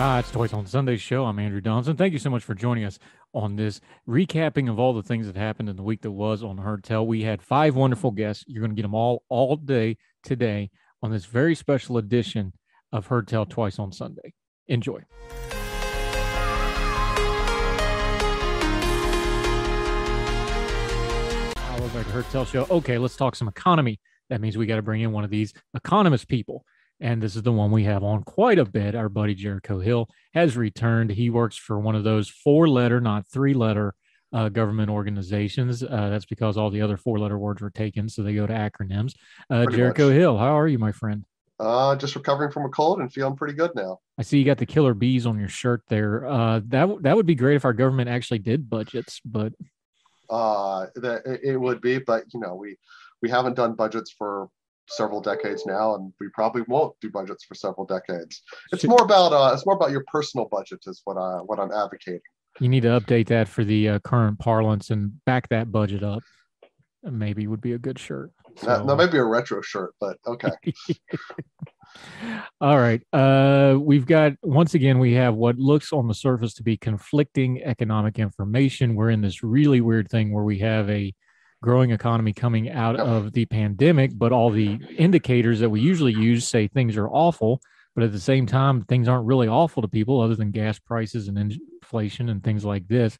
Hi, it's Twice on Sunday show. I'm Andrew Donaldson. Thank you so much for joining us on this recapping of all the things that happened in the week that was on Heard Tell. We had five wonderful guests. You're going to get them all all day today on this very special edition of Heard Tell Twice on Sunday. Enjoy. Welcome back to Heard Tell Show. Okay, let's talk some economy. That means we got to bring in one of these economist people. And this is the one we have on quite a bit. Our buddy Jericho Hill has returned. He works for one of those four letter, not three letter uh, government organizations. Uh, that's because all the other four letter words were taken. So they go to acronyms. Uh, Jericho much. Hill, how are you, my friend? Uh, just recovering from a cold and feeling pretty good now. I see you got the killer bees on your shirt there. Uh, that, w- that would be great if our government actually did budgets, but Uh, that it- it would be, but you know, we we haven't done budgets for several decades now, and we probably won't do budgets for several decades. It's more about uh, it's more about your personal budget is what I what I'm advocating. you need to update that for the uh, current parlance and back that budget up. Maybe would be a good shirt. That, So- that might be a retro shirt, but okay. All right. Uh, we've got once again we have what looks on the surface to be conflicting economic information. We're in this really weird thing where we have a growing economy coming out oh. of the pandemic, but all the indicators that we usually use say things are awful. But at the same time, things aren't really awful to people other than gas prices and inflation and things like this.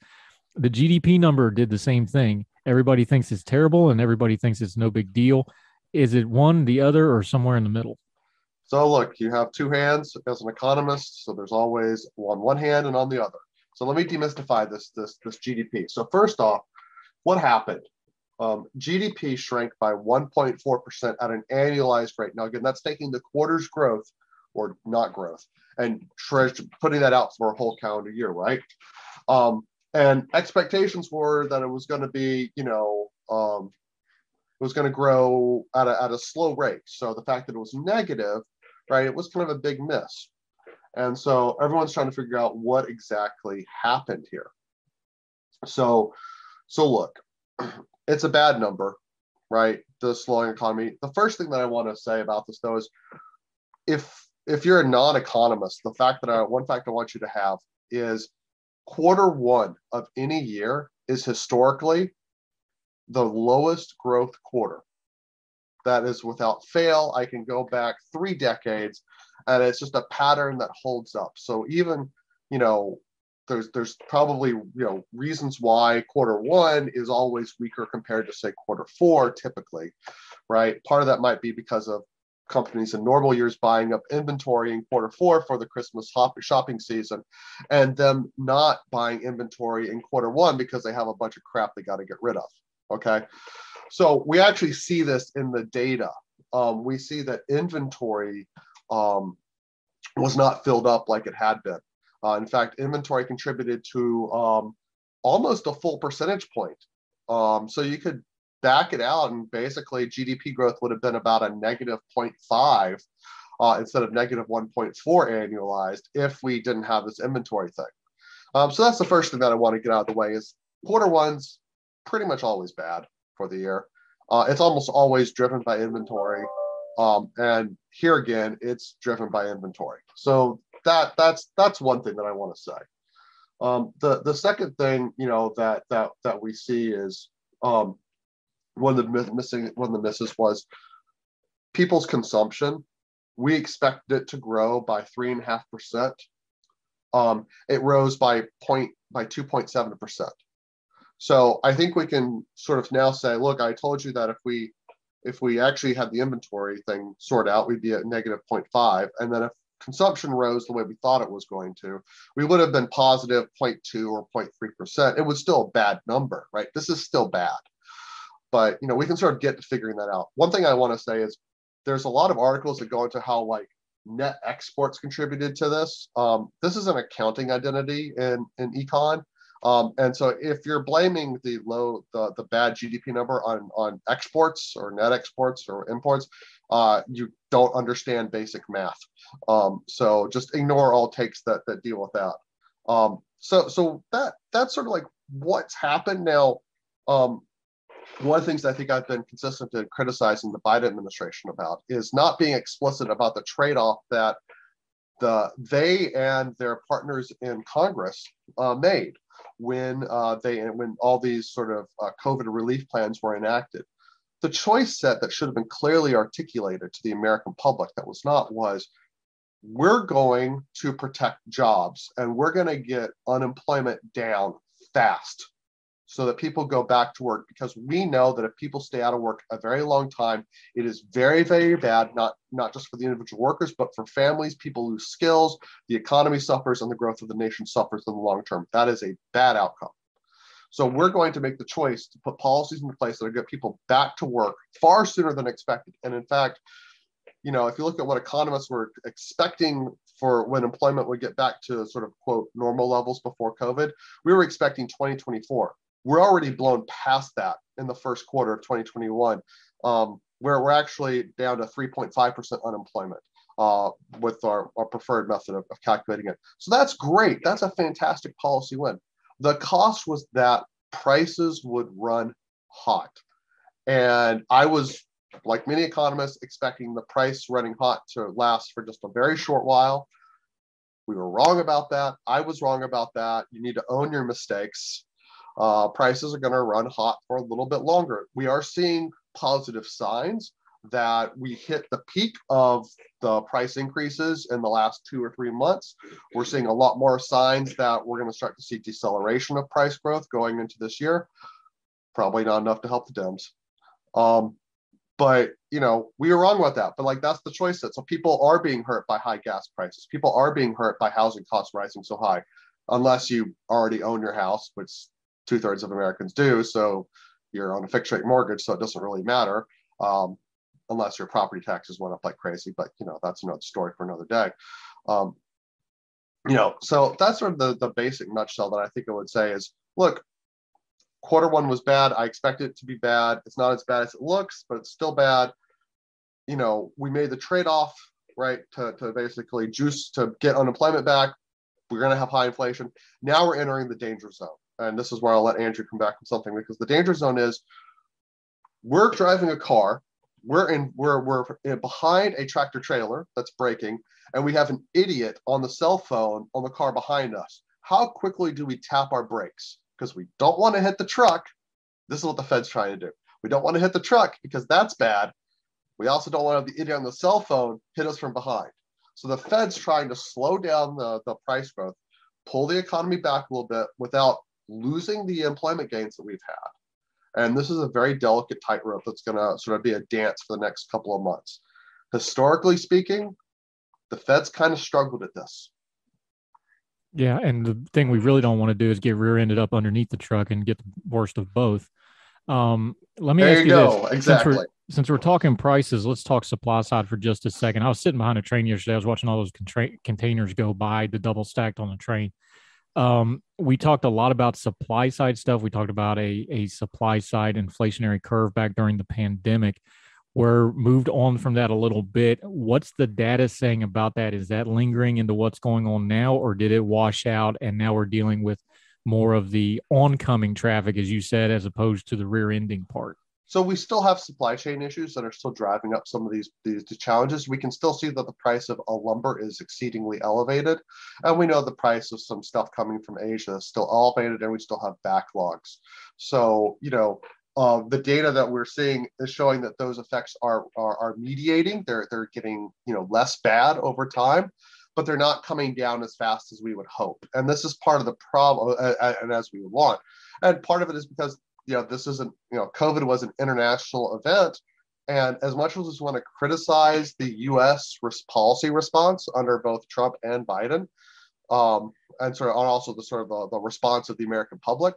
The GDP number did the same thing. Everybody thinks it's terrible and everybody thinks it's no big deal. Is it one, the other, or somewhere in the middle? So look, you have two hands as an economist, so there's always on one hand and on the other. So let me demystify this this this GDP. So first off, what happened? Um, GDP shrank by 1.4% at an annualized rate. Now again, that's taking the quarter's growth or not growth and putting that out for a whole calendar year, right? Um, and expectations were that it was going to be, you know, um, it was going to grow at a, at a slow rate. So the fact that it was negative right? It was kind of a big miss. And so everyone's trying to figure out what exactly happened here. So, so look, it's a bad number, right? The slowing economy. The first thing that I want to say about this though is if if you're a non-economist, the fact that I one fact I want you to have is quarter one of any year is historically the lowest growth quarter that is without fail. I can go back three decades, and it's just a pattern that holds up. So even you know, there's there's probably you know reasons why quarter one is always weaker compared to say quarter four typically, right? Part of that might be because of companies in normal years buying up inventory in quarter four for the Christmas hop- shopping season, and them not buying inventory in quarter one because they have a bunch of crap they got to get rid of. Okay. So we actually see this in the data. Um, we see that inventory um, was not filled up like it had been. Uh, in fact, inventory contributed to um, almost a full percentage point. Um, so you could back it out, and basically GDP growth would have been about a negative 0.5 uh, instead of negative 1.4 annualized if we didn't have this inventory thing. Um, so that's the first thing that I want to get out of the way is quarter one's pretty much always bad for the year. Uh, it's almost always driven by inventory. Um, and here again, it's driven by inventory. So that that's that's one thing that I want to say. Um, the the second thing, you know, that that that we see is um, one of the missing one of the misses was people's consumption. We expected it to grow by three and a half percent um, it rose by point by 2.7 percent. So I think we can sort of now say, look, I told you that if we if we actually had the inventory thing sorted out, we'd be at negative 0.5. And then if consumption rose the way we thought it was going to, we would have been positive 0.2 or 0.3%. It was still a bad number, right? This is still bad. But you know, we can sort of get to figuring that out. One thing I want to say is there's a lot of articles that go into how like net exports contributed to this. Um, this is an accounting identity in, in econ. Um, and so if you're blaming the low, the, the bad GDP number on, on exports or net exports or imports, uh, you don't understand basic math. Um, so just ignore all takes that, that deal with that. Um, so, so that, that's sort of like what's happened now. Um, one of the things I think I've been consistent in criticizing the Biden administration about is not being explicit about the trade-off that the they and their partners in Congress uh, made when uh, they when all these sort of uh, COVID relief plans were enacted. The choice set that should have been clearly articulated to the American public that was not was we're going to protect jobs and we're going to get unemployment down fast so that people go back to work because we know that if people stay out of work a very long time it is very very bad not not just for the individual workers but for families people lose skills the economy suffers and the growth of the nation suffers in the long term. That is a bad outcome so we're going to make the choice to put policies in place that are get people back to work far sooner than expected and in fact you know if you look at what economists were expecting for when employment would get back to sort of quote normal levels before covid we were expecting 2024 we're already blown past that in the first quarter of 2021, um, where we're actually down to 3.5% unemployment uh, with our, our preferred method of, of calculating it. So that's great. That's a fantastic policy win. The cost was that prices would run hot. And I was, like many economists, expecting the price running hot to last for just a very short while. We were wrong about that. I was wrong about that. You need to own your mistakes uh, prices are going to run hot for a little bit longer. We are seeing positive signs that we hit the peak of the price increases in the last two or three months. We're seeing a lot more signs that we're going to start to see deceleration of price growth going into this year. Probably not enough to help the Dems. Um, but you know, we were wrong about that. But like that's the choice set. So people are being hurt by high gas prices. People are being hurt by housing costs rising so high, unless you already own your house, which two thirds of Americans do. So you're on a fixed rate mortgage, so it doesn't really matter um, unless your property taxes went up like crazy. But you know that's another story for another day. Um, you know, so that's sort of the the basic nutshell that I think I would say is look. Quarter one was bad. I expect it to be bad. It's not as bad as it looks, but it's still bad. You know, we made the trade off, right, to, to basically juice to get unemployment back. We're going to have high inflation. Now we're entering the danger zone and this is where I'll let Andrew come back with something because the danger zone is we're driving a car, we're in we're we're behind a tractor trailer that's braking, and we have an idiot on the cell phone on the car behind us. How quickly do we tap our brakes? Because we don't want to hit the truck. This is what the Fed's trying to do. We don't want to hit the truck because that's bad. We also don't want to have the idiot on the cell phone hit us from behind. So the Fed's trying to slow down the, the price growth, pull the economy back a little bit without losing the employment gains that we've had. And this is a very delicate tightrope that's going to sort of be a dance for the next couple of months. Historically speaking, the Fed's kind of struggled at this. Yeah, and the thing we really don't want to do is get rear-ended up underneath the truck and get the worst of both. Um, let me there ask you, you go. this: exactly. Since we're, since we're talking prices, let's talk supply side for just a second. I was sitting behind a train yesterday. I was watching all those contra- containers go by, the double stacked on the train. Um, we talked a lot about supply side stuff. We talked about a, a supply side inflationary curve back during the pandemic. We're moved on from that a little bit. What's the data saying about that? Is that lingering into what's going on now, or did it wash out and now we're dealing with more of the oncoming traffic, as you said, as opposed to the rear ending part? So we still have supply chain issues that are still driving up some of these, these challenges. We can still see that the price of a lumber is exceedingly elevated. And we know the price of some stuff coming from Asia is still elevated and we still have backlogs. So, you know, uh, the data that we're seeing is showing that those effects are, are, are mediating. They're, they're getting, you know, less bad over time but they're not coming down as fast as we would hope. And this is part of the problem, uh, uh, and as we want. And part of it is because you know this isn't you know COVID was an international event, and as much as we want to criticize the U.S. policy response under both Trump and Biden, um, and sort of also the sort of the, the response of the American public,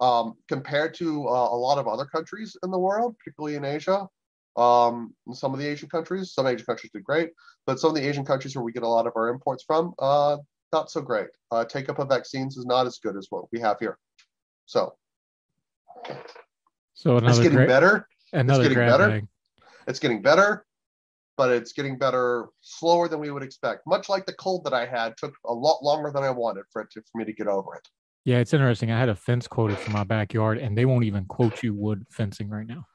um, compared to uh, a lot of other countries in the world, particularly in Asia, um, some of the Asian countries, some Asian countries did great, but some of the Asian countries where we get a lot of our imports from, uh, not so great. Uh, take up of vaccines is not as good as what we have here. So, so it's getting great, better. Another it's getting better. Bag. It's getting better, but it's getting better slower than we would expect. Much like the cold that I had took a lot longer than I wanted for it to, for me to get over it. Yeah, it's interesting. I had a fence quoted for my backyard, and they won't even quote you wood fencing right now.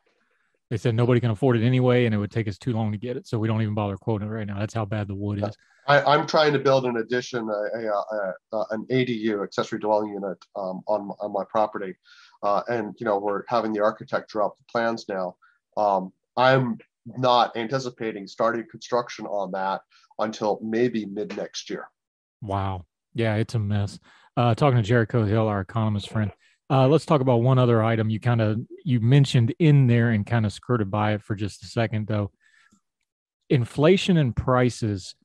They said nobody can afford it anyway, and it would take us too long to get it, so we don't even bother quoting it right now. That's how bad the wood is. I, am trying to build an addition, a, a, a, a an ADU, accessory dwelling unit, um, on on my property, uh, and you know we're having the architect drop the plans now. Um, I'm not anticipating starting construction on that until maybe mid next year. Wow. Yeah, it's a mess. Uh, talking to Jericho Hill, our economist friend. Uh, let's talk about one other item you kind of you mentioned in there and kind of skirted by it for just a second though. Inflation and prices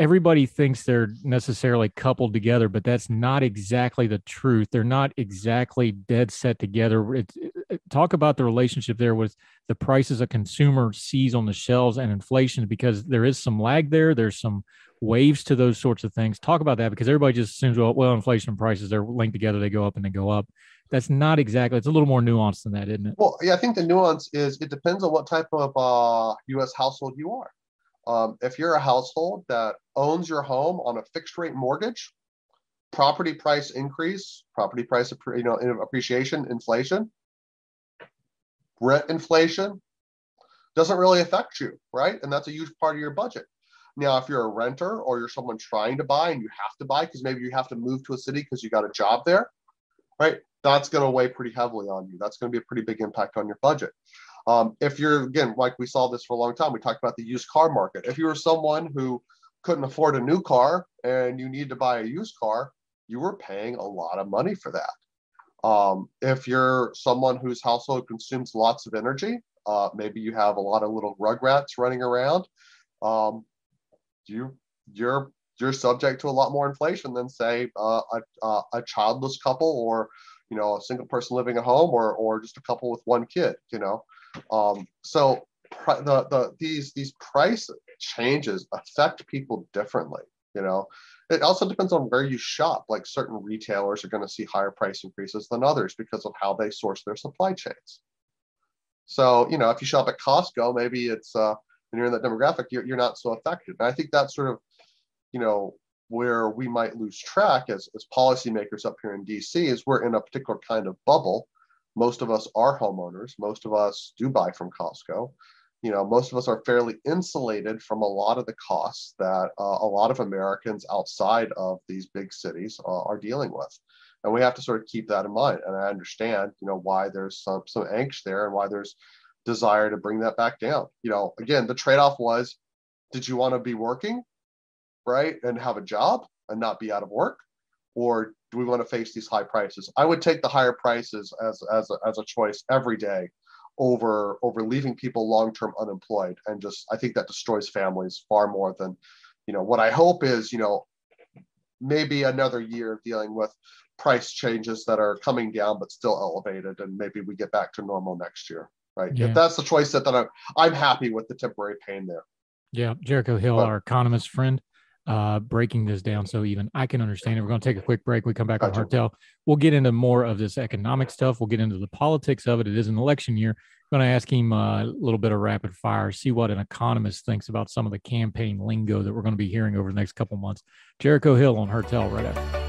everybody thinks they're necessarily coupled together, but that's not exactly the truth. They're not exactly dead set together. It, it, talk about the relationship there with the prices a consumer sees on the shelves and inflation, because there is some lag there. There's some waves to those sorts of things. Talk about that because everybody just assumes, well, well, inflation and prices they're linked together. They go up and they go up. That's not exactly. It's a little more nuanced than that, isn't it? Well, yeah, I think the nuance is it depends on what type of uh, U.S. household you are. Um, if you're a household that owns your home on a fixed rate mortgage, property price increase, property price you know appreciation, inflation, rent inflation doesn't really affect you, right? And that's a huge part of your budget. Now, if you're a renter or you're someone trying to buy and you have to buy because maybe you have to move to a city because you got a job there, right? That's going to weigh pretty heavily on you. That's going to be a pretty big impact on your budget. Um, if you're, again, like we saw this for a long time, we talked about the used car market. If you were someone who couldn't afford a new car and you need to buy a used car, you were paying a lot of money for that. Um, if you're someone whose household consumes lots of energy, uh, maybe you have a lot of little rugrats running around, um, you you're you're subject to a lot more inflation than say uh, a, a childless couple or you know a single person living at home or or just a couple with one kid you know um, so the, the these these price changes affect people differently. You know, it also depends on where you shop. Like certain retailers are going to see higher price increases than others because of how they source their supply chains. So you know, if you shop at Costco, maybe it's uh, when you're in that demographic, you're, you're not so affected. And I think that's sort of, you know, where we might lose track as, as policymakers up here in DC is we're in a particular kind of bubble most of us are homeowners. Most of us do buy from Costco. You know, most of us are fairly insulated from a lot of the costs that uh, a lot of Americans outside of these big cities uh, are dealing with. And we have to sort of keep that in mind. And I understand, you know, why there's some some angst there and why there's desire to bring that back down. You know, again, the trade-off was, did you want to be working, right, and have a job and not be out of work, or do we want to face these high prices? I would take the higher prices as as a, as a choice every day over over leaving people long term unemployed, and just I think that destroys families far more than you know. What I hope is you know maybe another year of dealing with price changes that are coming down but still elevated, and maybe we get back to normal next year. Right? Yeah. If that's the choice that, that I'm I'm happy with the temporary pain there. Yeah, Jericho Hill, but, our economist friend, uh, breaking this down so even I can understand it. We're going to take a quick break. We come back gotcha. on Heard Tell. We'll get into more of this economic stuff. We'll get into the politics of it. It is an election year. I'm going to ask him uh, a little bit of rapid fire, see what an economist thinks about some of the campaign lingo that we're going to be hearing over the next couple months. Jericho Hill on Heard Tell right after.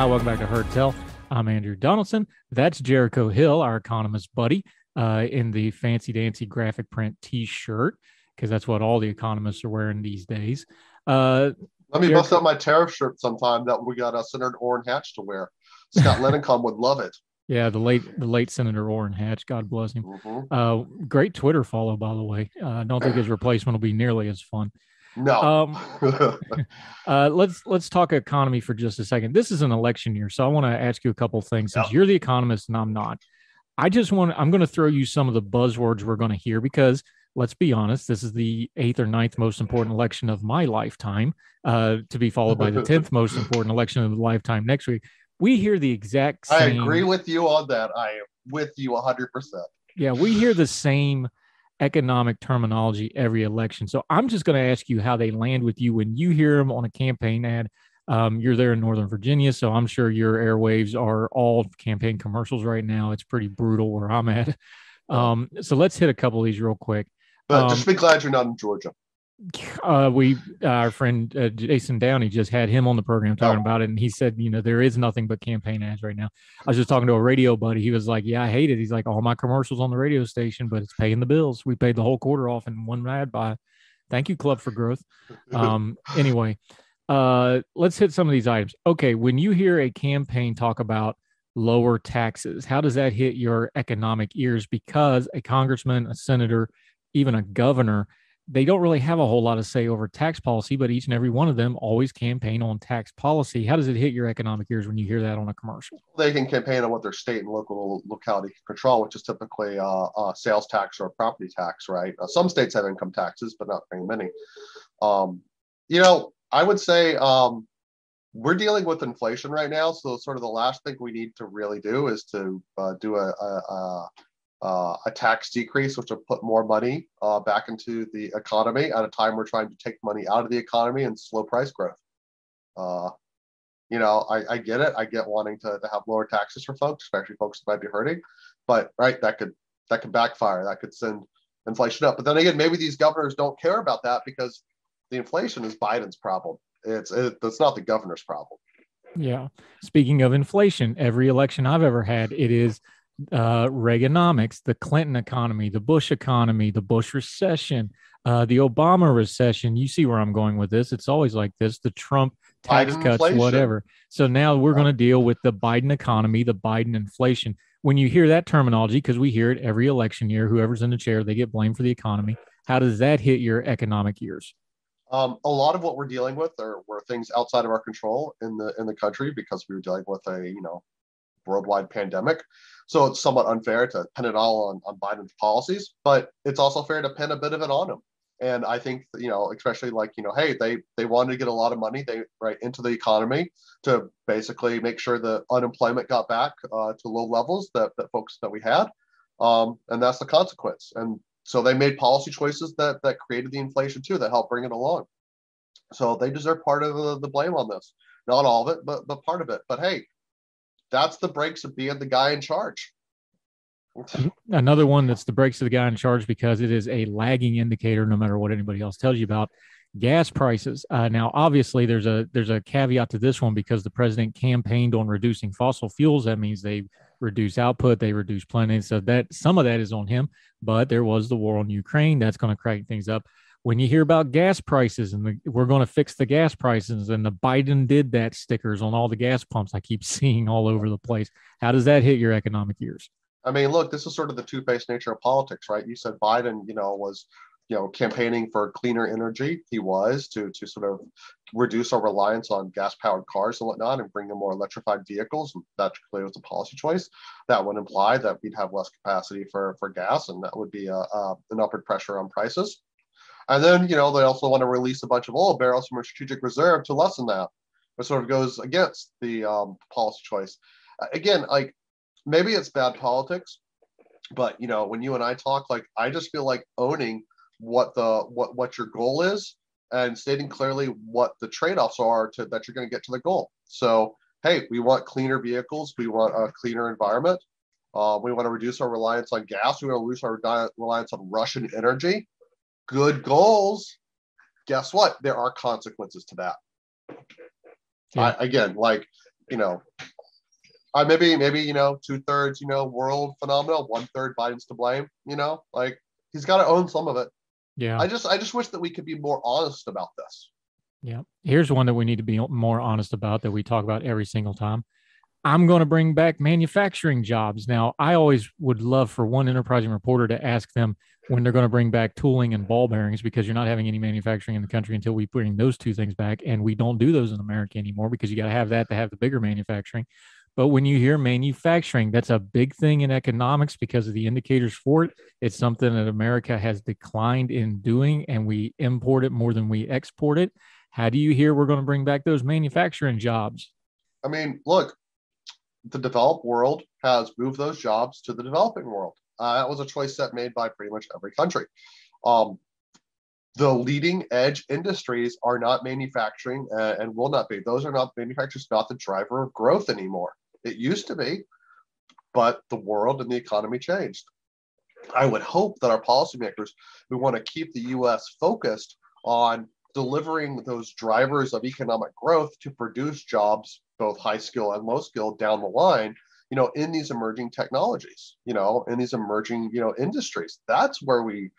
Hi, welcome back to Heard Tell. I'm Andrew Donaldson. That's Jericho Hill, our economist buddy, uh, in the fancy dancy graphic print T-shirt, because that's what all the economists are wearing these days. Uh, Let me Jericho- bust out my tariff shirt sometime that we got a Senator Orrin Hatch to wear. Scott Lincicome would love it. yeah, the late the late Senator Orrin Hatch, God bless him. Mhm. Uh, great Twitter follow, by the way. Uh, I don't think his replacement will be nearly as fun. No. Um, uh, let's let's talk economy for just a second. This is an election year, so I want to ask you a couple things. Since Yeah. you're the economist and I'm not, I just want I'm going to throw you some of the buzzwords we're going to hear because let's be honest, this is the eighth or ninth most important election of my lifetime, uh, to be followed by the tenth most important election of the lifetime next week. We hear the exact I agree with you on that. I am with you 100%. Yeah, we hear the same economic terminology every election. So I'm just going to ask you how they land with you when you hear them on a campaign ad. Um, you're there in Northern Virginia, so I'm sure your airwaves are all campaign commercials right now. It's pretty brutal where I'm at. Um, so let's hit a couple of these real quick. But Um, just be glad you're not in Georgia. Uh, we, our friend uh, Jason Downey just had him on the program talking Oh. about it, and he said, you know, there is nothing but campaign ads right now. I was just talking to a radio buddy. He was like, "Yeah, I hate it." He's like, "All my commercials on the radio station, but it's paying the bills. We paid the whole quarter off in one ad buy." Thank you, Club for Growth. Um, anyway, uh, let's hit some of these items. Okay, when you hear a campaign talk about lower taxes, how does that hit your economic ears? Because a congressman, a senator, even a governor, they don't really have a whole lot of say over tax policy, but each and every one of them always campaign on tax policy. How does it hit your economic ears when you hear that on a commercial? they can campaign on what their state and local locality can control, which is typically uh, sales tax or property tax, right? Uh, some states have income taxes, but not very many. Um, you know, I would say um, we're dealing with inflation right now, so sort of the last thing we need to really do is to uh, do a, a, a, uh, a tax decrease, which will put more money uh, back into the economy at a time we're trying to take money out of the economy and slow price growth. Uh, you know, I, I get it. I get wanting to, to have lower taxes for folks, especially folks that might be hurting. But right, that could that could backfire. That could send inflation up. But then again, maybe these governors don't care about that because the inflation is Biden's problem. It's it, it's not the governor's problem. Yeah. Speaking of inflation, every election I've ever had, it is uh, Reaganomics, the Clinton economy, the Bush economy, the Bush recession, uh, the Obama recession. You see where I'm going with this. It's always like this the Trump tax Biden cuts, inflation. whatever. So now we're going to deal with the Biden economy, the Biden inflation. When you hear that terminology, because we hear it every election year, whoever's in the chair, they get blamed for the economy. How does that hit your economic years? Um, a lot of what we're dealing with are were things outside of our control in the in the country because we were dealing with a you know worldwide pandemic. So it's somewhat unfair to pin it all on, on Biden's policies, but it's also fair to pin a bit of it on him. And I think you know, especially like you know, hey, they they wanted to get a lot of money they right into the economy to basically make sure the unemployment got back uh, to low levels that that folks that we had, um, and that's the consequence. And so they made policy choices that that created the inflation too, that helped bring it along. So they deserve part of the, the blame on this. Not all of it, but but part of it. But hey, that's the breaks of being the guy in charge. another one that's the breaks of the guy in charge because it is a lagging indicator no matter what anybody else tells you about gas prices. Uh, now obviously there's a there's a caveat to this one because the president campaigned on reducing fossil fuels. That means they reduce output they reduce planning so that some of that is on him but there was the war on ukraine. That's going to crank things up when you hear about gas prices and the, we're going to fix the gas prices and the biden did that stickers on all the gas pumps i keep seeing all over the place how does that hit your economic years I mean, look, this is sort of the two-faced nature of politics, right? You said Biden, you know, was you know campaigning for cleaner energy. He was to to sort of reduce our reliance on gas-powered cars and whatnot, and bring in more electrified vehicles. That clearly was a policy choice. That would imply that we'd have less capacity for for gas, and that would be a, a an upward pressure on prices. And then, you know, they also want to release a bunch of oil barrels from a strategic reserve to lessen that, which sort of goes against the um, policy choice. Again, like maybe it's bad politics, but you know, when you and I talk, like I just feel like owning what the what what your goal is and stating clearly what the trade-offs are to that you're going to get to the goal. So, hey, we want cleaner vehicles, we want a cleaner environment. Uh, we want to reduce our reliance on gas. We want to reduce our reliance on Russian energy. Good goals. Guess what? There are consequences to that. Yeah. I, again, like you know, I maybe maybe you know two thirds you know world phenomenal, one third Biden's to blame. You know, like he's got to own some of it. yeah I just I just wish that we could be more honest about this. Yeah. Here's one that we need to be more honest about that we talk about every single time. I'm going to bring back manufacturing jobs. Now, I always would love for one enterprising reporter to ask them when they're going to bring back tooling and ball bearings because you're not having any manufacturing in the country until we bring those two things back. And we don't do those in America anymore because you got to have that to have the bigger manufacturing. But when you hear manufacturing, that's a big thing in economics because of the indicators for it. It's something that America has declined in doing, and we import it more than we export it. How do you hear we're going to bring back those manufacturing jobs? I mean, look, the developed world has moved those jobs to the developing world. Uh, that was a choice that made by pretty much every country. Um, the leading edge industries are not manufacturing uh, and will not be. Those are not manufacturers, not the driver of growth anymore. It used to be, but the world and the economy changed. I would hope that our policymakers who want to keep the US focused on delivering those drivers of economic growth to produce jobs, both high skill and low skill, down the line, you know, in these emerging technologies, you know, in these emerging, you know, industries. That's where we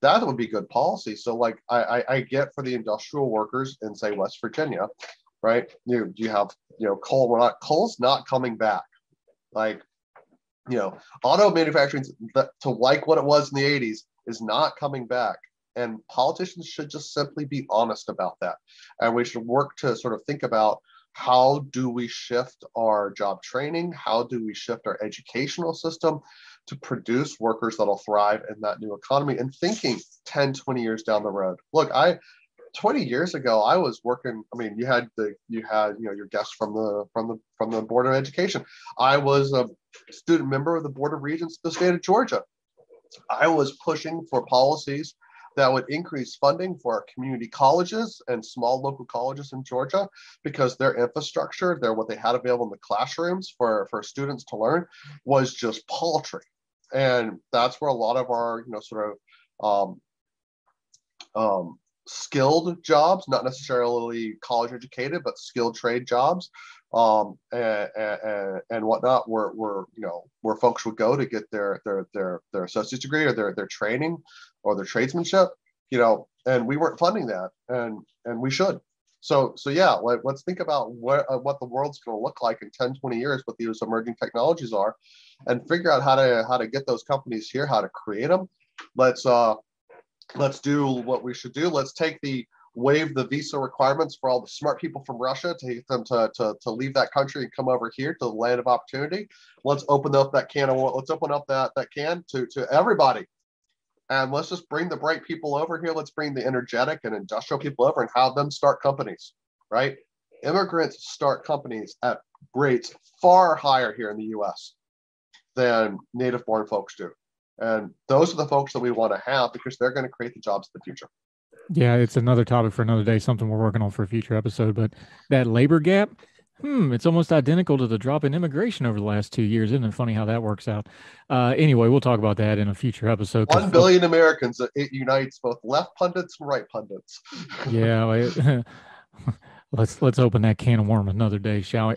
that would be good policy. So like I, I, I get for the industrial workers in say West Virginia, right? You you have you know coal. We're not coal's not coming back. Like you know, auto manufacturing to like what it was in the 80s is not coming back. And politicians should just simply be honest about that. And we should work to sort of think about how do we shift our job training? How do we shift our educational system to produce workers that'll thrive in that new economy and thinking 10, 20 years down the road? Look, I 20 years ago i was working i mean you had the you had you know your guests from the from the from the board of education i was a student member of the board of regents of the state of georgia i was pushing for policies that would increase funding for our community colleges and small local colleges in Georgia because their infrastructure, their what they had available in the classrooms for, for students to learn was just paltry. And that's where a lot of our, you know, sort of um, um, skilled jobs, not necessarily college educated, but skilled trade jobs um, and, and, and whatnot, where, where, you know, where folks would go to get their, their, their, their associate's degree or their, their training or their tradesmanship, you know, and we weren't funding that and, and we should. So, so yeah, like, let's think about what, uh, what the world's going to look like in 10, 20 years, what these emerging technologies are and figure out how to, how to get those companies here, how to create them. Let's, uh, let's do what we should do. Let's take the waive the visa requirements for all the smart people from Russia to get them to, to, to leave that country and come over here to the land of opportunity. Let's open up that can of let's open up that that can to to everybody. And let's just bring the bright people over here. Let's bring the energetic and industrial people over and have them start companies, right? Immigrants start companies at rates far higher here in the US than native born folks do. And those are the folks that we want to have because they're going to create the jobs of the future. Yeah, it's another topic for another day, something we're working on for a future episode. But that labor gap, hmm, it's almost identical to the drop in immigration over the last two years. Isn't it funny how that works out? Uh, anyway, we'll talk about that in a future episode. One billion Americans, it unites both left pundits and right pundits. yeah, let's let's open that can of worm another day, shall we?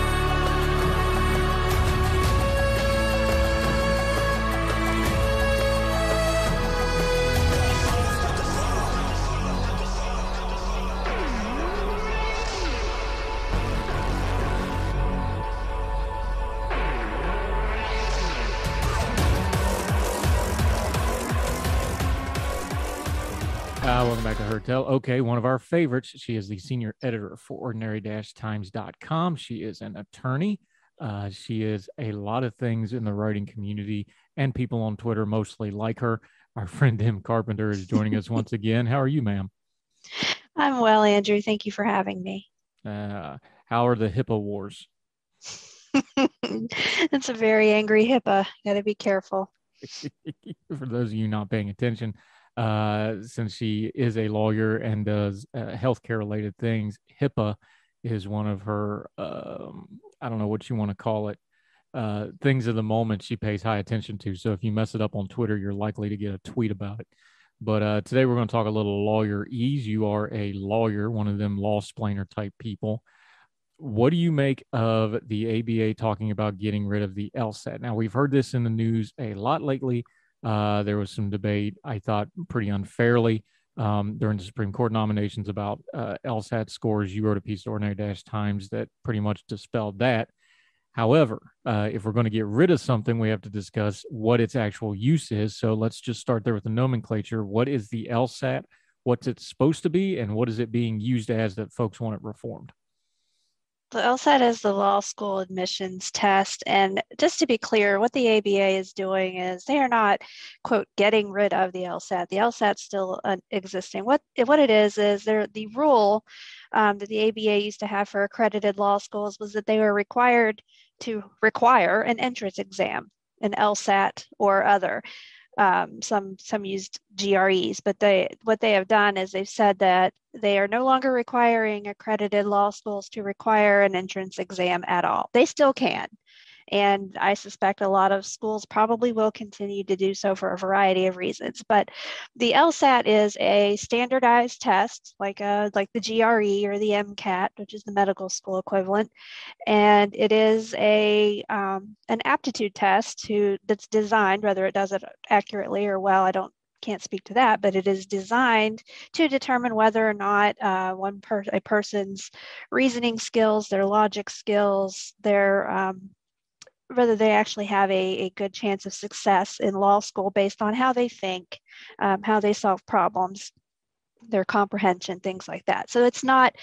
Welcome back to Heard Tell. Okay, one of our favorites. She is the senior editor for ordinary-times.com. She is an attorney. Uh, she is a lot of things in the writing community, and people on Twitter mostly like her. Our friend Em Carpenter is joining us once again. How are you, ma'am? I'm well, Andrew. Thank you for having me. Uh, how are the HIPAA wars? it's a very angry HIPAA. Got to be careful. for those of you not paying attention, uh, since she is a lawyer and does uh, healthcare related things, HIPAA is one of her, um, I don't know what you want to call it, uh, things of the moment she pays high attention to. So if you mess it up on Twitter, you're likely to get a tweet about it. But uh, today we're going to talk a little lawyer ease. You are a lawyer, one of them law splainer type people. What do you make of the ABA talking about getting rid of the LSAT? Now, we've heard this in the news a lot lately. Uh, there was some debate, I thought, pretty unfairly um, during the Supreme Court nominations about uh, LSAT scores. You wrote a piece at Ordinary Dash Times that pretty much dispelled that. However, uh, if we're going to get rid of something, we have to discuss what its actual use is. So let's just start there with the nomenclature. What is the LSAT? What's it supposed to be? And what is it being used as that folks want it reformed? The LSAT is the law school admissions test. And just to be clear, what the ABA is doing is they are not, quote, getting rid of the LSAT. The LSAT's still uh, existing. What, what it is, is there, the rule um, that the ABA used to have for accredited law schools was that they were required to require an entrance exam, an LSAT or other. Um, some some used GREs, but they what they have done is they've said that they are no longer requiring accredited law schools to require an entrance exam at all. They still can. And I suspect a lot of schools probably will continue to do so for a variety of reasons. But the LSAT is a standardized test, like a, like the GRE or the MCAT, which is the medical school equivalent, and it is a um, an aptitude test to that's designed, whether it does it accurately or well, I don't can't speak to that, but it is designed to determine whether or not uh, one per- a person's reasoning skills, their logic skills, their um, whether they actually have a, a good chance of success in law school based on how they think, um, how they solve problems, their comprehension, things like that. So it's not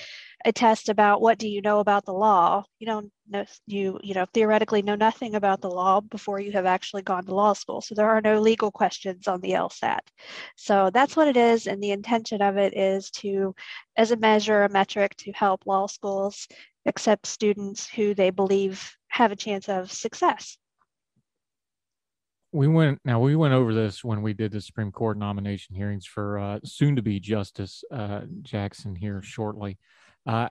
a test about what do you know about the law. You don't know you you know theoretically know nothing about the law before you have actually gone to law school. So there are no legal questions on the LSAT. So that's what it is, and the intention of it is to, as a measure, a metric to help law schools accept students who they believe have a chance of success. We went now. We went over this when we did the Supreme Court nomination hearings for uh, soon-to-be Justice uh, Jackson here shortly. Uh,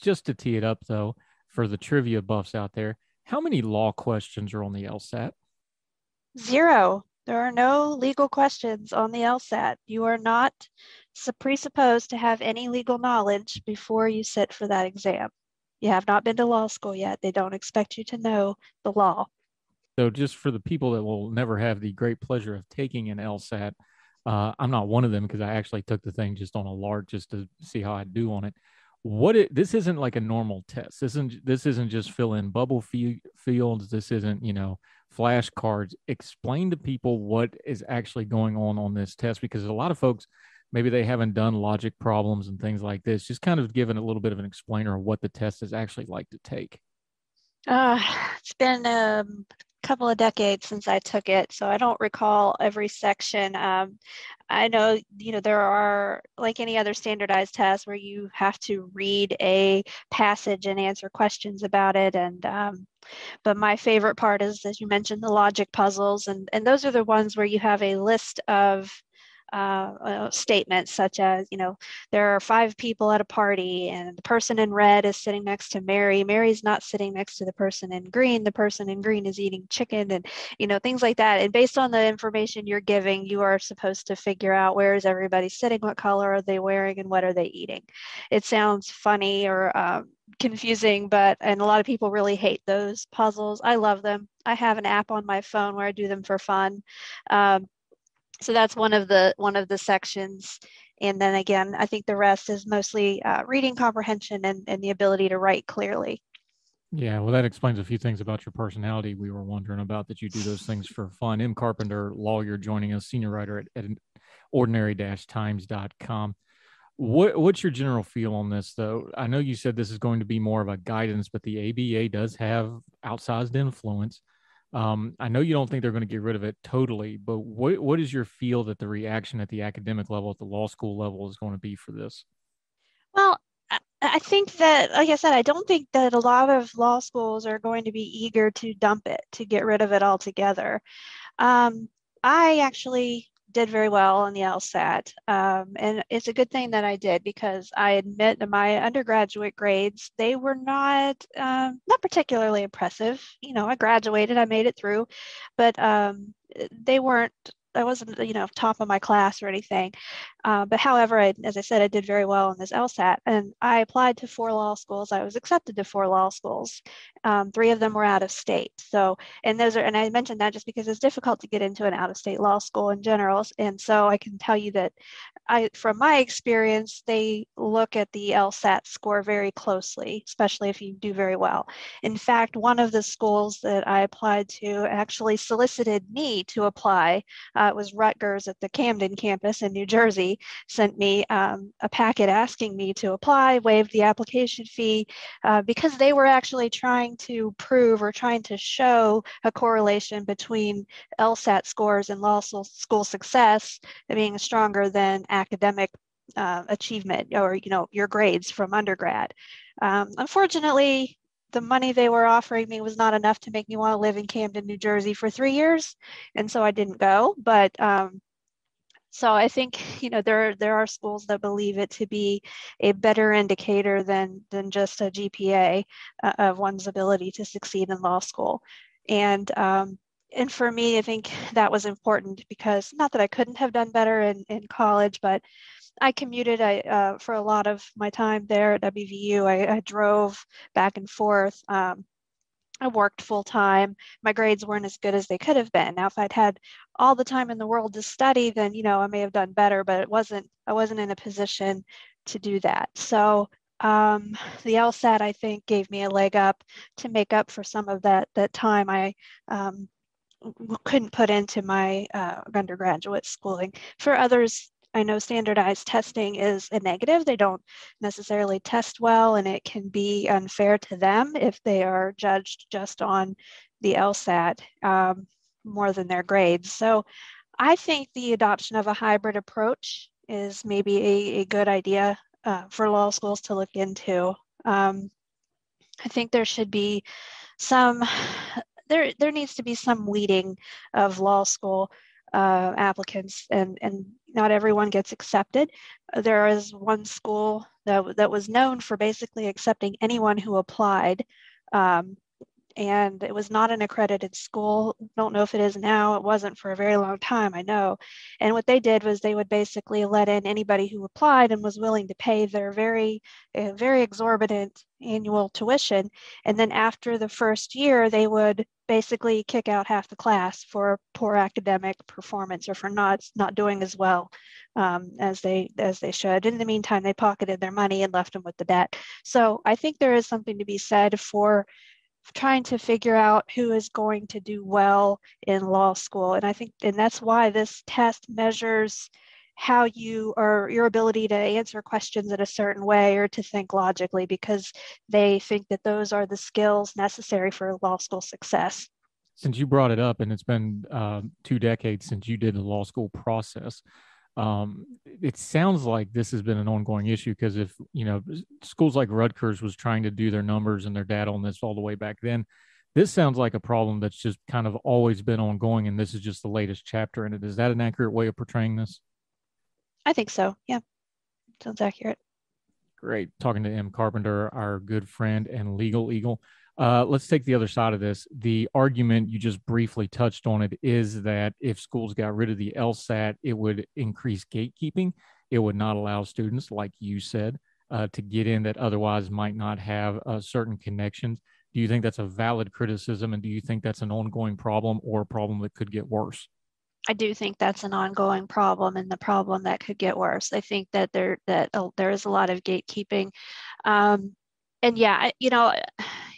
just to tee it up, though, for the trivia buffs out there, how many law questions are on the LSAT? Zero. There are no legal questions on the LSAT. You are not presupposed to have any legal knowledge before you sit for that exam. You have not been to law school yet. They don't expect you to know the law. So, just for the people that will never have the great pleasure of taking an LSAT, uh, I'm not one of them because I actually took the thing just on a lark just to see how I do on it. What it this isn't like a normal test. This isn't this isn't just fill in bubble fields. This isn't you know flashcards. Explain to people what is actually going on on this test because a lot of folks maybe they haven't done logic problems and things like this just kind of giving a little bit of an explainer of what the test is actually like to take. Uh, it's been a couple of decades since i took it so i don't recall every section. Um, i know you know there are like any other standardized test where you have to read a passage and answer questions about it and um, but my favorite part is as you mentioned the logic puzzles and and those are the ones where you have a list of uh, uh, statements such as, you know, there are five people at a party and the person in red is sitting next to Mary. Mary's not sitting next to the person in green. The person in green is eating chicken and, you know, things like that. And based on the information you're giving, you are supposed to figure out where is everybody sitting, what color are they wearing, and what are they eating. It sounds funny or um, confusing, but and a lot of people really hate those puzzles. I love them. I have an app on my phone where I do them for fun. Um, so that's one of the one of the sections and then again i think the rest is mostly uh, reading comprehension and, and the ability to write clearly yeah well that explains a few things about your personality we were wondering about that you do those things for fun Em Carpenter lawyer joining us senior writer at, at ordinary-times.com. What, what's your general feel on this, though? I know you said this is going to be more of a guidance, but the ABA does have outsized influence. Um, I know you don't think they're going to get rid of it totally, but what what is your feel that the reaction at the academic level, at the law school level, is going to be for this? Well, I think that, like I said, I don't think that a lot of law schools are going to be eager to dump it, to get rid of it altogether. Um, I actually did very well on the LSAT. Um, and it's a good thing that I did because I admit that my undergraduate grades, they were not, um, not particularly impressive. You know, I graduated, I made it through, but um, they weren't I wasn't, you know, top of my class or anything. Uh, but however, I, as I said, I did very well in this LSAT, and I applied to four law schools. I was accepted to four law schools. Um, three of them were out of state. So, and those are, and I mentioned that just because it's difficult to get into an out of state law school in general. And so I can tell you that I, from my experience, they look at the LSAT score very closely, especially if you do very well. In fact, one of the schools that I applied to actually solicited me to apply. Uh, it was Rutgers at the Camden campus in New Jersey, sent me um, a packet asking me to apply, waived the application fee, uh, because they were actually trying to prove or trying to show a correlation between LSAT scores and law school success being stronger than academic uh, achievement or you know your grades from undergrad. Um, unfortunately, the money they were offering me was not enough to make me want to live in Camden, New Jersey for three years, and so I didn't go. But um, so I think you know there there are schools that believe it to be a better indicator than than just a GPA uh, of one's ability to succeed in law school, and um, and for me, I think that was important because not that I couldn't have done better in, in college, but I commuted I, uh, for a lot of my time there at WVU. I, I drove back and forth. Um, I worked full time. My grades weren't as good as they could have been. Now, if I'd had all the time in the world to study, then you know I may have done better. But it wasn't. I wasn't in a position to do that. So um, the LSAT, I think, gave me a leg up to make up for some of that that time I um, couldn't put into my uh, undergraduate schooling. For others, I know standardized testing is a negative. They don't necessarily test well, and it can be unfair to them if they are judged just on the LSAT um, more than their grades. So I think the adoption of a hybrid approach is maybe a, a good idea uh, for law schools to look into. Um, I think there should be some there there needs to be some weeding of law school uh, applicants and and not everyone gets accepted. There is one school that, that was known for basically accepting anyone who applied. Um, and it was not an accredited school. Don't know if it is now. It wasn't for a very long time, I know. And what they did was they would basically let in anybody who applied and was willing to pay their very, uh, very exorbitant annual tuition. And then after the first year, they would basically kick out half the class for poor academic performance or for not not doing as well um, as they as they should. In the meantime, they pocketed their money and left them with the debt. So I think there is something to be said for trying to figure out who is going to do well in law school. And I think, and that's why this test measures how you or your ability to answer questions in a certain way or to think logically because they think that those are the skills necessary for law school success. Since you brought it up, and it's been uh, two decades since you did the law school process, um, it sounds like this has been an ongoing issue because if you know schools like Rutgers was trying to do their numbers and their data on this all the way back then, this sounds like a problem that's just kind of always been ongoing, and this is just the latest chapter in it. Is that an accurate way of portraying this? I think so. Yeah, sounds accurate. Great. Talking to Em Carpenter, our good friend and legal eagle. Uh, let's take the other side of this. The argument you just briefly touched on it is that if schools got rid of the LSAT, it would increase gatekeeping. It would not allow students, like you said, uh, to get in that otherwise might not have uh, certain connections. Do you think that's a valid criticism, and do you think that's an ongoing problem or a problem that could get worse? I do think that's an ongoing problem and the problem that could get worse. I think that there that uh, there is a lot of gatekeeping. Um, and yeah, you know,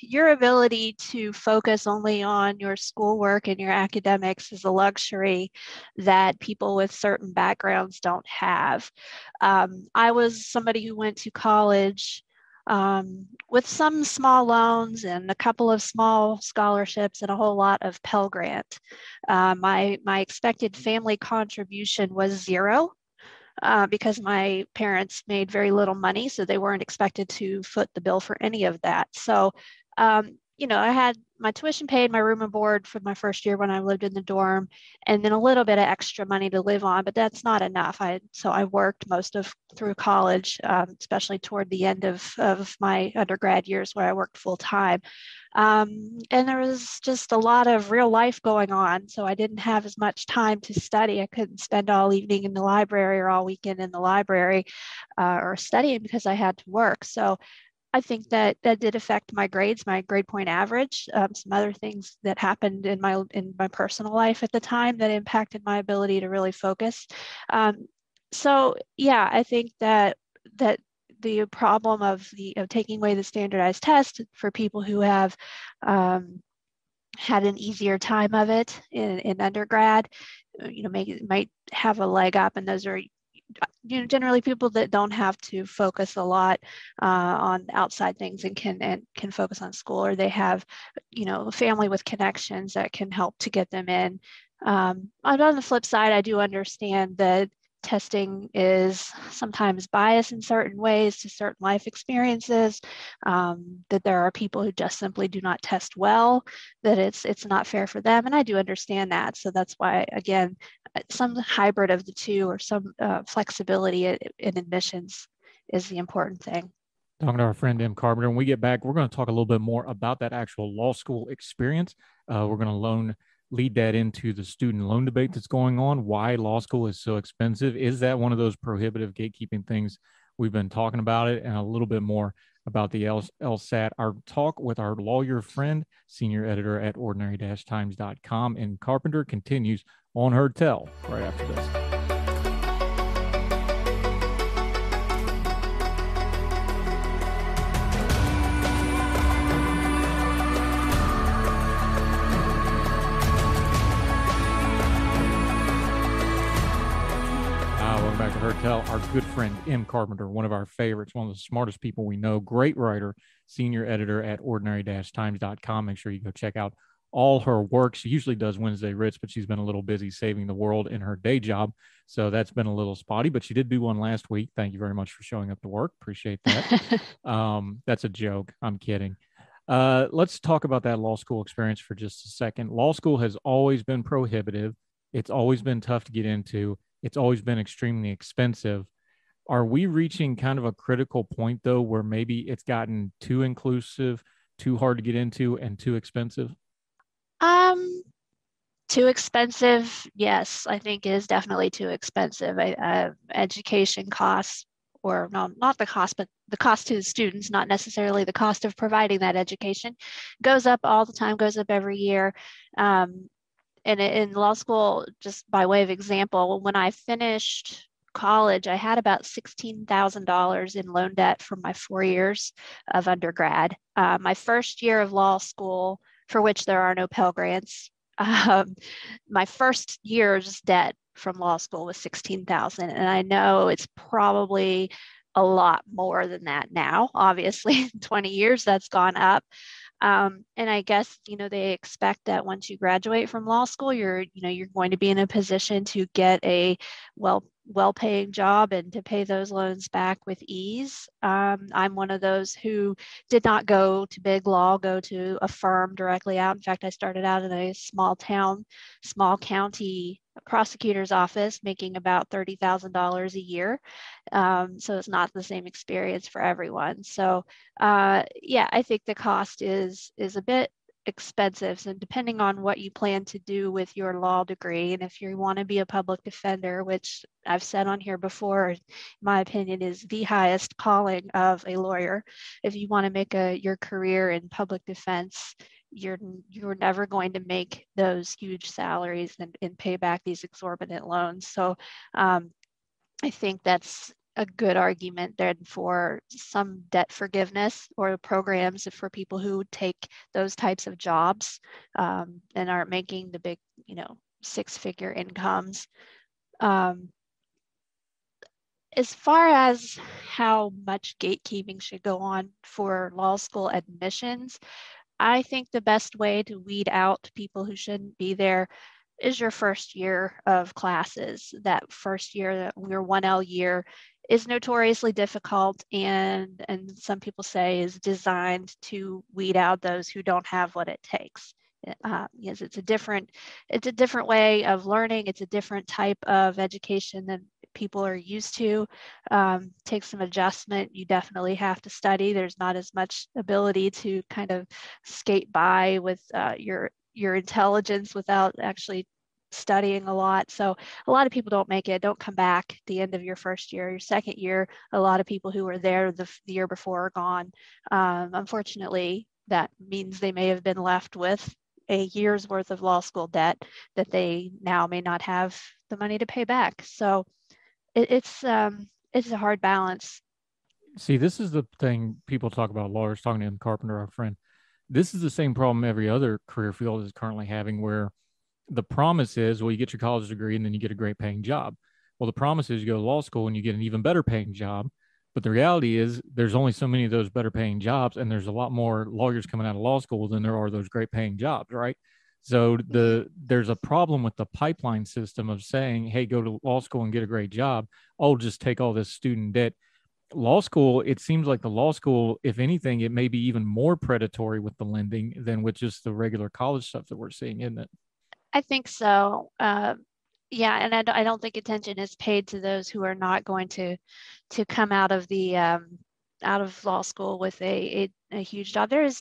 your ability to focus only on your schoolwork and your academics is a luxury that people with certain backgrounds don't have. Um, I was somebody who went to college um, with some small loans and a couple of small scholarships and a whole lot of Pell Grant. Uh, my, my expected family contribution was zero. Uh, because my parents made very little money, so they weren't expected to foot the bill for any of that. So, um, you know, I had my tuition paid, my room and board for my first year when I lived in the dorm, and then a little bit of extra money to live on, but that's not enough. I so I worked most of through college, um, especially toward the end of of my undergrad years where I worked full time. Um, and there was just a lot of real life going on. So I didn't have as much time to study. I couldn't spend all evening in the library or all weekend in the library uh, or studying because I had to work. So I think that that did affect my grades, my grade point average, um, some other things that happened in my in my personal life at the time that impacted my ability to really focus. Um, so yeah, I think that that the problem of the of taking away the standardized test for people who have um, had an easier time of it in, in undergrad, uh, you know, make, might have a leg up, and those are you know generally people that don't have to focus a lot uh, on outside things and can and can focus on school or they have you know a family with connections that can help to get them in. Um, on the flip side i do understand that testing is sometimes biased in certain ways to certain life experiences um, that there are people who just simply do not test well that it's it's not fair for them and i do understand that so that's why again some hybrid of the two or some uh, flexibility in, admissions is the important thing talking to our friend Em Carpenter. When we get back, we're going to talk a little bit more about that actual law school experience. Uh, we're going to loan lead that into the student loan debate that's going on. Why law school is so expensive? Is that one of those prohibitive gatekeeping things we've been talking about it, and a little bit more about the LSAT. Our talk with our lawyer friend, senior editor at ordinary-times.com, Em Carpenter continues on Heard Tell right after this. Heard Tell, our good friend Em Carpenter, one of our favorites, one of the smartest people we know, great writer, senior editor at ordinary-times.com. Make sure you go check out all her work. She usually does Wednesday Writs, but she's been a little busy saving the world in her day job. So that's been a little spotty, but she did do one last week. Thank you very much for showing up to work. Appreciate that. um, that's a joke. I'm kidding. Uh, let's talk about that law school experience for just a second. Law school has always been prohibitive. It's always been tough to get into it's always been extremely expensive. Are we reaching kind of a critical point though, where maybe it's gotten too inclusive, too hard to get into, and too expensive? Um, too expensive. Yes, I think is definitely too expensive. uh, education costs, or no, not the cost, but the cost to the students, not necessarily the cost of providing that education, goes up all the time, goes up every year. Um, and in law school, just by way of example, when I finished college, I had about $16,000 in loan debt for my four years of undergrad. Uh, my first year of law school, for which there are no Pell Grants, um, my first year's debt from law school was 16,000. And I know it's probably a lot more than that now. Obviously, 20 years that's gone up. Um, and I guess you know they expect that once you graduate from law school, you're you know you're going to be in a position to get a well well-paying job and to pay those loans back with ease. Um, I'm one of those who did not go to big law, go to a firm directly out. In fact, I started out in a small town, small county prosecutor's office making about $30,000 a year. Um, so it's not the same experience for everyone. So uh, yeah, I think the cost is, is a bit expensive. And depending on what you plan to do with your law degree, and if you want to be a public defender, which I've said on here before, my opinion is the highest calling of a lawyer. If you want to make a your career in public defense, you're you're never going to make those huge salaries and, and pay back these exorbitant loans. So um, I think that's a good argument then for some debt forgiveness or programs for people who take those types of jobs um, and aren't making the big, you know, six figure incomes. Um, as far as how much gatekeeping should go on for law school admissions, I think the best way to weed out people who shouldn't be there is your first year of classes. That first year, that your 1L year, is notoriously difficult and, and some people say is designed to weed out those who don't have what it takes. Uh, yes, it's a different, it's a different way of learning. It's a different type of education than people are used to. Um, take some adjustment. You definitely have to study. There's not as much ability to kind of skate by with uh, your your intelligence without actually studying a lot. So a lot of people don't make it, don't come back the end of your first year. Your second year, a lot of people who were there the, the year before are gone. Um, unfortunately, that means they may have been left with a year's worth of law school debt that they now may not have the money to pay back. So it, it's um, it's a hard balance. See, this is the thing people talk about lawyers talking to Em, Carpenter, our friend. This is the same problem every other career field is currently having where the promise is, well, you get your college degree and then you get a great paying job. Well, the promise is you go to law school and you get an even better paying job. But the reality is there's only so many of those better paying jobs, and there's a lot more lawyers coming out of law school than there are those great paying jobs, right? So the there's a problem with the pipeline system of saying, hey, go to law school and get a great job. Oh, just take all this student debt. Law school, it seems like the law school, if anything, it may be even more predatory with the lending than with just the regular college stuff that we're seeing, isn't it? I think so. Uh, yeah, and I, I, don't think attention is paid to those who are not going to to come out of the um, out of law school with a, a, a huge job. There is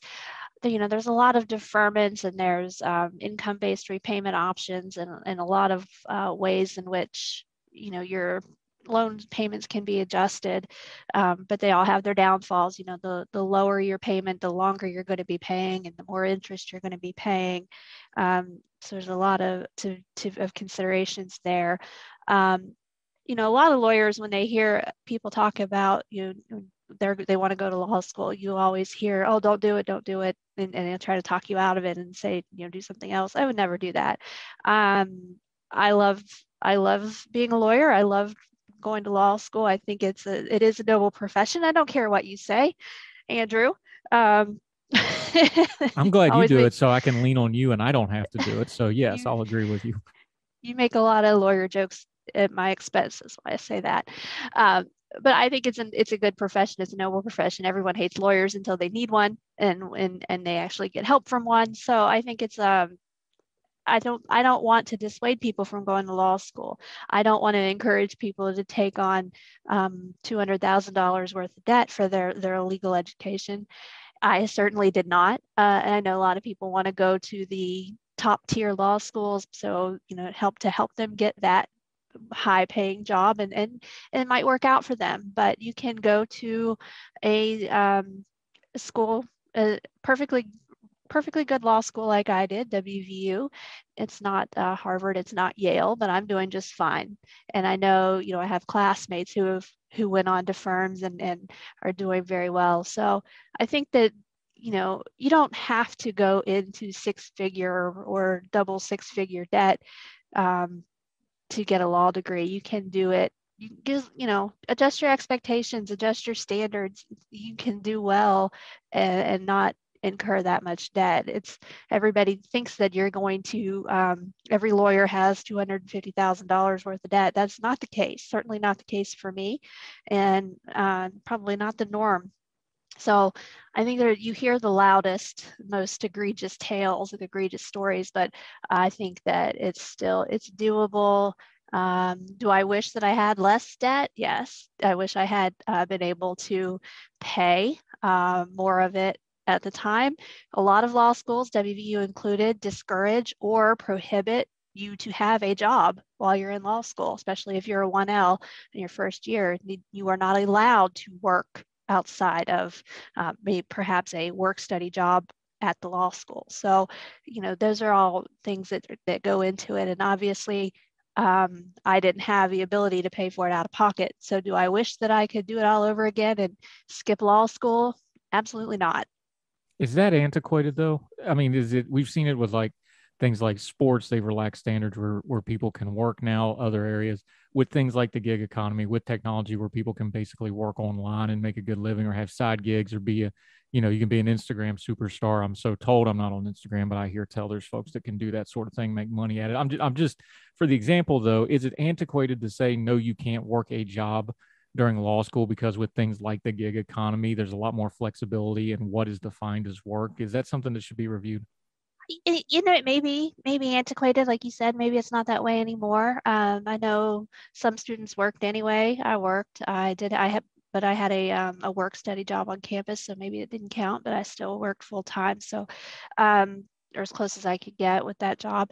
you know there's a lot of deferments and there's um, income-based repayment options and, and a lot of uh, ways in which you know your loan payments can be adjusted, um, but they all have their downfalls. You know, the the lower your payment, the longer you're going to be paying, and the more interest you're going to be paying. Um, so there's a lot of to, to of considerations there. Um, you know, a lot of lawyers when they hear people talk about you know, they they want to go to law school, you always hear, oh, don't do it, don't do it, and, and they'll try to talk you out of it and say, you know, do something else. I would never do that. Um, I love I love being a lawyer. I love going to law school. I think it's a it is a noble profession. I don't care what you say, Andrew. Um, I'm glad you do make, it so I can lean on you and I don't have to do it. So yes, you, I'll agree with you. You make a lot of lawyer jokes at my expense. That's why I say that. Um, but I think it's an it's a good profession. It's a noble profession. Everyone hates lawyers until they need one, and and and they actually get help from one. So I think it's um I don't I don't want to dissuade people from going to law school. I don't want to encourage people to take on um, two hundred thousand dollars worth of debt for their their legal education. I certainly did not, uh, and I know a lot of people want to go to the top tier law schools, so you know help to help them get that high paying job and, and, and it might work out for them but you can go to a um, school a perfectly perfectly good law school like I did, WVU. It's not uh, Harvard, it's not Yale, but I'm doing just fine. And I know, you know, I have classmates who have who went on to firms and, and are doing very well. So I think that you know you don't have to go into six figure or double six figure debt um, to get a law degree. You can do it. You just, you know, adjust your expectations, adjust your standards. You can do well and, and not incur that much debt. It's everybody thinks that you're going to, um, every lawyer has $250,000 worth of debt. That's not the case, certainly not the case for me, and uh, probably not the norm. So I think that you hear the loudest, most egregious tales and egregious stories, but I think that it's still, it's doable. Um, do I wish that I had less debt? Yes. I wish I had uh, been able to pay uh, more of it at the time. A lot of law schools, WVU included, discourage or prohibit you to have a job while you're in law school, especially if you're a 1L in your first year. You are not allowed to work outside of uh, maybe perhaps a work study job at the law school. So, you know, those are all things that, that go into it. And obviously, um, I didn't have the ability to pay for it out of pocket. So, do I wish that I could do it all over again and skip law school? Absolutely not. Is that antiquated though? I mean, is it? We've seen it with like things like sports. They've relaxed standards where where people can work now. Other areas with things like the gig economy, with technology, where people can basically work online and make a good living, or have side gigs, or be a you know, you can be an Instagram superstar. I'm so told I'm not on Instagram, but I hear tell there's folks that can do that sort of thing, make money at it. I'm just, I'm just for the example though, is it antiquated to say no, you can't work a job during law school because with things like the gig economy, there's a lot more flexibility in what is defined as work. Is that something that should be reviewed? you know, it may be maybe antiquated, like you said. Maybe it's not that way anymore. Um, I know some students worked anyway. I worked. I did. I have but I had a, um, a work study job on campus, so maybe it didn't count, but I still worked full time. So, um, or as close as I could get with that job.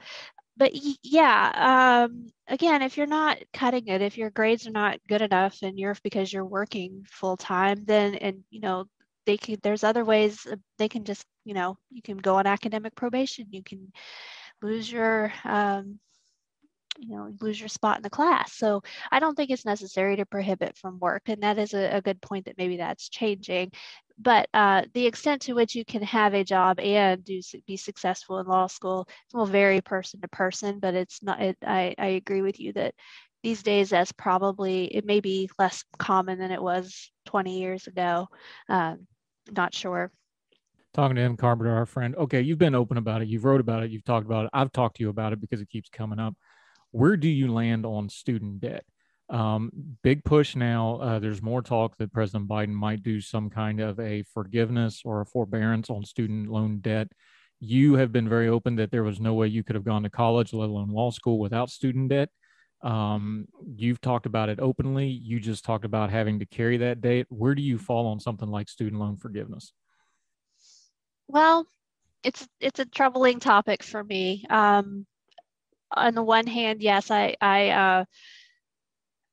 But yeah, um, again, if you're not cutting it, if your grades are not good enough and you're because you're working full time, then, and you know, they can, there's other ways they can just, you know, you can go on academic probation, you can lose your, um, you know lose your spot in the class. So i don't think it's necessary to prohibit from work and that is a, a good point that maybe that's changing. But uh, the extent to which you can have a job and do be successful in law school will vary person to person but it's not it, I, I agree with you that these days that's probably it may be less common than it was 20 years ago. Um, not sure. Talking to Em Carpenter our friend okay you've been open about it you've wrote about it you've talked about it i've talked to you about it because it keeps coming up where do you land on student debt? Um, big push now. Uh, there's more talk that President Biden might do some kind of a forgiveness or a forbearance on student loan debt. You have been very open that there was no way you could have gone to college, let alone law school, without student debt. Um, you've talked about it openly. You just talked about having to carry that debt. Where do you fall on something like student loan forgiveness? Well, it's it's a troubling topic for me. Um, on the one hand, yes, I, I uh,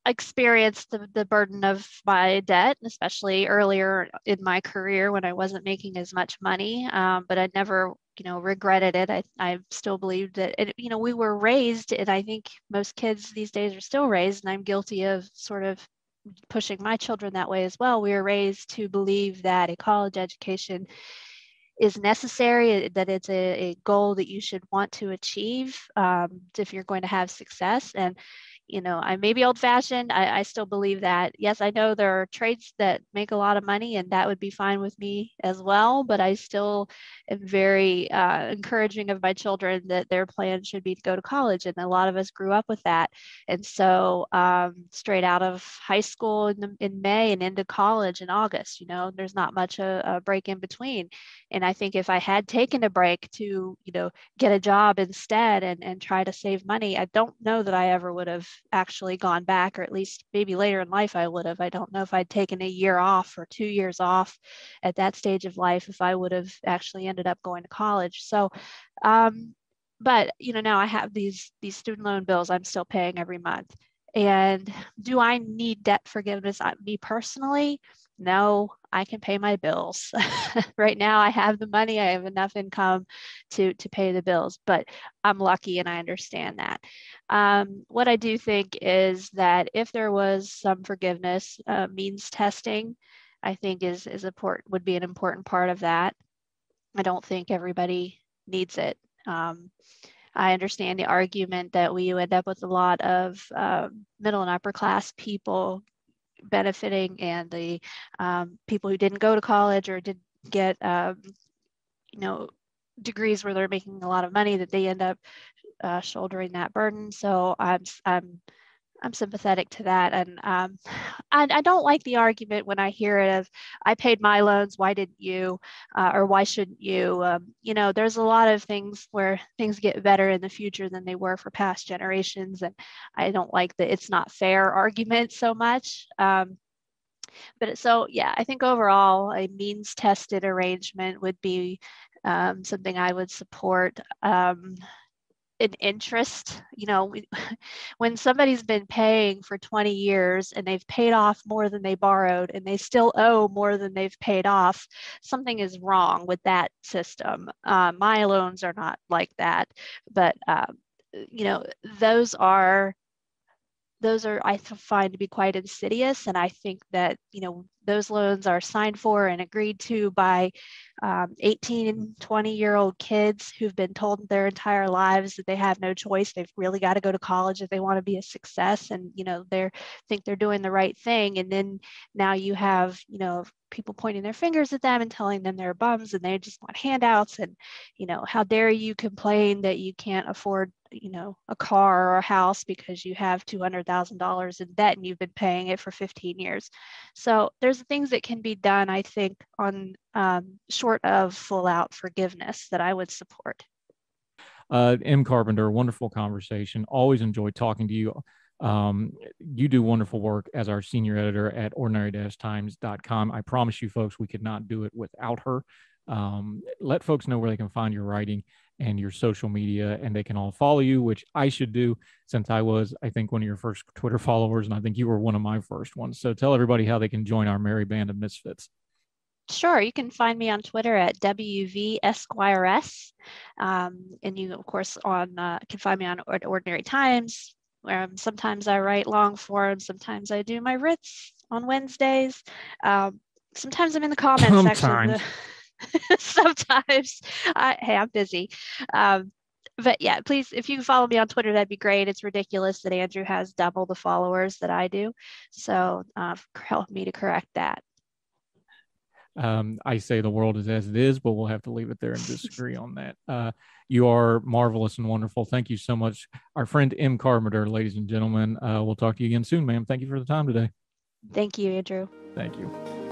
experienced the, the burden of my debt, especially earlier in my career when I wasn't making as much money. Um, but I never, you know, regretted it. I, I still believed that, it, you know, we were raised, and I think most kids these days are still raised, and I'm guilty of sort of pushing my children that way as well. We were raised to believe that a college education is necessary, that it's a, a goal that you should want to achieve um, if you're going to have success. And you know, I may be old fashioned. I, I, still believe that. Yes, I know there are trades that make a lot of money, and that would be fine with me as well. But I still am very uh, encouraging of my children that their plan should be to go to college. And a lot of us grew up with that. And so, um, straight out of high school in, the, in May and into college in August, you know, there's not much a, a break in between. And I think if I had taken a break to, you know, get a job instead and, and try to save money, I don't know that I ever would have actually gone back, or at least maybe later in life I would have. I don't know if I'd taken a year off or two years off at that stage of life if I would have actually ended up going to college. So, um, but you know, now I have these these student loan bills I'm still paying every month. And do I need debt forgiveness? Me personally, no, I can pay my bills. right now I have the money, I have enough income to to pay the bills, but I'm lucky and I understand that. Um, what I do think is that if there was some forgiveness, uh, means testing, I think is is important would be an important part of that. I don't think everybody needs it. Um, I understand the argument that we end up with a lot of uh, middle and upper class people benefiting and the um, people who didn't go to college or didn't get um, you know degrees where they're making a lot of money that they end up uh, shouldering that burden. So i'm i'm I'm sympathetic to that, and um, I, I, don't like the argument when I hear it of "I paid my loans, why didn't you?" Uh, or "Why shouldn't you?" Um, you know, there's a lot of things where things get better in the future than they were for past generations, and I don't like the "it's not fair" argument so much. Um, but so yeah, I think overall a means-tested arrangement would be um, something I would support. Um, an interest you know when somebody's been paying for 20 years and they've paid off more than they borrowed and they still owe more than they've paid off something is wrong with that system. Uh, my loans are not like that but uh, you know, those are those are I find to be quite insidious, and I think that you know those loans are signed for and agreed to by um, 18 20 year old kids who've been told their entire lives that they have no choice. They've really got to go to college if they want to be a success and you know they're think they're doing the right thing. And then now you have you know people pointing their fingers at them and telling them they're bums and they just want handouts and you know how dare you complain that you can't afford you know a car or a house because you have $200,000 in debt and you've been paying it for 15 years. So there's things that can be done i think on um, short of full out forgiveness that i would support. Uh, Em Carpenter wonderful conversation. Always enjoy talking to you. Um, you do wonderful work as our senior editor at ordinary-times.com. I promise you, folks, we could not do it without her. Um, let folks know where they can find your writing and your social media, and they can all follow you, which I should do since I was, I think, one of your first Twitter followers, and I think you were one of my first ones. So tell everybody how they can join our merry band of misfits. Sure, you can find me on Twitter at WV Esquires. Um, and you, of course, on uh, can find me on Ordinary Times, um, sometimes I write long form. Sometimes I do my writs on Wednesdays. Um, sometimes I'm in the comments sometimes. section. sometimes I, hey, I'm busy. Um, but yeah, please, if you follow me on Twitter, that'd be great. It's ridiculous that Andrew has double the followers that I do. So uh, help me to correct that. Um, I say the world is as it is, but we'll have to leave it there and disagree on that. Uh, you are marvelous and wonderful. Thank you so much. Our friend Em Carpenter, ladies and gentlemen. Uh, we'll talk to you again soon, ma'am. Thank you for the time today. Thank you, Andrew. Thank you.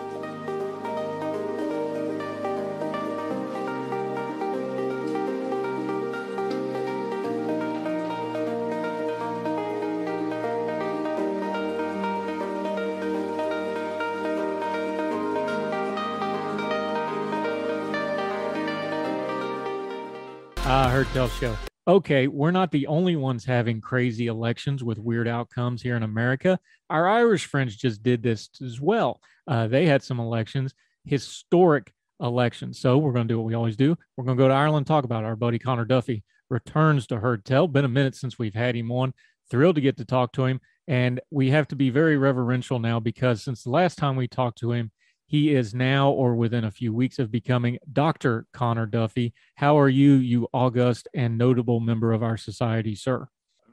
Ah, Show. Okay, we're not the only ones having crazy elections with weird outcomes here in America. Our Irish friends just did this as well. Uh, they had some elections, historic elections. So we're going to do what we always do. We're going to go to Ireland, talk about it. our buddy Connor Duffy returns to Heard Tell. Been a minute since we've had him on. Thrilled to get to talk to him. And we have to be very reverential now because since the last time we talked to him, he is now, or within a few weeks, of becoming Dr. Connor Duffy. How are you, you august and notable member of our society, sir?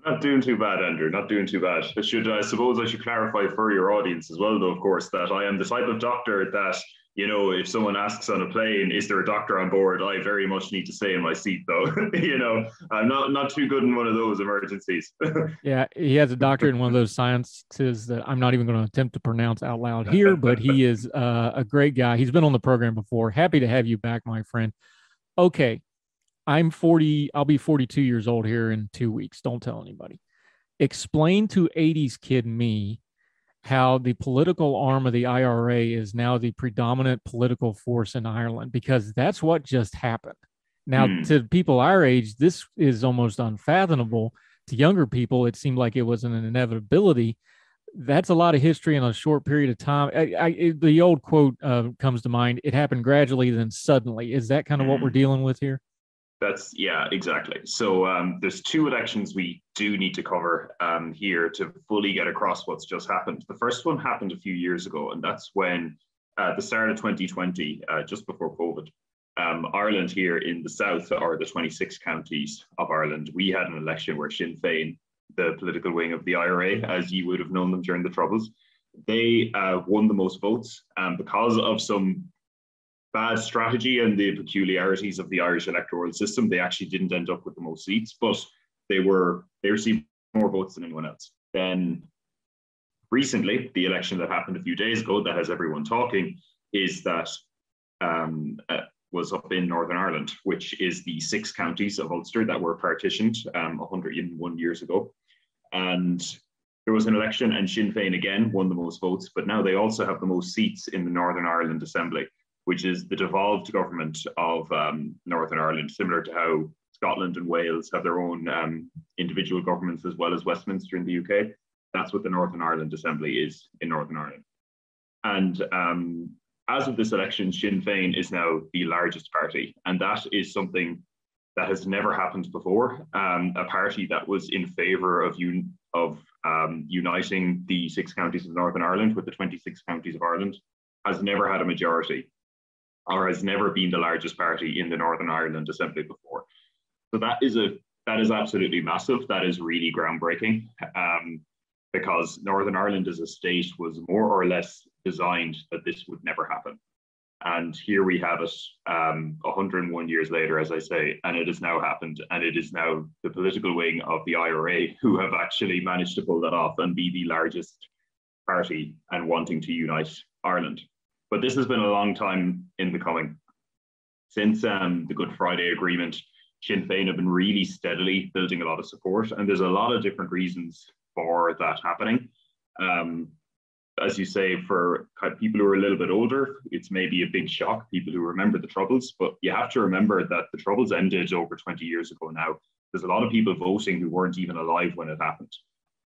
Not doing too bad, Andrew. Not doing too bad. I should, I suppose, I should clarify for your audience as well, though, of course, that I am the type of doctor that you know, if someone asks on a plane, is there a doctor on board? I very much need to stay in my seat, though. you know, I'm not not too good in one of those emergencies. yeah, he has a doctor in one of those sciences that I'm not even going to attempt to pronounce out loud here, but he is uh, a great guy. He's been on the program before. Happy to have you back, my friend. Okay, I'm 40. I'll be 42 years old here in two weeks. Don't tell anybody. Explain to 80s kid me how the political arm of the IRA is now the predominant political force in Ireland because that's what just happened. Now, mm. to people our age, this is almost unfathomable. To younger people, it seemed like it was an inevitability. That's a lot of history in a short period of time. I, I, the old quote uh, comes to mind: "It happened gradually, then suddenly." Is that kind of mm. what we're hmm. dealing with here? That's yeah, exactly. So um, there's two elections we do need to cover um, here to fully get across what's just happened. The first one happened a few years ago, and that's when uh, the start of 2020, uh, just before COVID, um, Ireland here in the south, or the 26 counties of Ireland, we had an election where Sinn Féin, the political wing of the IRA, as you would have known them during the Troubles, they uh, won the most votes um, because of some bad strategy and the peculiarities of the Irish electoral system, they actually didn't end up with the most seats, but they were they received more votes than anyone else. Then recently, the election that happened a few days ago that has everyone talking is that um, uh, was up in Northern Ireland, which is the six counties of Ulster that were partitioned um, 101 years ago. And there was an election, and Sinn Féin again won the most votes, but now they also have the most seats in the Northern Ireland Assembly which is the devolved government of um, Northern Ireland, similar to how Scotland and Wales have their own um, individual governments as well as Westminster in the UK. That's what the Northern Ireland Assembly is in Northern Ireland. And um, as of this election, Sinn Féin is now the largest party. And that is something that has never happened before. Um, a party that was in favour of un- of um, uniting the six counties of Northern Ireland with the 26 counties of Ireland has never had a majority or has never been the largest party in the Northern Ireland Assembly before. So that is a that is absolutely massive. That is really groundbreaking um, because Northern Ireland as a state was more or less designed that this would never happen. And here we have it um, 101 years later, as I say, and it has now happened. And it is now the political wing of the IRA who have actually managed to pull that off and be the largest party and wanting to unite Ireland. But this has been a long time in the coming. Since um, the Good Friday Agreement, Sinn Féin have been really steadily building a lot of support, and there's a lot of different reasons for that happening. Um, as you say, for people who are a little bit older, it's maybe a big shock, people who remember the Troubles, but you have to remember that the Troubles ended over 20 years ago now. There's a lot of people voting who weren't even alive when it happened.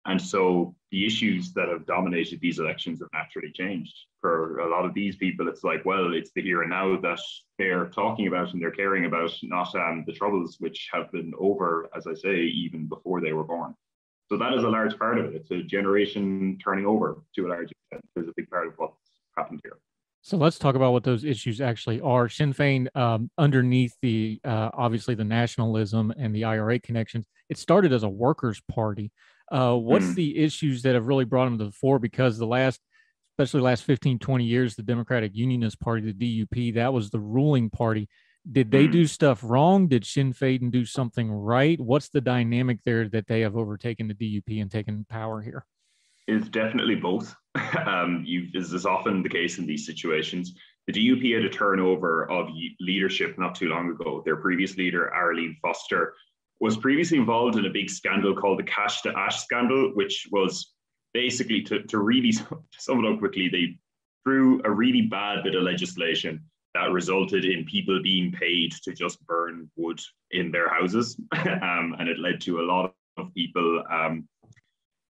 And so the issues that have dominated these elections have naturally changed. For a lot of these people, it's like, well, it's the here and now that they're talking about and they're caring about, not um, the troubles which have been over, as I say, even before they were born. So that is a large part of it. It's a generation turning over to a large extent. There's a big part of what's happened here. So let's talk about what those issues actually are. Sinn Féin, um, underneath the uh, obviously the nationalism and the IRA connections, it started as a workers' party. Uh, what's mm. the issues that have really brought them to the fore? Because the last, especially last 15, 20 years, the Democratic Unionist Party, the DUP, that was the ruling party. Did they mm. do stuff wrong? Did Sinn Féin do something right? What's the dynamic there that they have overtaken the DUP and taken power here? It's definitely both. um, you, as is often the case in these situations. The DUP had a turnover of leadership not too long ago. Their previous leader, Arlene Foster, was previously involved in a big scandal called the Cash to Ash scandal, which was basically to, to really sum it up quickly, they threw a really bad bit of legislation that resulted in people being paid to just burn wood in their houses. um, and it led to a lot of people, um,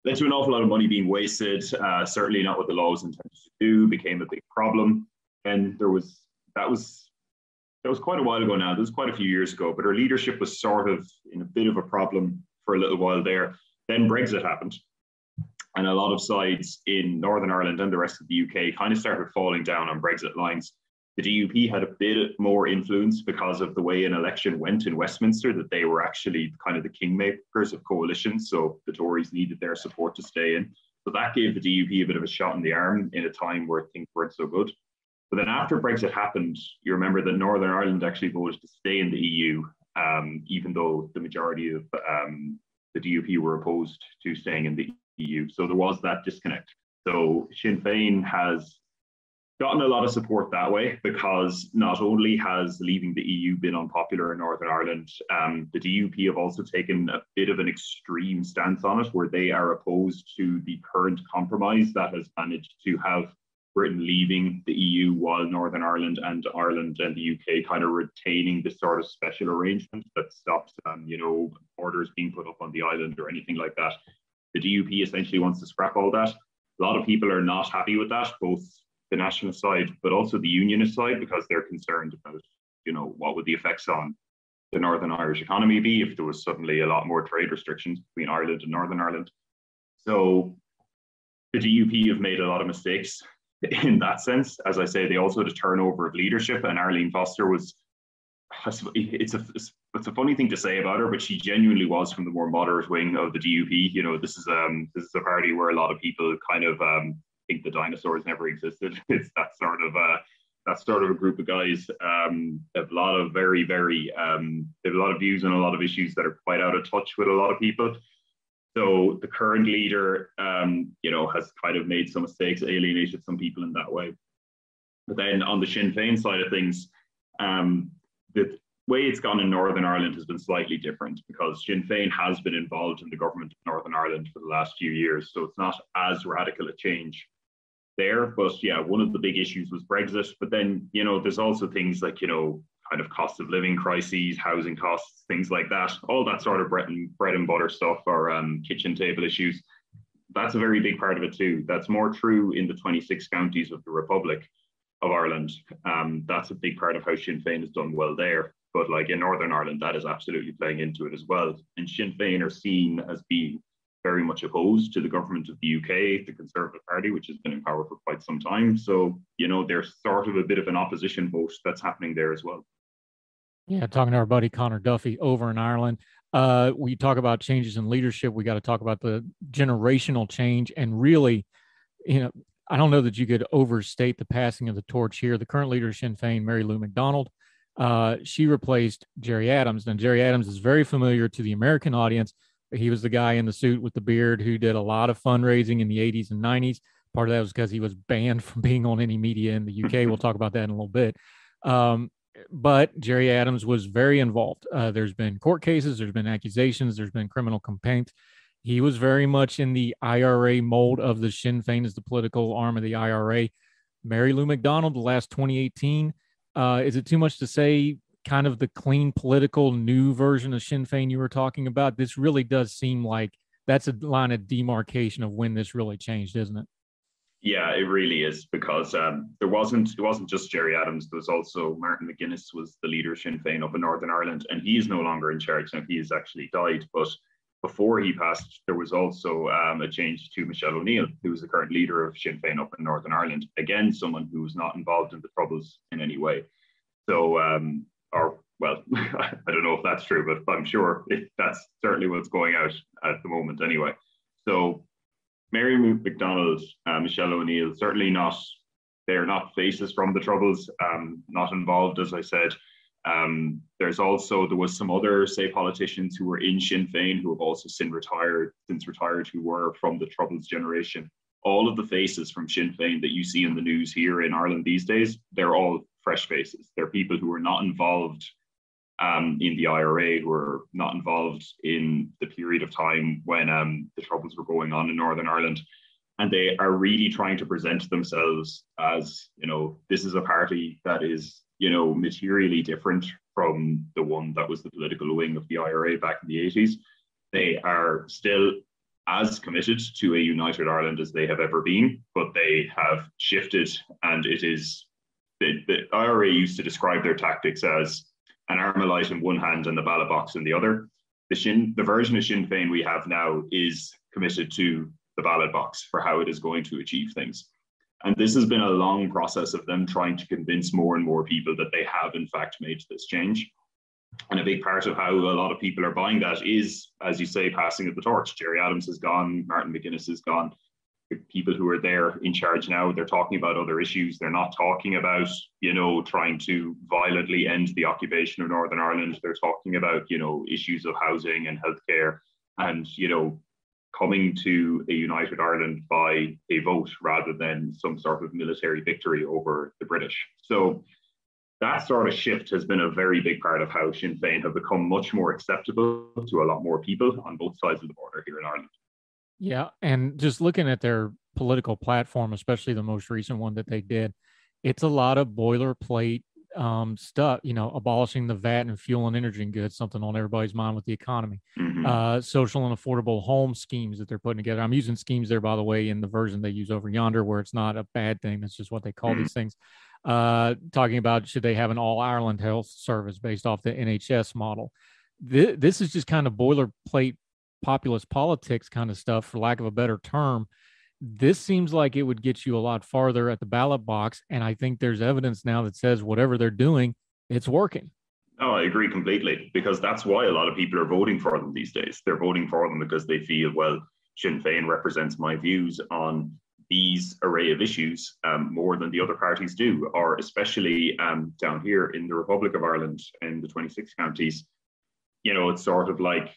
led to an awful lot of money being wasted, uh, certainly not what the law was intended to do, became a big problem. And there was, that was, that was quite a while ago now. This was quite a few years ago, but her leadership was sort of in a bit of a problem for a little while there. Then Brexit happened. And a lot of sides in Northern Ireland and the rest of the UK kind of started falling down on Brexit lines the DUP had a bit more influence because of the way an election went in Westminster, that they were actually kind of the kingmakers of coalitions. So the Tories needed their support to stay in. So that gave the DUP a bit of a shot in the arm in a time where things weren't so good. But then after Brexit happened, you remember that Northern Ireland actually voted to stay in the EU, um, even though the majority of um, the DUP were opposed to staying in the EU. So there was that disconnect. So Sinn Féin has gotten a lot of support that way because not only has leaving the EU been unpopular in Northern Ireland, um, the DUP have also taken a bit of an extreme stance on it, where they are opposed to the current compromise that has managed to have Britain leaving the EU while Northern Ireland and Ireland and the UK kind of retaining this sort of special arrangement that stops, um, you know, orders being put up on the island or anything like that. The DUP essentially wants to scrap all that. A lot of people are not happy with that, both the nationalist side, but also the unionist side, because they're concerned about, you know, what would the effects on the Northern Irish economy be if there was suddenly a lot more trade restrictions between Ireland and Northern Ireland. So the DUP have made a lot of mistakes in that sense. As I say, they also had a turnover of leadership, and Arlene Foster was. It's a it's a funny thing to say about her, but she genuinely was from the more moderate wing of the DUP. You know, this is um this is a party where a lot of people kind of um think the dinosaurs never existed. It's that sort of uh, that sort of a group of guys. Um, have a lot of very, very um, they have a lot of views on a lot of issues that are quite out of touch with a lot of people. So the current leader, um, you know, has kind of made some mistakes, alienated some people in that way. But then on the Sinn Féin side of things, um, the way it's gone in Northern Ireland has been slightly different because Sinn Féin has been involved in the government of Northern Ireland for the last few years. So it's not as radical a change there. But yeah, one of the big issues was Brexit. But then, you know, there's also things like, you know, kind of cost of living crises, housing costs, things like that. All that sort of bread and, bread and butter stuff or um, kitchen table issues. That's a very big part of it too. That's more true in the 26 counties of the Republic of Ireland. Um, that's a big part of how Sinn Féin has done well there. but like in Northern Ireland, that is absolutely playing into it as well. And Sinn Féin are seen as being very much opposed to the government of the UK, the Conservative Party, which has been in power for quite some time. So, you know, there's sort of a bit of an opposition vote that's happening there as well. Yeah, talking to our buddy Connor Duffy over in Ireland. Uh, we talk about changes in leadership. We got to talk about the generational change and really, you know, I don't know that you could overstate the passing of the torch here. The current leader Sinn Féin, Mary Lou McDonald, uh, she replaced Gerry Adams. And Gerry Adams is very familiar to the American audience. He was the guy in the suit with the beard who did a lot of fundraising in the 80s and 90s. Part of that was because he was banned from being on any media in the UK. we'll talk about that in a little bit. Um, but Gerry Adams was very involved. Uh, there's been court cases, there's been accusations, there's been criminal complaints. He was very much in the IRA mold of the Sinn Féin as the political arm of the IRA. Mary Lou McDonald, the last 2018. Uh, is it too much to say, kind of the clean political new version of Sinn Féin you were talking about? This really does seem like that's a line of demarcation of when this really changed, isn't it? Yeah, it really is because um, there wasn't it wasn't just Gerry Adams. There was also Martin McGuinness was the leader of Sinn Féin up in Northern Ireland, and he is no longer in charge now. He has actually died. But before he passed, there was also um, a change to Michelle O'Neill, who is the current leader of Sinn Féin up in Northern Ireland. Again, someone who was not involved in the troubles in any way. So, um, or well, I don't know if that's true, but I'm sure it, that's certainly what's going out at the moment anyway. So Mary McDonald, uh, Michelle O'Neill, certainly not, they're not faces from the Troubles, um, not involved, as I said. Um, there's also, there was some other, say, politicians who were in Sinn Féin who have also since retired, since retired, who were from the Troubles generation. All of the faces from Sinn Féin that you see in the news here in Ireland these days, they're all fresh faces. They're people who are not involved um, in the IRA who were not involved in the period of time when um, the troubles were going on in Northern Ireland. And they are really trying to present themselves as, you know, this is a party that is, you know, materially different from the one that was the political wing of the IRA back in the 80s. They are still as committed to a united Ireland as they have ever been, but they have shifted. And it is the, the IRA used to describe their tactics as an Armalite in one hand and the ballot box in the other. The Sinn, the version of Sinn Féin we have now is committed to the ballot box for how it is going to achieve things. And this has been a long process of them trying to convince more and more people that they have, in fact, made this change. And a big part of how a lot of people are buying that is, as you say, passing of the torch. Gerry Adams has gone, Martin McGuinness is gone people who are there in charge now they're talking about other issues. They're not talking about you know trying to violently end the occupation of northern ireland. They're talking about you know issues of housing and healthcare and you know coming to a united ireland by a vote rather than some sort of military victory over the british. So that sort of shift has been a very big part of how Sinn Féin have become much more acceptable to a lot more people on both sides of the border here in Ireland. Yeah, and just looking at their political platform, especially the most recent one that they did, it's a lot of boilerplate um, stuff. You know, abolishing the VAT and fuel and energy and goods, something on everybody's mind with the economy. Mm-hmm. Uh, social and affordable home schemes that they're putting together. I'm using schemes there, by the way, in the version they use over yonder, where it's not a bad thing. That's just what they call mm-hmm. these things. Uh, talking about should they have an all Ireland health service based off the NHS model. This, this is just kind of boilerplate populist politics kind of stuff, for lack of a better term, this seems like it would get you a lot farther at the ballot box. And I think there's evidence now that says whatever they're doing, it's working. Oh, I agree completely because that's why a lot of people are voting for them these days. They're voting for them because they feel, well, Sinn Féin represents my views on these array of issues um, more than the other parties do, or especially um, down here in the Republic of Ireland in the 26 counties. You know, it's sort of like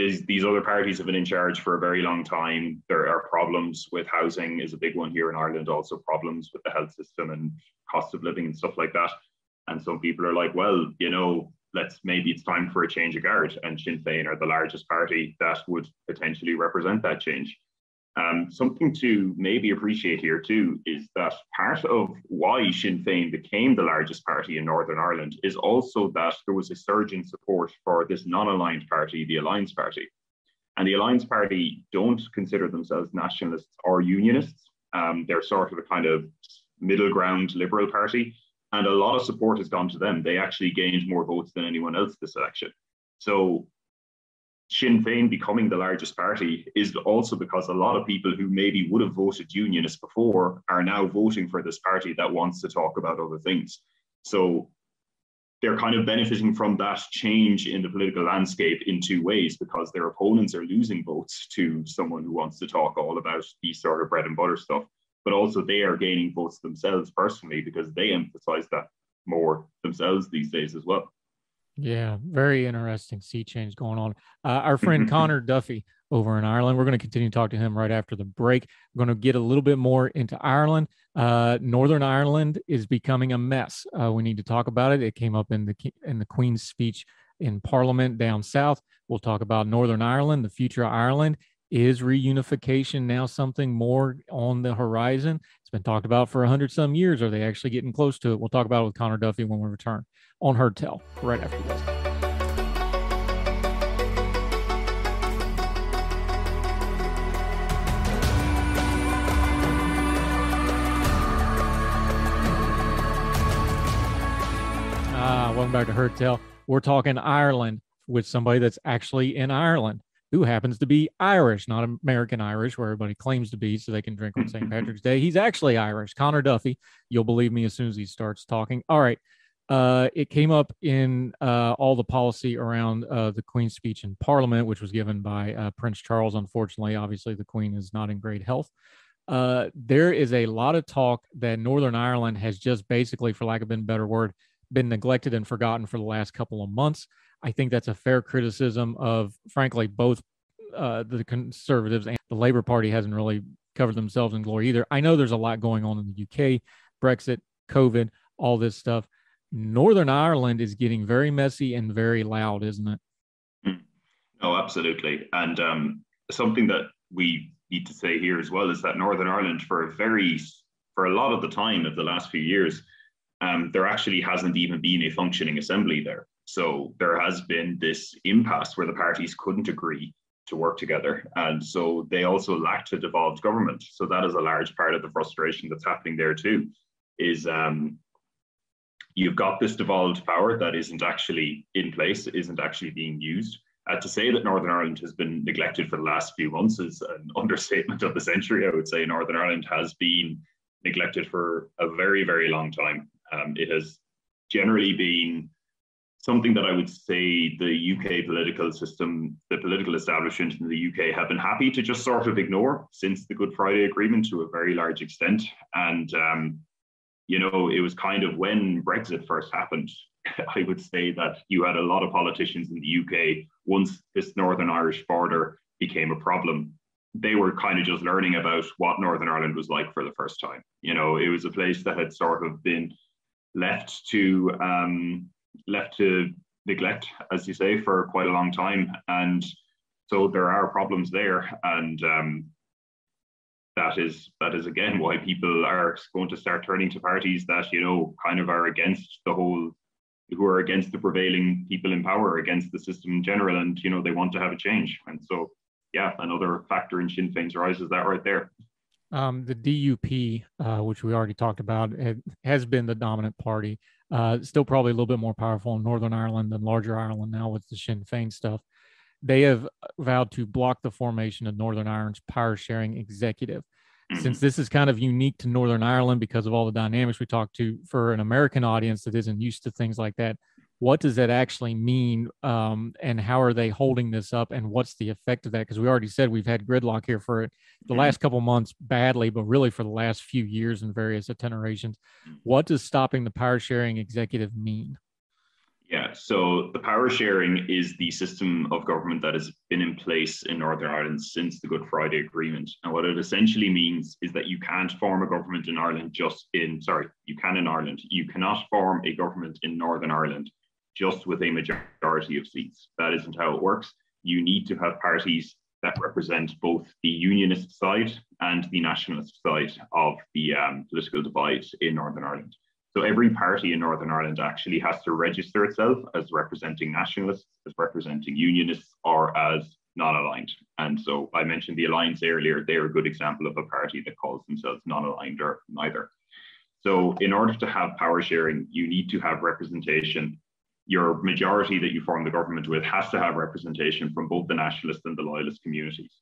is these other parties have been in charge for a very long time. There are problems with housing is a big one here in Ireland, also problems with the health system and cost of living and stuff like that. And some people are like, well, you know, let's maybe it's time for a change of guard. And Sinn Féin are the largest party that would potentially represent that change. Um, something to maybe appreciate here too is that part of why Sinn Féin became the largest party in Northern Ireland is also that there was a surge in support for this non-aligned party, the Alliance Party. And the Alliance Party don't consider themselves nationalists or unionists. Um, they're sort of a kind of middle ground liberal party. and a lot of support has gone to them. They actually gained more votes than anyone else this election. So Sinn Féin becoming the largest party is also because a lot of people who maybe would have voted unionist before are now voting for this party that wants to talk about other things. So they're kind of benefiting from that change in the political landscape in two ways because their opponents are losing votes to someone who wants to talk all about these sort of bread and butter stuff, but also they are gaining votes themselves personally because they emphasize that more themselves these days as well. Yeah, very interesting sea change going on. Uh, our friend Connor Duffy over in Ireland. We're going to continue to talk to him right after the break. We're going to get a little bit more into Ireland. Uh, Northern Ireland is becoming a mess. Uh, we need to talk about it. It came up in the in the Queen's speech in Parliament down south. We'll talk about Northern Ireland, the future of Ireland. Is reunification now something more on the horizon? It's been talked about for a hundred some years. Are they actually getting close to it? We'll talk about it with Connor Duffy when we return on Heard Tell right after this. Ah, welcome back to Heard Tell. We're talking Ireland with somebody that's actually in Ireland who happens to be Irish, not American Irish, where everybody claims to be so they can drink on St. Patrick's Day. He's actually Irish. Connor Duffy. You'll believe me as soon as he starts talking. All right. Uh, it came up in uh, all the policy around uh, the Queen's speech in Parliament, which was given by uh, Prince Charles. Unfortunately, obviously, the Queen is not in great health. Uh, there is a lot of talk that Northern Ireland has just basically, for lack of a better word, been neglected and forgotten for the last couple of months. I think that's a fair criticism of, frankly, both uh, the Conservatives and the Labour Party hasn't really covered themselves in glory either. I know there's a lot going on in the UK, Brexit, COVID, all this stuff Northern Ireland is getting very messy and very loud, isn't it? Oh, absolutely. And um, something that we need to say here as well is that Northern Ireland, for a very, for a lot of the time of the last few years, um, there actually hasn't even been a functioning assembly there. So there has been this impasse where the parties couldn't agree to work together. And so they also lacked a devolved government. So that is a large part of the frustration that's happening there too, is um, you've got this devolved power that isn't actually in place, isn't actually being used. Uh, to say that Northern Ireland has been neglected for the last few months is an understatement of the century. I would say Northern Ireland has been neglected for a very, very long time. Um, it has generally been something that I would say the UK political system, the political establishment in the UK have been happy to just sort of ignore since the Good Friday Agreement to a very large extent. And um, you know, it was kind of when Brexit first happened, I would say that you had a lot of politicians in the UK, once this Northern Irish border became a problem, they were kind of just learning about what Northern Ireland was like for the first time. You know, it was a place that had sort of been left to um, left to neglect, as you say, for quite a long time, and so there are problems there. And um, that is that is again why people are going to start turning to parties that you know kind of are against the whole who are against the prevailing people in power against the system in general and you know they want to have a change and so yeah another factor in Sinn Féin's rise is that right there um, the DUP, uh, which we already talked about, has been the dominant party. Uh, still probably a little bit more powerful in Northern Ireland than larger Ireland now with the Sinn Féin stuff they have vowed to block the formation of Northern Ireland's power sharing executive. Mm-hmm. Since this is kind of unique to Northern Ireland because of all the dynamics we talked to for an American audience that isn't used to things like that, what does that actually mean? Um, and how are they holding this up? And what's the effect of that? Because we already said we've had gridlock here for the mm-hmm. last couple months badly, but really for the last few years in various iterations. Mm-hmm. What does stopping the power sharing executive mean? Yeah, so the power sharing is the system of government that has been in place in Northern Ireland since the Good Friday Agreement. And what it essentially means is that you can't form a government in Ireland just in, sorry, you can in Ireland. You cannot form a government in Northern Ireland just with a majority of seats. That isn't how it works. You need to have parties that represent both the unionist side and the nationalist side of the um, political divide in Northern Ireland. So every party in Northern Ireland actually has to register itself as representing nationalists, as representing unionists, or as non-aligned. And so I mentioned the Alliance earlier. They're a good example of a party that calls themselves non-aligned or neither. So, in order to have power sharing, you need to have representation. Your majority that you form the government with has to have representation from both the nationalist and the loyalist communities.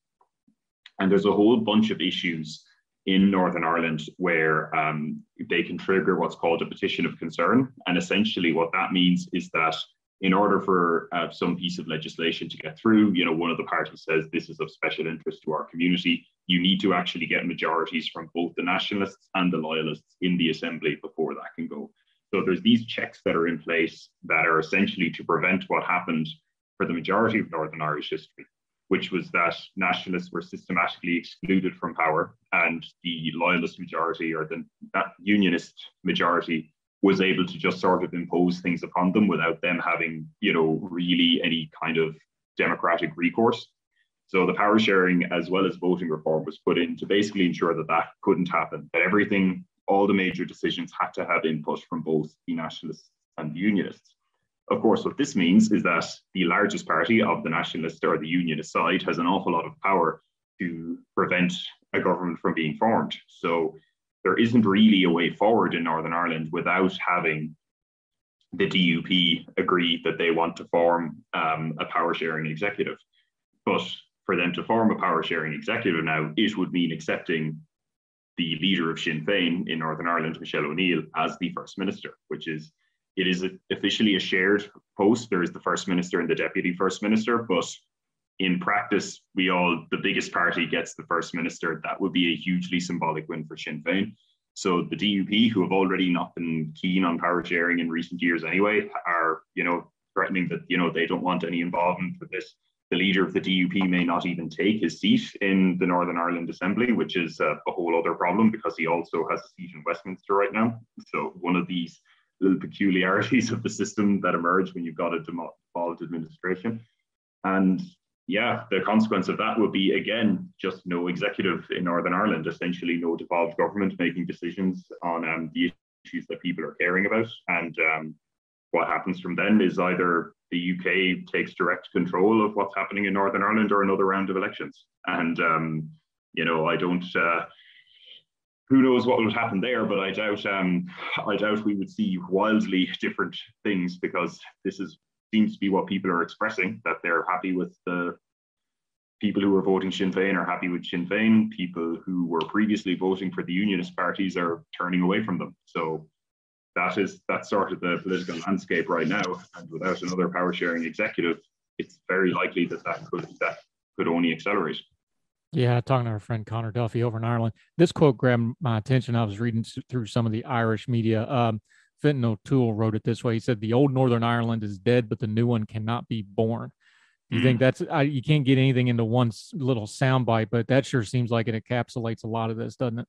And there's a whole bunch of issues in Northern Ireland where um, they can trigger what's called a petition of concern. And essentially, what that means is that in order for uh, some piece of legislation to get through, you know, one of the parties says this is of special interest to our community, you need to actually get majorities from both the nationalists and the loyalists in the assembly before that can go. So there's these checks that are in place that are essentially to prevent what happened for the majority of Northern Irish history, which was that nationalists were systematically excluded from power and the loyalist majority or the that unionist majority was able to just sort of impose things upon them without them having, you know, really any kind of democratic recourse. So the power sharing as well as voting reform was put in to basically ensure that that couldn't happen, that everything, all the major decisions had to have input from both the nationalists and the unionists. Of course, what this means is that the largest party of the nationalist or the unionist side has an awful lot of power to prevent a government from being formed. So there isn't really a way forward in Northern Ireland without having the DUP agree that they want to form um, a power sharing executive. But for them to form a power sharing executive now, it would mean accepting the leader of Sinn Féin in Northern Ireland, Michelle O'Neill, as the first minister, which is it is officially a shared post. There is the first minister and the deputy first minister, but in practice, we all, the biggest party gets the first minister. That would be a hugely symbolic win for Sinn Féin. So the DUP, who have already not been keen on power sharing in recent years anyway, are, you know, threatening that, you know, they don't want any involvement with this. The leader of the DUP may not even take his seat in the Northern Ireland Assembly, which is a, a whole other problem because he also has a seat in Westminster right now. So one of these little peculiarities of the system that emerge when you've got a devolved administration. And yeah, the consequence of that would be again just no executive in Northern Ireland, essentially no devolved government making decisions on um, the issues that people are caring about. And um, what happens from then is either the UK takes direct control of what's happening in Northern Ireland or another round of elections. And um, you know, I don't. Uh, who knows what would happen there? But I doubt. Um, I doubt we would see wildly different things because this is seems to be what people are expressing that they're happy with the people who are voting Sinn Féin are happy with Sinn Féin. People who were previously voting for the unionist parties are turning away from them. So that is that's sort of the political landscape right now. And without another power sharing executive, it's very likely that that could that could only accelerate. Yeah, talking to our friend Connor Duffy over in Ireland. This quote grabbed my attention. I was reading through some of the Irish media. Um, Fintan O'Toole wrote it this way. He said, "The old Northern Ireland is dead, but the new one cannot be born." Do you mm. think that's I, you can't get anything into one little soundbite, but that sure seems like it encapsulates a lot of this, doesn't it?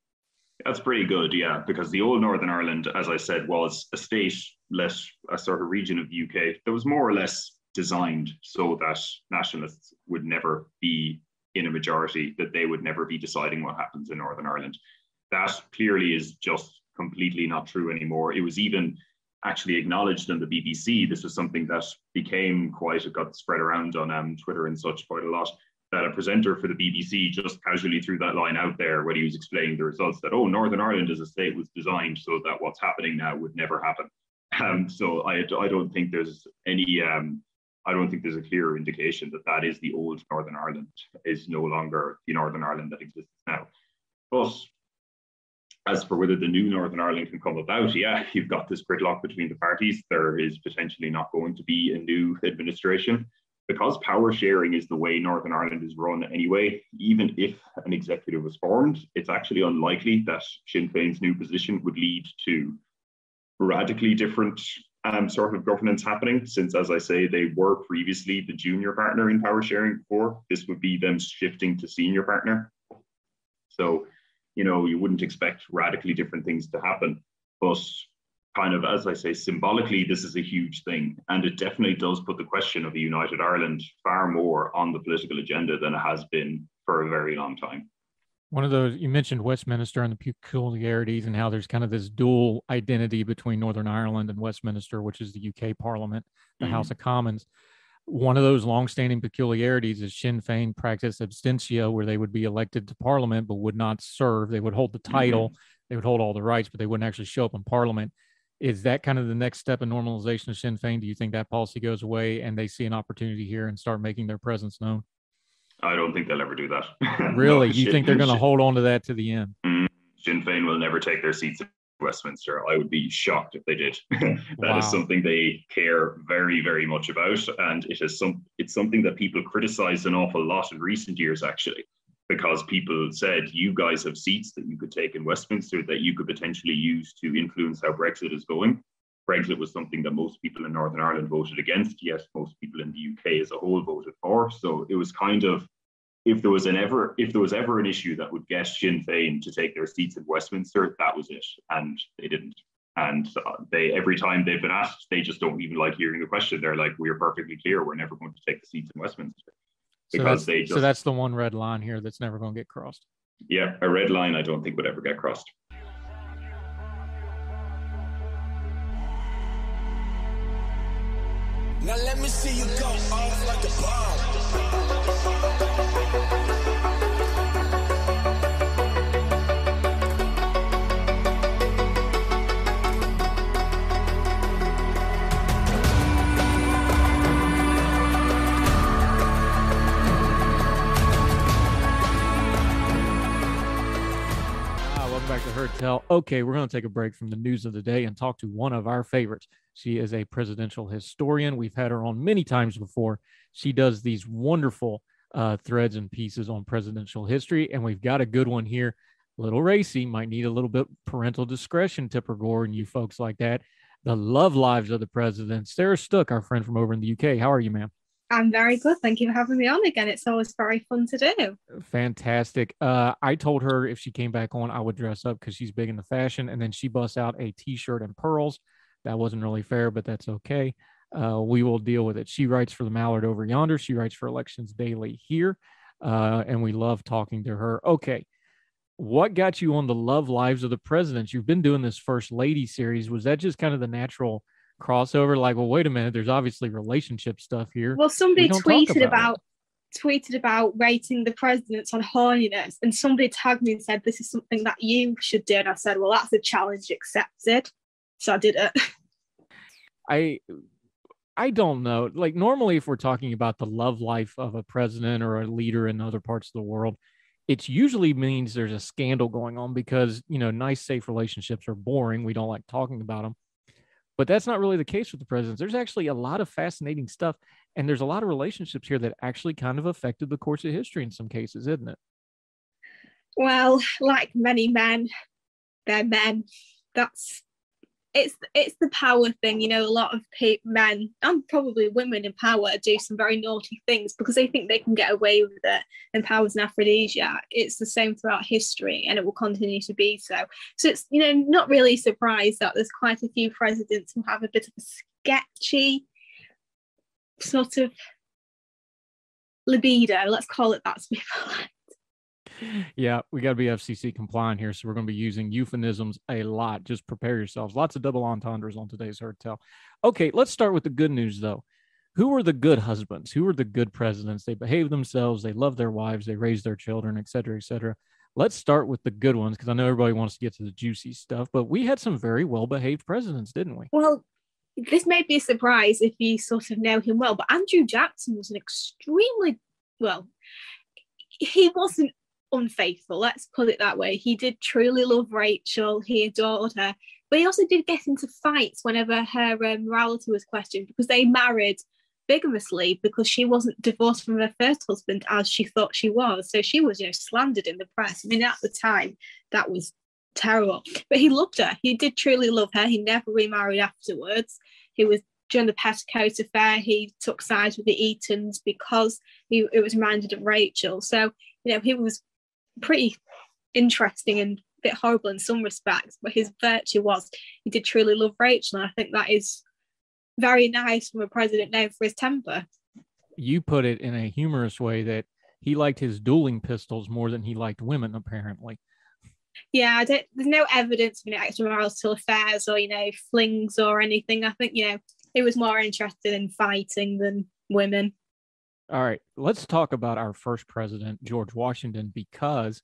That's pretty good, yeah, because the old Northern Ireland, as I said, was a state, less a sort of region of the UK that was more or less designed so that nationalists would never be in a majority, that they would never be deciding what happens in Northern Ireland. That clearly is just completely not true anymore. It was even actually acknowledged on the BBC. This was something that became quite, it got spread around on um, Twitter and such quite a lot. That a presenter for the BBC just casually threw that line out there when he was explaining the results that, oh, Northern Ireland as a state was designed so that what's happening now would never happen. Um, so I, I don't think there's any, um, I don't think there's a clear indication that that is the old Northern Ireland, is no longer the Northern Ireland that exists now. But as for whether the new Northern Ireland can come about, yeah, you've got this gridlock between the parties. There is potentially not going to be a new administration. Because power sharing is the way Northern Ireland is run anyway, even if an executive was formed, it's actually unlikely that Sinn Féin's new position would lead to radically different um, sort of governance happening, since, as I say, they were previously the junior partner in power sharing before. This would be them shifting to senior partner. So you know, you wouldn't expect radically different things to happen. But kind of, as I say, symbolically, this is a huge thing. And it definitely does put the question of a united Ireland far more on the political agenda than it has been for a very long time. One of those, you mentioned Westminster and the peculiarities and how there's kind of this dual identity between Northern Ireland and Westminster, which is the UK Parliament, the mm-hmm. House of Commons one of those longstanding peculiarities is Sinn Féin practice abstentia, where they would be elected to parliament but would not serve. They would hold the title, mm-hmm. they would hold all the rights, but they wouldn't actually show up in parliament. Is that kind of the next step in normalization of Sinn Féin? Do you think that policy goes away and they see an opportunity here and start making their presence known? I don't think they'll ever do that. really? no, you Sinn, think they're going to hold on to that to the end? Mm, Sinn Féin will never take their seats in Westminster. I would be shocked if they did. that wow. is something they care very, very much about, and it is some. It's something that people criticised an awful lot in recent years, actually, because people said you guys have seats that you could take in Westminster that you could potentially use to influence how Brexit is going. Brexit was something that most people in Northern Ireland voted against. Yes, most people in the UK as a whole voted for. So it was kind of if there was an ever if there was ever an issue that would get Sinn Féin to take their seats in Westminster, that was it, and they didn't. And uh, they every time they've been asked, they just don't even like hearing the question. They're like, "We're perfectly clear. We're never going to take the seats in Westminster." Because so they just, so that's the one red line here that's never going to get crossed. Yeah, a red line I don't think would ever get crossed. Now let me see you go off like a bomb. Tell. Okay, we're going to take a break from the news of the day and talk to one of our favorites. She is a presidential historian. We've had her on many times before. She does these wonderful uh, threads and pieces on presidential history, and we've got a good one here. A little racy, might need a little bit parental discretion, Tipper Gore, and you folks like that. The love lives of the presidents. Sarah Stook, our friend from over in the UK. How are you, ma'am? I'm very good. Thank you for having me on again. It's always very fun to do. Fantastic. Uh, I told her if she came back on, I would dress up because she's big in the fashion. And then she busts out a t shirt and pearls. That wasn't really fair, but that's okay. Uh, we will deal with it. She writes for the Mallard over yonder. She writes for Elections Daily here. Uh, and we love talking to her. Okay. What got you on the love lives of the presidents? You've been doing this First Lady series. Was that just kind of the natural? Crossover like well wait a minute there's obviously relationship stuff here. Well somebody we tweeted about, about tweeted about rating the presidents on horniness and somebody tagged me and said this is something that you should do and i said well that's a challenge accepted. So i did it. I i don't know. Like normally if we're talking about the love life of a president or a leader in other parts of the world it usually means there's a scandal going on because you know nice safe relationships are boring. We don't like talking about them but that's not really the case with the presidents. There's actually a lot of fascinating stuff. And there's a lot of relationships here that actually kind of affected the course of history in some cases, isn't it? Well, like many men, they're men. That's it's it's the power thing you know a lot of men and probably women in power do some very naughty things because they think they can get away with it. And power's an aphrodisiac. It's the same throughout history and it will continue to be so. So it's you know not really surprised that there's quite a few presidents who have a bit of a sketchy sort of libido let's call it that to be polite yeah, we got to be FCC compliant here. So we're going to be using euphemisms a lot. Just prepare yourselves. Lots of double entendres on today's Heard Tell. Okay, let's start with the good news, though. Who are the good husbands? Who are the good presidents? They behave themselves, they love their wives, they raise their children, et cetera, et cetera. Let's start with the good ones because I know everybody wants to get to the juicy stuff, but we had some very well behaved presidents, didn't we? Well, this may be a surprise if you sort of know him well, but Andrew Jackson was an extremely well, he wasn't unfaithful. Let's put it that way. He did truly love Rachel. He adored her, but he also did get into fights whenever her um, morality was questioned because they married bigamously because she wasn't divorced from her first husband as she thought she was. So she was, you know, slandered in the press. I mean, at the time, that was terrible. But he loved her. He did truly love her. He never remarried afterwards. He was during the Petticoat affair. He took sides with the Eatons because he it was reminded of Rachel. So you know, he was pretty interesting and a bit horrible in some respects, but his virtue was he did truly love Rachel. And I think that is very nice from a president known for his temper. You put it in a humorous way that he liked his dueling pistols more than he liked women, apparently. Yeah, I don't, there's no evidence of you know, extramarital affairs or, you know, flings or anything. I think, you know, he was more interested in fighting than women. All right, let's talk about our first president, George Washington, because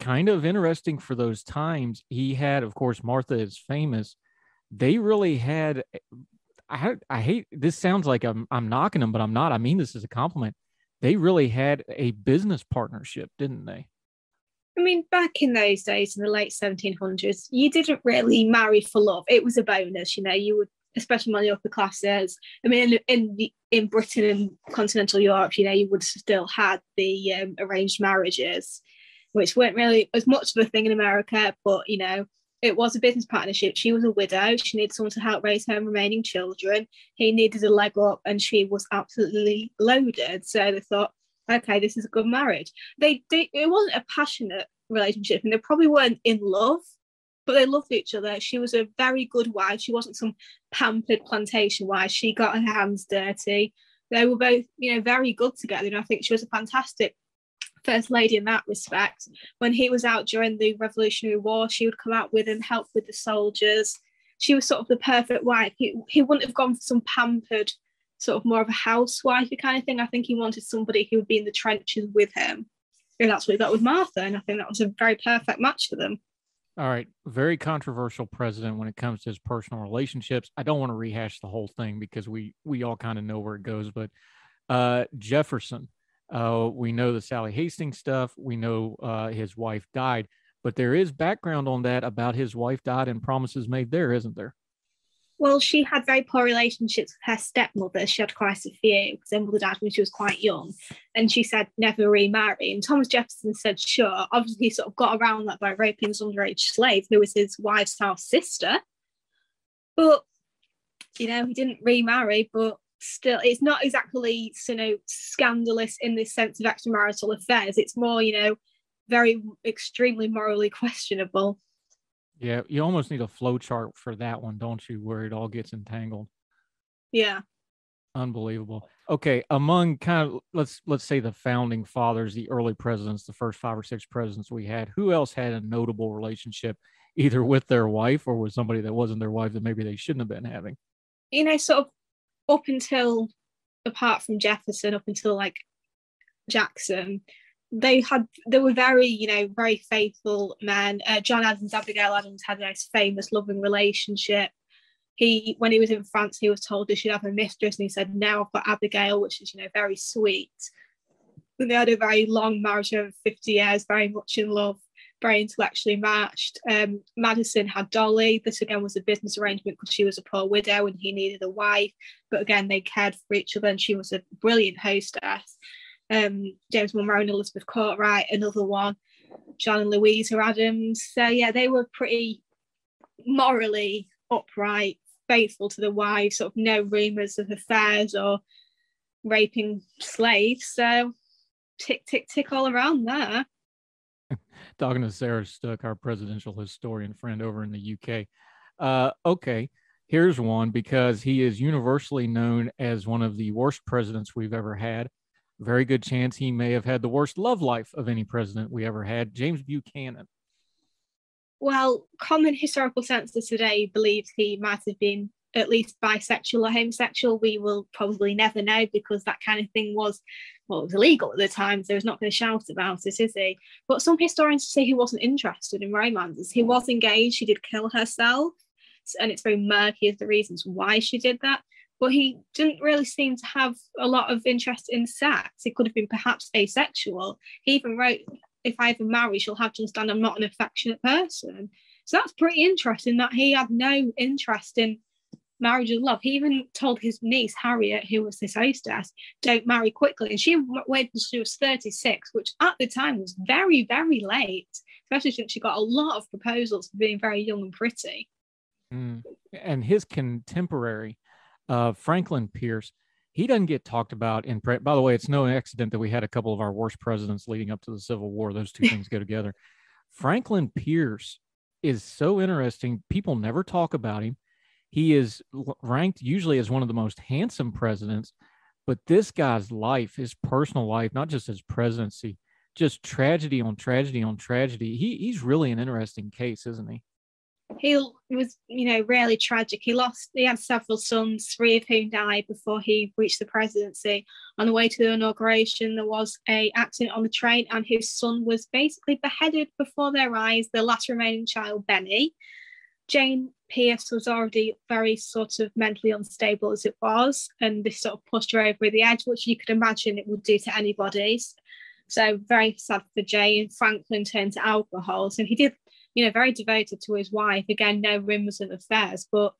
kind of interesting for those times. He had, of course, Martha is famous. They really had. I I hate this. Sounds like I'm I'm knocking them, but I'm not. I mean this as a compliment. They really had a business partnership, didn't they? I mean, back in those days, in the late 1700s, you didn't really marry for love. It was a bonus, you know. You would, especially among the upper classes. I mean, in in, the, in Britain and continental Europe, you know, you would still had the um, arranged marriages, which weren't really as much of a thing in America. But you know, it was a business partnership. She was a widow. She needed someone to help raise her remaining children. He needed a leg up, and she was absolutely loaded. So they thought, okay, this is a good marriage. They, they it wasn't a passionate relationship, and they probably weren't in love, but they loved each other. She was a very good wife. She wasn't some pampered plantation wife. She got her hands dirty. They were both, you know, very good together, and I think she was a fantastic first lady in that respect. When he was out during the Revolutionary War, she would come out with him, help with the soldiers. She was sort of the perfect wife. He, he wouldn't have gone for some pampered, sort of more of a housewifey kind of thing. I think he wanted somebody who would be in the trenches with him. And that's what he got with Martha. And I think that was a very perfect match for them. All right. Very controversial president when it comes to his personal relationships. I don't want to rehash the whole thing because we we all kind of know where it goes, but uh Jefferson uh, we know the Sally Hastings stuff. We know uh, his wife died, but there is background on that about his wife died and promises made there, isn't there? Well, she had very poor relationships with her stepmother. She had quite a few because her mother died when she was quite young. And she said never remarry. And Thomas Jefferson said, sure. Obviously, he sort of got around that by raping his underage slave, who was his wife's half sister. But, you know, he didn't remarry, but still it's not exactly you know scandalous in this sense of extramarital affairs it's more you know very extremely morally questionable yeah you almost need a flow chart for that one don't you where it all gets entangled? Yeah. Unbelievable. Okay among kind of let's let's say the founding fathers the early presidents the first five or six presidents we had who else had a notable relationship either with their wife or with somebody that wasn't their wife that maybe they shouldn't have been having? You know sort of up until apart from Jefferson, up until like Jackson, they had they were very you know very faithful men. Uh, John Adams, Abigail Adams had a nice famous loving relationship. He when he was in France, he was told he should have a mistress, and he said, "Now I've got Abigail," which is you know very sweet. And they had a very long marriage over fifty years, very much in love very intellectually matched. Um, Madison had Dolley. This again was a business arrangement because she was a poor widow and he needed a wife. But again, they cared for each other and she was a brilliant hostess. Um, James Monroe and Elizabeth Kortright, another one. John and Louisa Adams. So yeah, they were pretty morally upright, faithful to the wives, sort of no rumours of affairs or raping slaves. So tick, tick, tick all around there talking to Sarah Stook, our presidential historian friend over in the UK. Uh, okay, here's one because he is universally known as one of the worst presidents we've ever had. Very good chance he may have had the worst love life of any president we ever had. James Buchanan. Well, common historical census today believes he might have been at least bisexual or homosexual, we will probably never know because that kind of thing was, well, it was illegal at the time. So he's not going to shout about it, is he? But some historians say he wasn't interested in romances. He was engaged. She did kill herself. And it's very murky as the reasons why she did that. But he didn't really seem to have a lot of interest in sex. He could have been perhaps asexual. He even wrote, If I ever marry, she'll have to understand I'm not an affectionate person. So that's pretty interesting that he had no interest in marriage and love. He even told his niece Harriet, who was his hostess, don't marry quickly. And she waited until she was 36, which at the time was very, very late, especially since she got a lot of proposals for being very young and pretty. Mm. And his contemporary, uh, Franklin Pierce, he doesn't get talked about in pre- by the way it's no accident that we had a couple of our worst presidents leading up to the civil war those two things go together franklin pierce is so interesting people never talk about him he is ranked usually as one of the most handsome presidents, but this guy's life, his personal life, not just his presidency, just tragedy on tragedy on tragedy. He he's really an interesting case, isn't he? He was, you know, really tragic. He lost, he had several sons, three of whom died before he reached the presidency. On the way to the inauguration, there was a accident on the train, and his son was basically beheaded before their eyes. The last remaining child, Benny. Jane Pierce was already very sort of mentally unstable as it was, and this sort of pushed her over the edge, which you could imagine it would do to anybody. So very sad for Jane. Franklin turned to alcohol. So he did you know, very devoted to his wife. Again, no rumors of affairs, but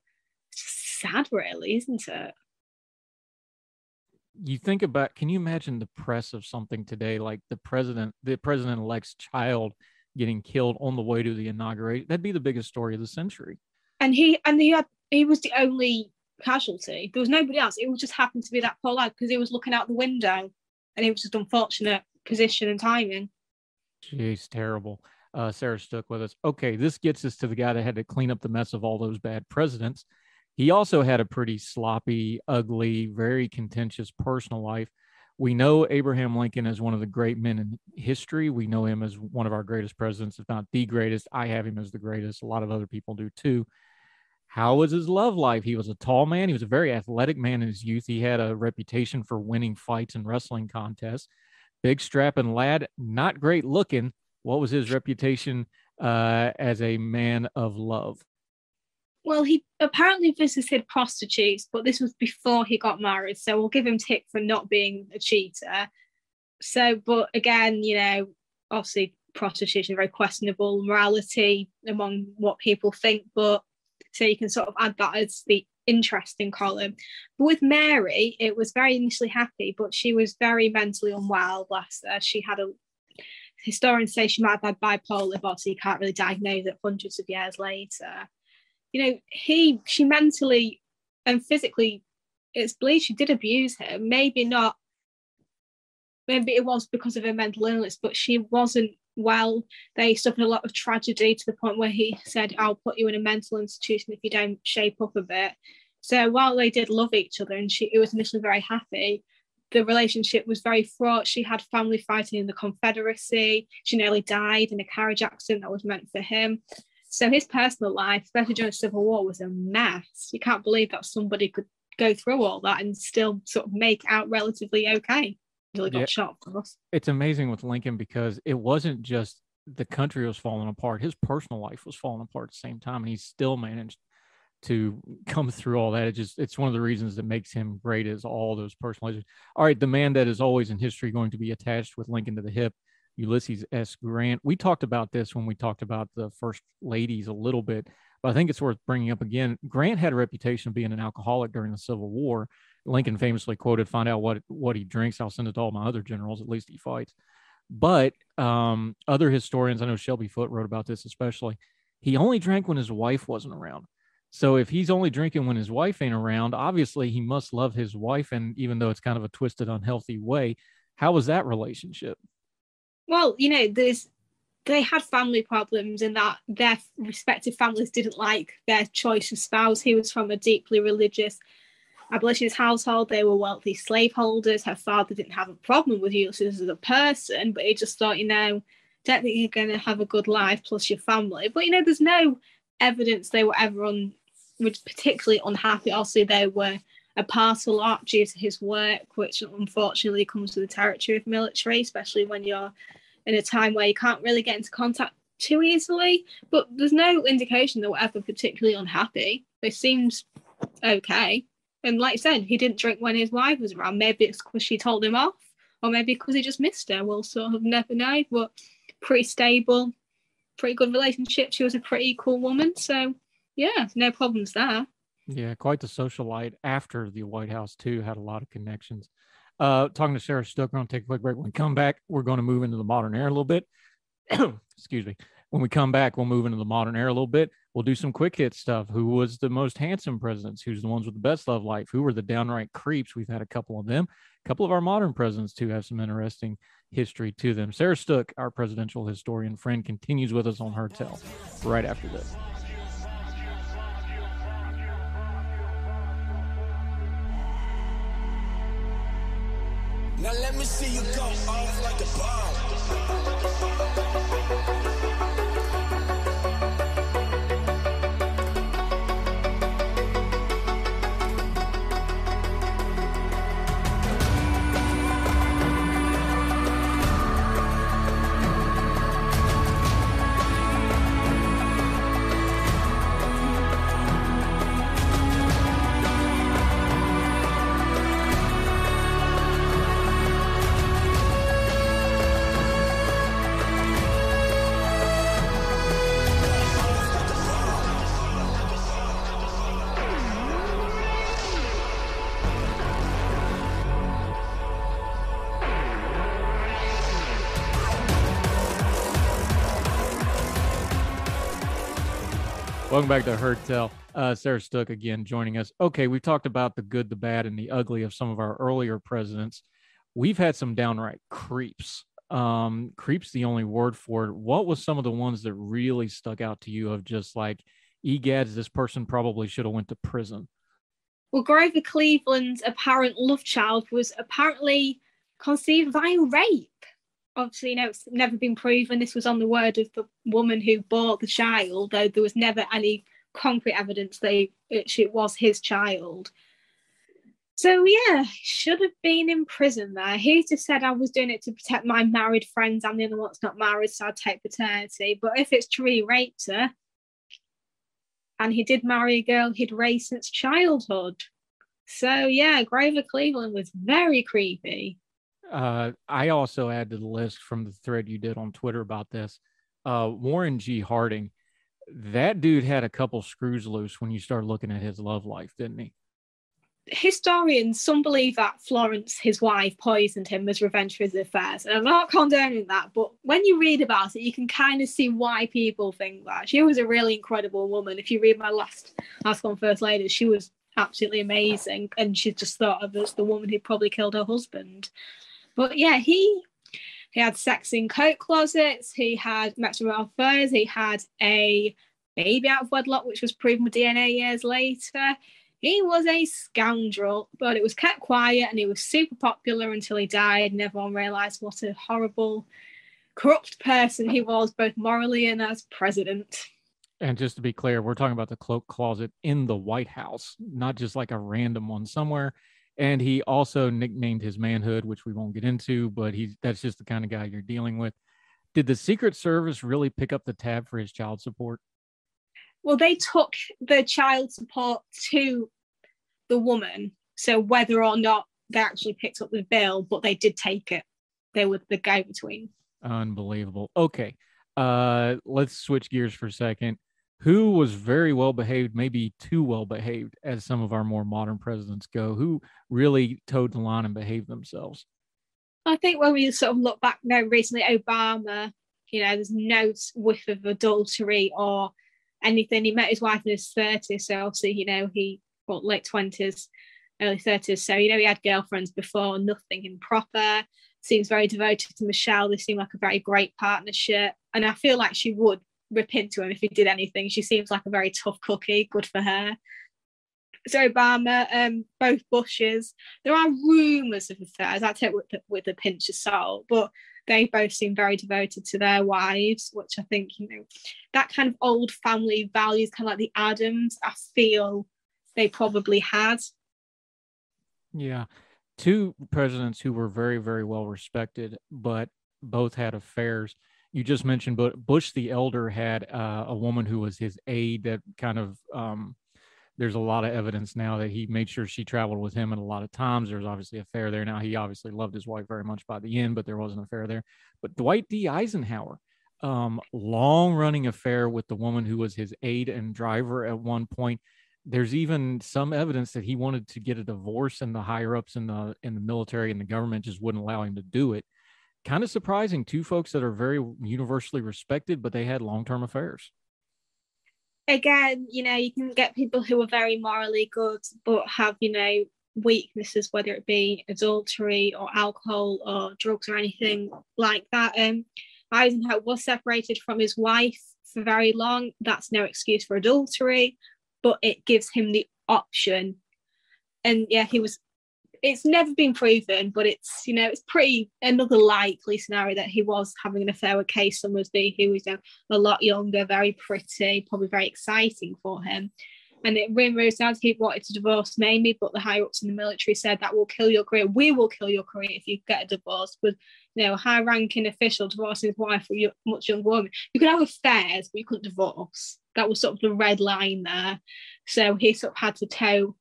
sad, really, isn't it? You think about, can you imagine the press of something today, like the president, the president elect's child getting killed on the way to the inauguration? That'd be the biggest story of the century. And he, and he had, he was the only casualty. There was nobody else. It just happened to be that poor lad because he was looking out the window, and it was just unfortunate position and timing. Jeez, terrible uh, Sarah Stook with us. Okay, this gets us to the guy that had to clean up the mess of all those bad presidents. He also had a pretty sloppy, ugly, very contentious personal life. We know Abraham Lincoln as one of the great men in history. We know him as one of our greatest presidents, if not the greatest. I have him as the greatest. A lot of other people do too. How was his love life? He was a tall man. He was a very athletic man in his youth. He had a reputation for winning fights and wrestling contests. Big strapping lad, not great looking, what was his reputation uh, as a man of love? Well, he apparently visited prostitutes, but this was before he got married. So we'll give him tick for not being a cheater. So, but again, you know, obviously prostitution very questionable morality among what people think, but so you can sort of add that as the interesting column. But with Mary, it was very initially happy, but she was very mentally unwell. Bless her. She had a historians say she might have had bipolar, but so you can't really diagnose it hundreds of years later. You know, he she mentally and physically, it's believed she did abuse him. Maybe not. Maybe it was because of her mental illness, but she wasn't well. They suffered a lot of tragedy to the point where he said, "I'll put you in a mental institution if you don't shape up a bit." So while they did love each other, and she it was initially very happy, the relationship was very fraught. She had family fighting in the Confederacy. She nearly died in a carriage accident that was meant for him. So his personal life, especially during the Civil War, was a mess. You can't believe that somebody could go through all that and still sort of make out relatively okay until he got yeah. shot, of course. It's amazing with Lincoln because it wasn't just the country was falling apart, his personal life was falling apart at the same time, and he still managed to come through all that. It just it's one of the reasons that makes him great is all those personal All right, the man that is always in history going to be attached with Lincoln to the hip, Ulysses S. Grant. We talked about this when we talked about the first ladies a little bit, but I think it's worth bringing up again. Grant had a reputation of being an alcoholic during the Civil War. Lincoln famously quoted, "Find out what what he drinks. I'll send it to all my other generals. At least he fights." But um, other historians, I know Shelby Foote wrote about this especially. He only drank when his wife wasn't around. So if he's only drinking when his wife ain't around, obviously he must love his wife. And even though it's kind of a twisted, unhealthy way, how was that relationship? Well, you know, there's they had family problems in that their respective families didn't like their choice of spouse. He was from a deeply religious abolitionist household. They were wealthy slaveholders. Her father didn't have a problem with Ulysses as a person, but he just thought, you know, don't think you're going to have a good life plus your family. But, you know, there's no evidence they were ever on was particularly unhappy. Also, they were apart a lot due to his work, which unfortunately comes with the territory of military, especially when you're in a time where you can't really get into contact too easily. But there's no indication they were ever particularly unhappy. They seemed okay. And like I said, he didn't drink when his wife was around. Maybe it's because she told him off, or maybe because he just missed her. We'll sort of never know. But pretty stable, pretty good relationship. She was a pretty cool woman. So yeah, no problems there. Yeah, quite the socialite after the White House too. Had a lot of connections. Uh, talking to Sarah Stook, we're gonna take a quick break. When we come back, we're going to move into the modern era a little bit. Excuse me. When we come back, we'll move into the modern era a little bit. We'll do some quick hit stuff. Who was the most handsome presidents? Who's the ones with the best love life? Who were the downright creeps? We've had a couple of them. A couple of our modern presidents too have some interesting history to them. Sarah Stook, our presidential historian friend, continues with us on Heard Tell right after this. See you go off like a bomb. Welcome back to Heard Tell. Uh, Sarah Stook again joining us. Okay, we've talked about the good, the bad, and the ugly of some of our earlier presidents. We've had some downright creeps. Um, creeps the only word for it. What was some of the ones that really stuck out to you of just like, egads, this person probably should have went to prison? Well, Grover Cleveland's apparent love child was apparently conceived via rape obviously, you know, it's never been proven. This was on the word of the woman who bought the child, though there was never any concrete evidence that it, it was his child. So yeah, should have been in prison there. He just said I was doing it to protect my married friends. I'm the only one that's not married, so I'd take paternity. But if it's true he raped her, and he did marry a girl he'd raised since childhood. So yeah, Grover Cleveland was very creepy uh, I also add to the list from the thread you did on Twitter about this. Uh, Warren G. Harding, that dude had a couple screws loose when you start looking at his love life, didn't he? Historians, some believe that Florence, his wife, poisoned him as revenge for his affairs. And I'm not condoning that, but when you read about it, you can kind of see why people think that. She was a really incredible woman. If you read my last Ask on First Lady, she was absolutely amazing. And she just thought of as the woman who probably killed her husband. But yeah, he he had sex in coat closets. He had affairs. He had a baby out of wedlock, which was proven with DNA years later. He was a scoundrel, but it was kept quiet and he was super popular until he died. And everyone realized what a horrible, corrupt person he was, both morally and as president. And just to be clear, we're talking about the cloak closet in the White House, not just like a random one somewhere and he also nicknamed his manhood, which we won't get into, but he's that's just the kind of guy you're dealing with. Did the Secret Service really pick up the tab for his child support? Well, they took the child support to the woman. So whether or not they actually picked up the bill, but they did take it. They were the go between. Unbelievable. Okay. Uh let's switch gears for a second who was very well behaved, maybe too well behaved, as some of our more modern presidents go, who really towed the line and behaved themselves? I think when we sort of look back now recently, Obama, you know, there's no whiff of adultery or anything. He met his wife in his 30s, so obviously, you know, he got late 20s, early 30s. So, you know, he had girlfriends before, nothing improper. Seems very devoted to Michelle. They seem like a very great partnership. And I feel like she would rip into him if he did anything. She seems like a very tough cookie. Good for her. So Obama, um, both Bushes. There are rumours of affairs. I take with with a pinch of salt, but they both seem very devoted to their wives, which I think you know that kind of old family values, kind of like the Adams. I feel they probably had. Yeah, two presidents who were very very well respected, but both had affairs you just mentioned, but Bush the elder had uh, a woman who was his aide that kind of. Um, there's a lot of evidence now that he made sure she traveled with him, and a lot of times there was obviously a affair there. Now he obviously loved his wife very much by the end, but there was an affair there. But Dwight D. Eisenhower, um, long running affair with the woman who was his aide and driver at one point. There's even some evidence that he wanted to get a divorce, and the higher ups in the in the military and the government just wouldn't allow him to do it kind of surprising. Two folks that are very universally respected, but they had long term affairs. Again, you know, you can get people who are very morally good, but have, you know, weaknesses, whether it be adultery or alcohol or drugs or anything like that. Um, Eisenhower was separated from his wife for very long. That's no excuse for adultery, but it gives him the option. And yeah, he was it's never been proven, but it's you know it's pretty another likely scenario that he was having an affair with Kay Summersby, who was you know, a lot younger, very pretty, probably very exciting for him. And it rumors that he wanted to divorce Mamie, but the higher ups in the military said that will kill your career. We will kill your career if you get a divorce. With you know, a high-ranking official divorcing his wife for a much younger woman, you could have affairs, but you couldn't divorce. That was sort of the red line there. So he sort of had to toe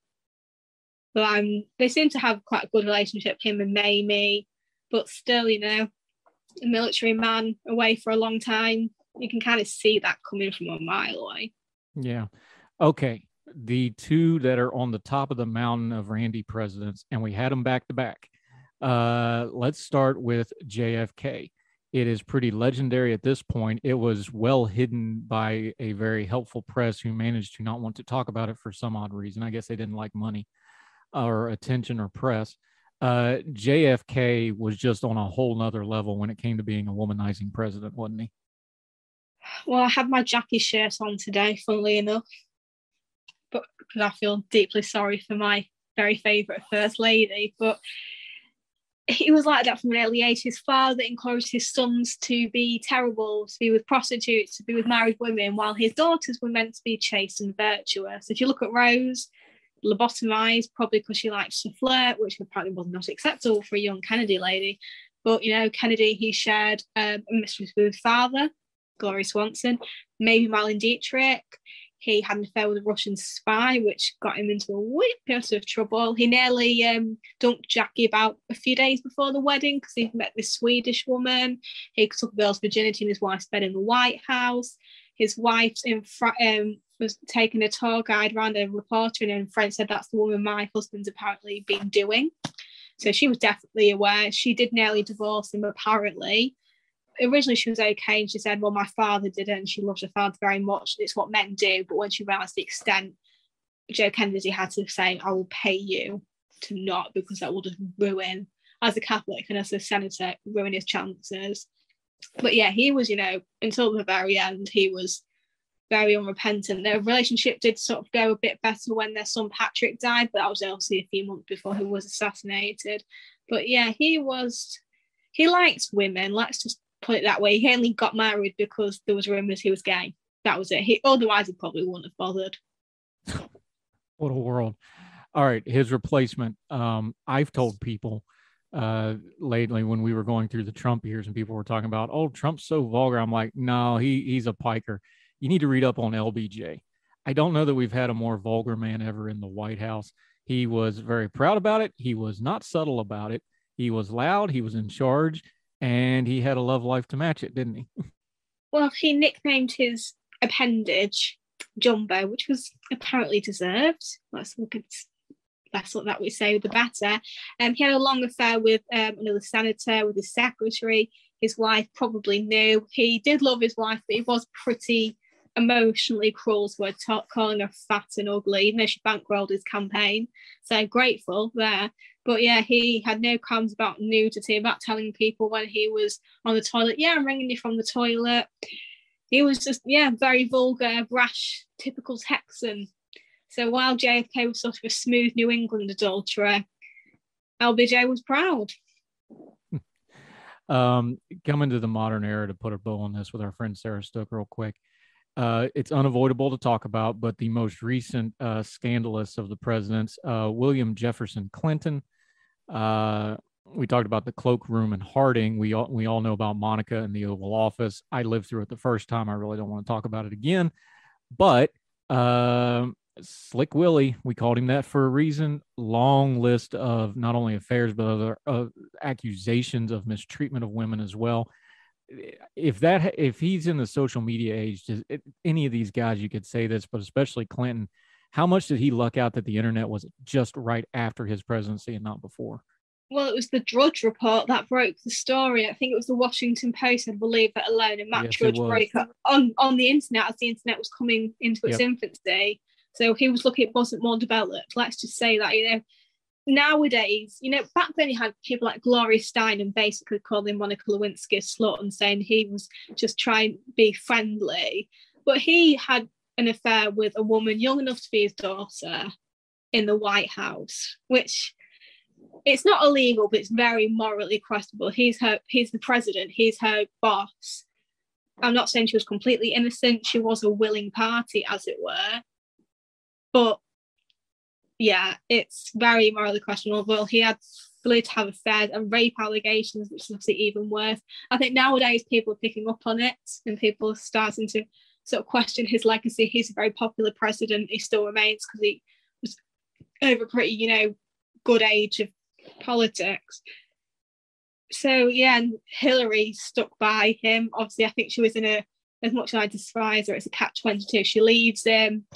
but um, they seem to have quite a good relationship, him and Mamie. But still, you know, a military man away for a long time, you can kind of see that coming from a mile away. Yeah. Okay. The two that are on the top of the mountain of Randy presidents, and we had them back to back. Uh, let's start with JFK. It is pretty legendary at this point. It was well hidden by a very helpful press who managed to not want to talk about it for some odd reason. I guess they didn't like money or attention or press. Uh, JFK was just on a whole nother level when it came to being a womanizing president, wasn't he? Well, I had my Jackie shirt on today, funnily enough, but because I feel deeply sorry for my very favourite First Lady. But he was like that from an early age. His father encouraged his sons to be terrible, to be with prostitutes, to be with married women, while his daughters were meant to be chaste and virtuous. If you look at Rose, lobotomized, probably because she likes to flirt, which apparently was not acceptable for a young Kennedy lady. But you know, Kennedy, he shared um, a mistress with his father, Gloria Swanson, maybe Marlene Dietrich. He had an affair with a Russian spy, which got him into a wee bit of trouble. He nearly um, dunked Jackie about a few days before the wedding because he met this Swedish woman. He took a girl's virginity in his wife's bed in the White House. His wife's in fr- um, was taking a tour guide around a reporter, and a friend said that's the woman my husband's apparently been doing. So she was definitely aware. She did nearly divorce him, apparently originally she was okay and she said, Well, my father did it and she loves her father very much. It's what men do. But when she realized the extent, Joe Kennedy had to say, I will pay you to not because that will just ruin, as a Catholic and as a senator, ruin his chances. But yeah, he was, you know, until the very end, he was very unrepentant. Their relationship did sort of go a bit better when their son Patrick died, but that was obviously a few months before he was assassinated. But yeah, he was he likes women. Let's just put it that way. He only got married because there was rumors he was gay. That was it. He otherwise he probably wouldn't have bothered. what a world. All right, his replacement. Um, I've told people uh lately when we were going through the Trump years and people were talking about, oh, Trump's so vulgar. I'm like, no, he he's a piker. You need to read up on LBJ. I don't know that we've had a more vulgar man ever in the White House. He was very proud about it. He was not subtle about it. He was loud. He was in charge and he had a love life to match it, didn't he? Well, he nicknamed his appendage Jumbo, which was apparently deserved. Let's look at that's what that we say, the better. Um, he had a long affair with um, another senator, with his secretary. His wife probably knew. He did love his wife, but he was pretty emotionally to her, t- calling her fat and ugly, even though she bankrolled his campaign. So grateful there. But yeah, he had no qualms about nudity, about telling people when he was on the toilet, yeah, I'm ringing you from the toilet. He was just, yeah, very vulgar, brash, typical Texan. So while JFK was sort of a smooth New England adulterer, LBJ was proud. um, coming to the modern era to put a bow on this with our friend Sarah Stook real quick. Uh, it's unavoidable to talk about, but the most recent uh, scandalous of the presidents, uh, William Jefferson Clinton, uh, we talked about the cloakroom and Harding. We all we all know about Monica and the Oval Office. I lived through it the first time. I really don't want to talk about it again. But uh, Slick Willie, we called him that for a reason. Long list of not only affairs but other uh, accusations of mistreatment of women as well. If that if he's in the social media age, it, any of these guys you could say this, but especially Clinton how much did he luck out that the internet was just right after his presidency and not before? Well, it was the Drudge report that broke the story. I think it was the Washington Post, I believe it alone, and Matt yes, Drudge broke on, on the internet as the internet was coming into its yep. infancy. So he was looking, it wasn't more developed. Let's just say that, you know, nowadays, you know, back then you had people like Gloria Steinem basically calling Monica Lewinsky a slut and saying he was just trying to be friendly. But he had an affair with a woman young enough to be his daughter in the White House, which it's not illegal, but it's very morally questionable. He's her, he's the president, he's her boss. I'm not saying she was completely innocent, she was a willing party, as it were. But yeah, it's very morally questionable. Well, he had believed to have affairs and rape allegations, which is obviously even worse. I think nowadays people are picking up on it and people are starting to sort of question his legacy. He's a very popular president. He still remains because he was over pretty, you know, good age of politics. So yeah, and Hillary stuck by him. Obviously, I think she was in a as much as I despise her, it's a catch twenty two. She leaves him.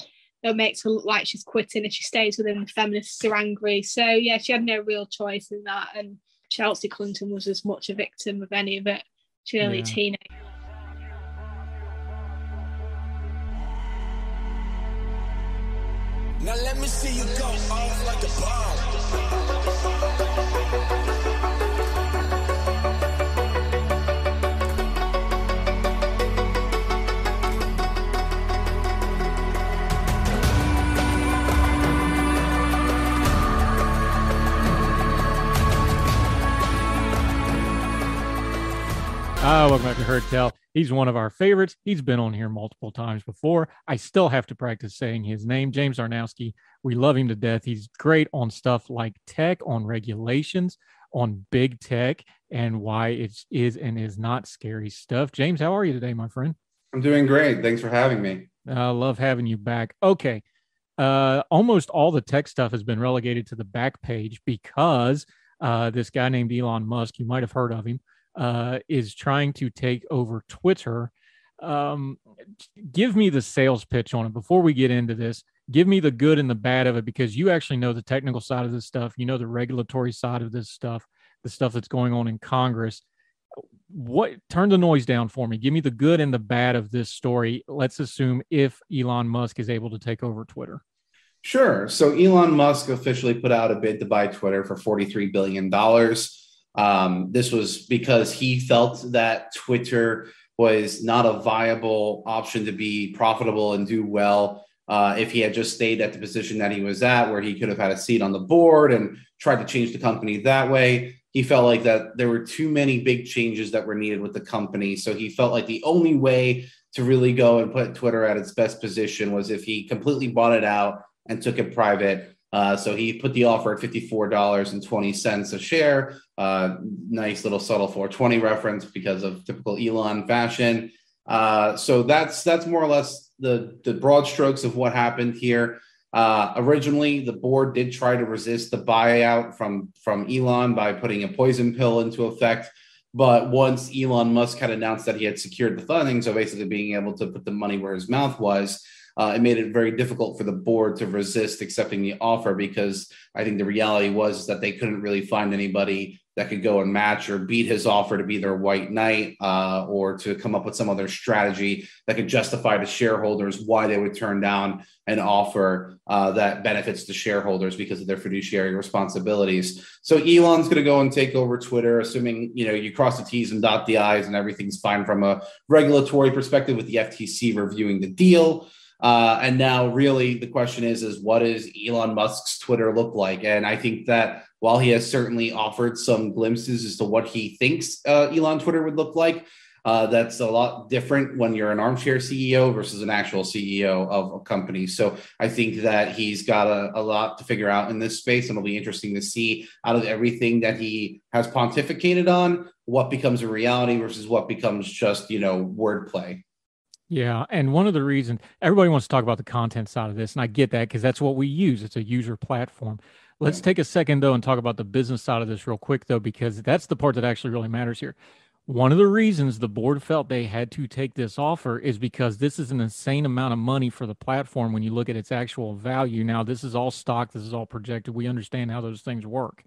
It makes her look like she's quitting, and she stays with him. The feminists are angry. So yeah, she had no real choice in that. And Chelsea Clinton was as much a victim of any of it Shirley yeah. Tina. Now let me see you go off like a bomb. Ah, welcome back to Heard Tell. He's one of our favorites. He's been on here multiple times before. I still have to practice saying his name, James Czerniawski. We love him to death. He's great on stuff like tech, on regulations, on big tech, and why it is and is not scary stuff. James, how are you today, my friend? I'm doing great. Thanks for having me. I love having you back. Okay. Uh, almost all the tech stuff has been relegated to the back page because uh, this guy named Elon Musk, you might have heard of him, uh, is trying to take over Twitter. Um, give me the sales pitch on it before we get into this. Give me the good and the bad of it because you actually know the technical side of this stuff. You know the regulatory side of this stuff, the stuff that's going on in Congress. What turn the noise down for me? Give me the good and the bad of this story. Let's assume if Elon Musk is able to take over Twitter. Sure. So Elon Musk officially put out a bid to buy Twitter for $43 billion. Um, this was because he felt that Twitter was not a viable option to be profitable and do well uh, if he had just stayed at the position that he was at, where he could have had a seat on the board and tried to change the company that way. He felt like that there were too many big changes that were needed with the company. So he felt like the only way to really go and put Twitter at its best position was if he completely bought it out and took it private uh, so he put the offer at $54.20 a share. Uh, nice little subtle 420 reference because of typical Elon fashion. Uh, so that's that's more or less the, the broad strokes of what happened here. Uh, originally, the board did try to resist the buyout from, from Elon by putting a poison pill into effect. But once Elon Musk had announced that he had secured the funding, so basically being able to put the money where his mouth was, uh, it made it very difficult for the board to resist accepting the offer because I think the reality was that they couldn't really find anybody that could go and match or beat his offer to be their white knight uh, or to come up with some other strategy that could justify to shareholders why they would turn down an offer uh, that benefits the shareholders because of their fiduciary responsibilities. So Elon's going to go and take over Twitter, assuming you know you cross the T's and dot the I's and everything's fine from a regulatory perspective with the FTC reviewing the deal. Uh, and now, really, the question is: is what does Elon Musk's Twitter look like? And I think that while he has certainly offered some glimpses as to what he thinks uh, Elon Twitter would look like, uh, that's a lot different when you're an armchair CEO versus an actual CEO of a company. So I think that he's got a, a lot to figure out in this space, and it'll be interesting to see out of everything that he has pontificated on, what becomes a reality versus what becomes just you know wordplay. Yeah. And one of the reasons everybody wants to talk about the content side of this, and I get that because that's what we use. It's a user platform. Let's take a second, though, and talk about the business side of this real quick, though, because that's the part that actually really matters here. One of the reasons the board felt they had to take this offer is because this is an insane amount of money for the platform when you look at its actual value. Now, this is all stock, this is all projected. We understand how those things work.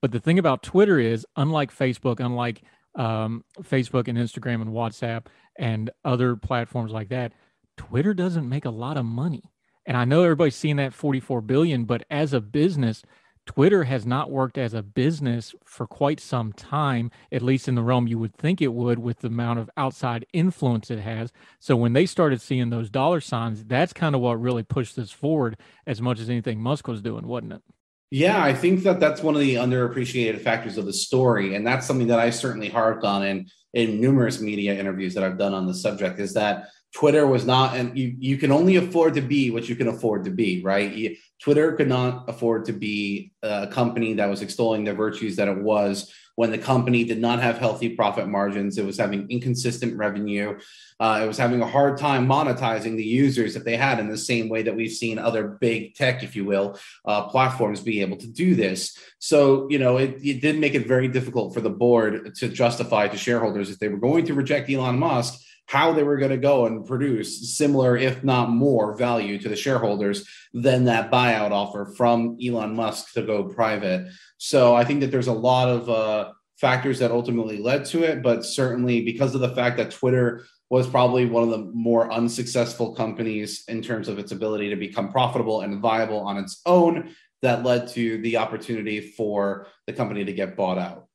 But the thing about Twitter is, unlike Facebook, unlike um, Facebook and Instagram and WhatsApp and other platforms like that, Twitter doesn't make a lot of money. And I know everybody's seeing that 44 billion, but as a business, Twitter has not worked as a business for quite some time, at least in the realm you would think it would with the amount of outside influence it has. So when they started seeing those dollar signs, that's kind of what really pushed this forward as much as anything Musk was doing, wasn't it? Yeah, I think that that's one of the underappreciated factors of the story, and that's something that I certainly harped on in in numerous media interviews that I've done on the subject. Is that Twitter was not, and you you can only afford to be what you can afford to be, right? You, Twitter could not afford to be a company that was extolling the virtues that it was when the company did not have healthy profit margins. It was having inconsistent revenue. Uh, it was having a hard time monetizing the users that they had in the same way that we've seen other big tech, if you will, uh, platforms be able to do this. So, you know, it, it did make it very difficult for the board to justify to shareholders if they were going to reject Elon Musk how they were going to go and produce similar, if not more, value to the shareholders than that buyout offer from Elon Musk to go private. So I think that there's a lot of uh, factors that ultimately led to it, but certainly because of the fact that Twitter was probably one of the more unsuccessful companies in terms of its ability to become profitable and viable on its own, that led to the opportunity for the company to get bought out.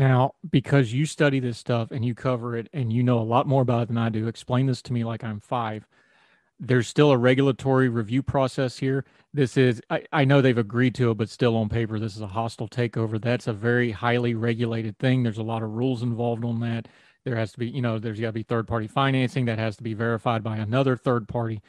Now, because you study this stuff and you cover it and you know a lot more about it than I do, explain this to me like I'm five. There's still a regulatory review process here. This is, I, I know they've agreed to it, but still on paper, this is a hostile takeover. That's a very highly regulated thing. There's a lot of rules involved on that. There has to be, you know, there's got to be third party financing that has to be verified by another third party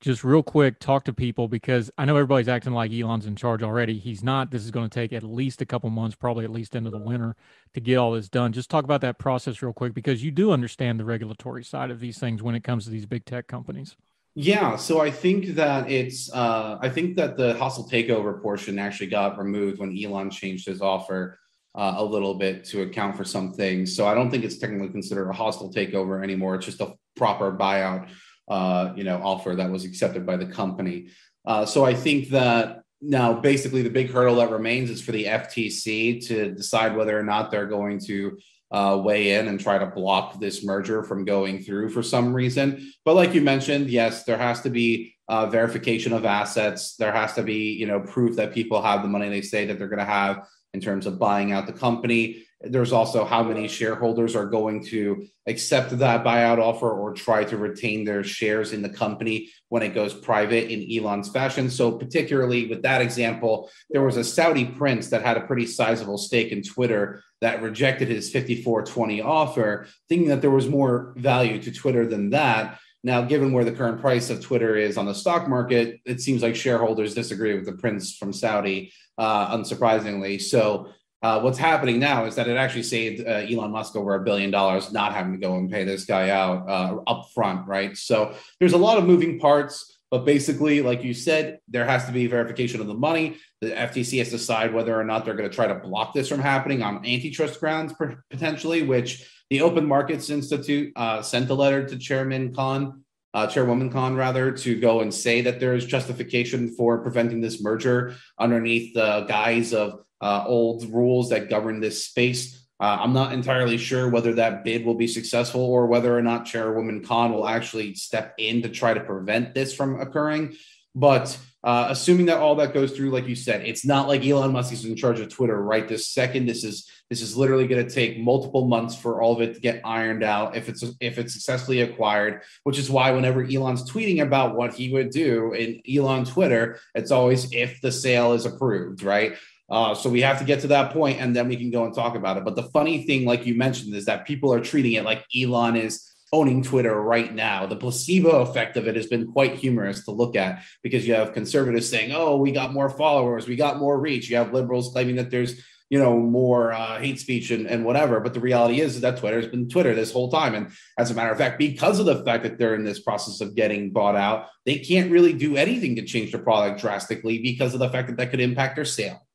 just real quick talk to people because I know everybody's acting like Elon's in charge already. He's not. This is going to take at least a couple months, probably at least into the winter, to get all this done. Just talk about that process real quick because you do understand the regulatory side of these things when it comes to these big tech companies. Yeah, so I think that it's uh, I think that the hostile takeover portion actually got removed when Elon changed his offer uh, a little bit to account for some things. So I don't think it's technically considered a hostile takeover anymore. It's just a proper buyout uh, you know, offer that was accepted by the company. Uh, so I think that now basically the big hurdle that remains is for the FTC to decide whether or not they're going to uh, weigh in and try to block this merger from going through for some reason. But like you mentioned, yes, there has to be uh, verification of assets. There has to be, you know, proof that people have the money they say that they're going to have in terms of buying out the company. There's also how many shareholders are going to accept that buyout offer or try to retain their shares in the company when it goes private in Elon's fashion. So, particularly with that example, there was a Saudi prince that had a pretty sizable stake in Twitter that rejected his 5420 offer, thinking that there was more value to Twitter than that. Now, given where the current price of Twitter is on the stock market, it seems like shareholders disagree with the prince from Saudi, uh, unsurprisingly. So, uh, what's happening now is that it actually saved uh, Elon Musk over a billion dollars not having to go and pay this guy out uh, up front, right? So there's a lot of moving parts, but basically, like you said, there has to be verification of the money. The FTC has to decide whether or not they're going to try to block this from happening on antitrust grounds, potentially, which the Open Markets Institute uh, sent a letter to Chairman Khan uh, Chairwoman Khan, rather, to go and say that there is justification for preventing this merger underneath the guise of uh, old rules that govern this space. Uh, I'm not entirely sure whether that bid will be successful or whether or not Chairwoman Khan will actually step in to try to prevent this from occurring. But uh, assuming that all that goes through, like you said, it's not like Elon Musk is in charge of Twitter right this second. This is this is literally going to take multiple months for all of it to get ironed out if it's if it's successfully acquired. Which is why whenever Elon's tweeting about what he would do in Elon Twitter, it's always if the sale is approved, right? Uh, so we have to get to that point, and then we can go and talk about it. But the funny thing, like you mentioned, is that people are treating it like Elon is owning Twitter right now. The placebo effect of it has been quite humorous to look at because you have conservatives saying, "Oh, we got more followers, we got more reach." You have liberals claiming that there's you know more uh, hate speech and, and whatever. But the reality is, that Twitter has been Twitter this whole time. And as a matter of fact, because of the fact that they're in this process of getting bought out, they can't really do anything to change the product drastically because of the fact that that could impact their sale.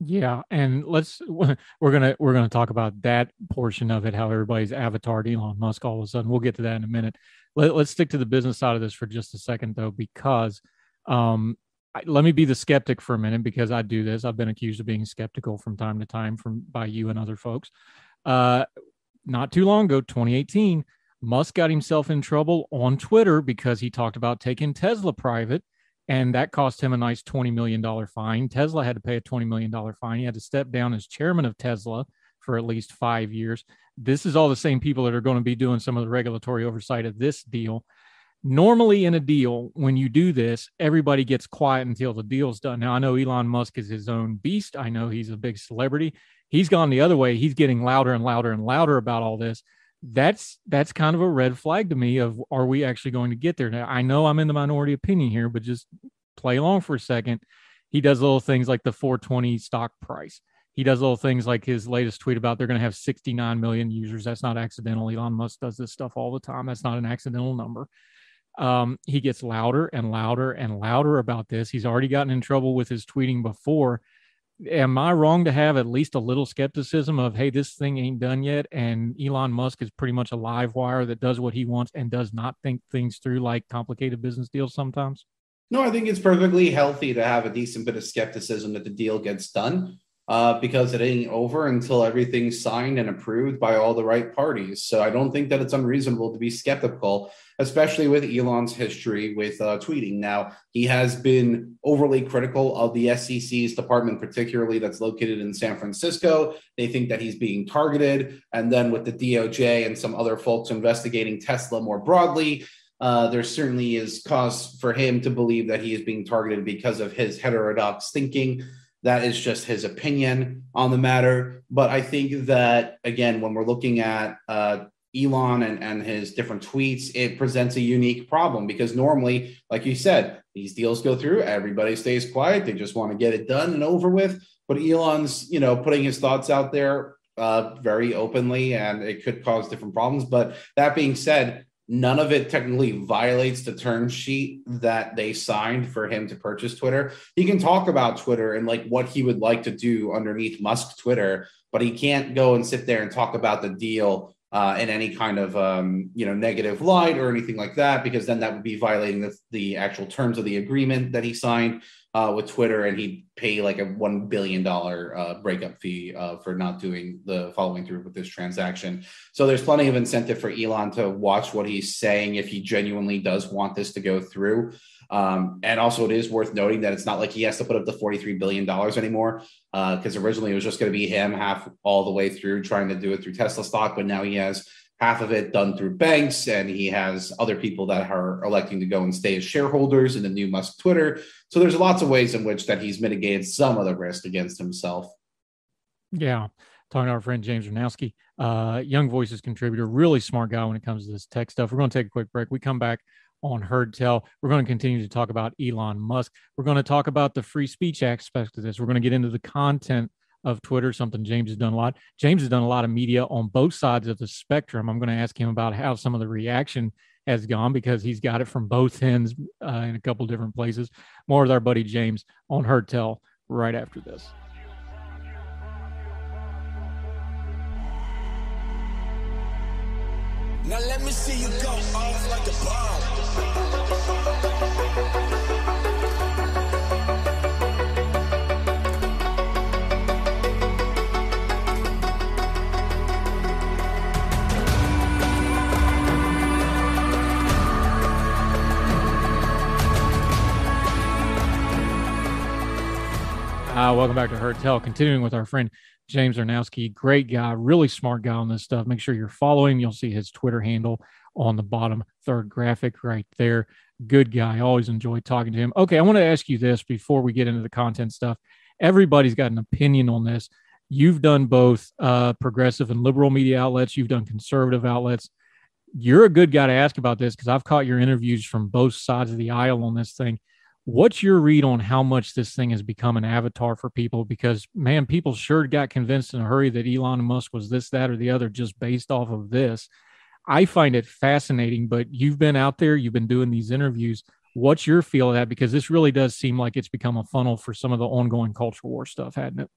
Yeah, and let's we're gonna we're gonna talk about that portion of it, how everybody's avatar Elon Musk all of a sudden. We'll get to that in a minute. Let, us stick to the business side of this for just a second, though, because um, I, let me be the skeptic for a minute because I do this. I've been accused of being skeptical from time to time from by you and other folks. Uh, not too long ago, 2018, Musk got himself in trouble on Twitter because he talked about taking Tesla private and that cost him a nice $20 million fine. Tesla had to pay a $20 million fine. He had to step down as chairman of Tesla for at least five years. This is all the same people that are going to be doing some of the regulatory oversight of this deal. Normally, in a deal, when you do this, everybody gets quiet until the deal's done. Now, I know Elon Musk is his own beast. I know he's a big celebrity. He's gone the other way. He's getting louder and louder and louder about all this that's that's kind of a red flag to me of are we actually going to get there? Now i know i'm in the minority opinion here but just play along for a second. He does little things like the 420 stock price. He does little things like his latest tweet about they're going to have 69 million users. That's not accidental. Elon musk does this stuff all the time. That's not an accidental number. Um, he gets louder and louder and louder about this. He's already gotten in trouble with his tweeting before am I wrong to have at least a little skepticism of, hey, this thing ain't done yet? And Elon Musk is pretty much a live wire that does what he wants and does not think things through like complicated business deals sometimes? No, I think it's perfectly healthy to have a decent bit of skepticism that the deal gets done. Uh, because it ain't over until everything's signed and approved by all the right parties. So I don't think that it's unreasonable to be skeptical, especially with Elon's history with uh, tweeting. Now, he has been overly critical of the SEC's department, particularly that's located in San Francisco. They think that he's being targeted. And then with the DOJ and some other folks investigating Tesla more broadly, uh, there certainly is cause for him to believe that he is being targeted because of his heterodox thinking. That is just his opinion on the matter. But I think that, again, when we're looking at uh, Elon and, and his different tweets, it presents a unique problem because normally, like you said, these deals go through, everybody stays quiet, they just want to get it done and over with. But Elon's, you know, putting his thoughts out there uh, very openly, and it could cause different problems. But that being said, none of it technically violates the term sheet that they signed for him to purchase Twitter. He can talk about Twitter and like what he would like to do underneath Musk Twitter, but he can't go and sit there and talk about the deal uh, in any kind of um, you know negative light or anything like that, because then that would be violating the, the actual terms of the agreement that he signed uh, with Twitter, and he'd pay like a one billion dollar uh, breakup fee uh, for not doing the following through with this transaction. So there's plenty of incentive for Elon to watch what he's saying if he genuinely does want this to go through. Um, and also, it is worth noting that it's not like he has to put up the $43 billion anymore, because uh, originally it was just going to be him half all the way through trying to do it through Tesla stock. But now he has half of it done through banks, and he has other people that are electing to go and stay as shareholders in the new Musk Twitter. So there's lots of ways in which that he's mitigated some of the risk against himself. Yeah. Talking to our friend James Czerniawski, uh, Young Voices contributor, really smart guy when it comes to this tech stuff. We're going to take a quick break. We come back on Heard Tell. We're going to continue to talk about Elon Musk. We're going to talk about the free speech aspect of this. We're going to get into the content of Twitter, something James has done a lot. James has done a lot of media on both sides of the spectrum. I'm going to ask him about how some of the reaction has gone because he's got it from both ends uh, in a couple different places. More with our buddy James on Heard Tell right after this. Now let me see you go off like a bomb. Uh, welcome back to Heard Tell. Continuing with our friend James Czerniawski, great guy, really smart guy on this stuff. Make sure you're following. You'll see his Twitter handle on the bottom third graphic right there. Good guy. Always enjoy talking to him. Okay, I want to ask you this before we get into the content stuff. Everybody's got an opinion on this. You've done both uh, progressive and liberal media outlets. You've done conservative outlets. You're a good guy to ask about this because I've caught your interviews from both sides of the aisle on this thing What's your read on how much this thing has become an avatar for people? Because man, people sure got convinced in a hurry that Elon Musk was this, that, or the other just based off of this. I find it fascinating, but you've been out there, you've been doing these interviews. What's your feel of that? Because this really does seem like it's become a funnel for some of the ongoing culture war stuff, hadn't it?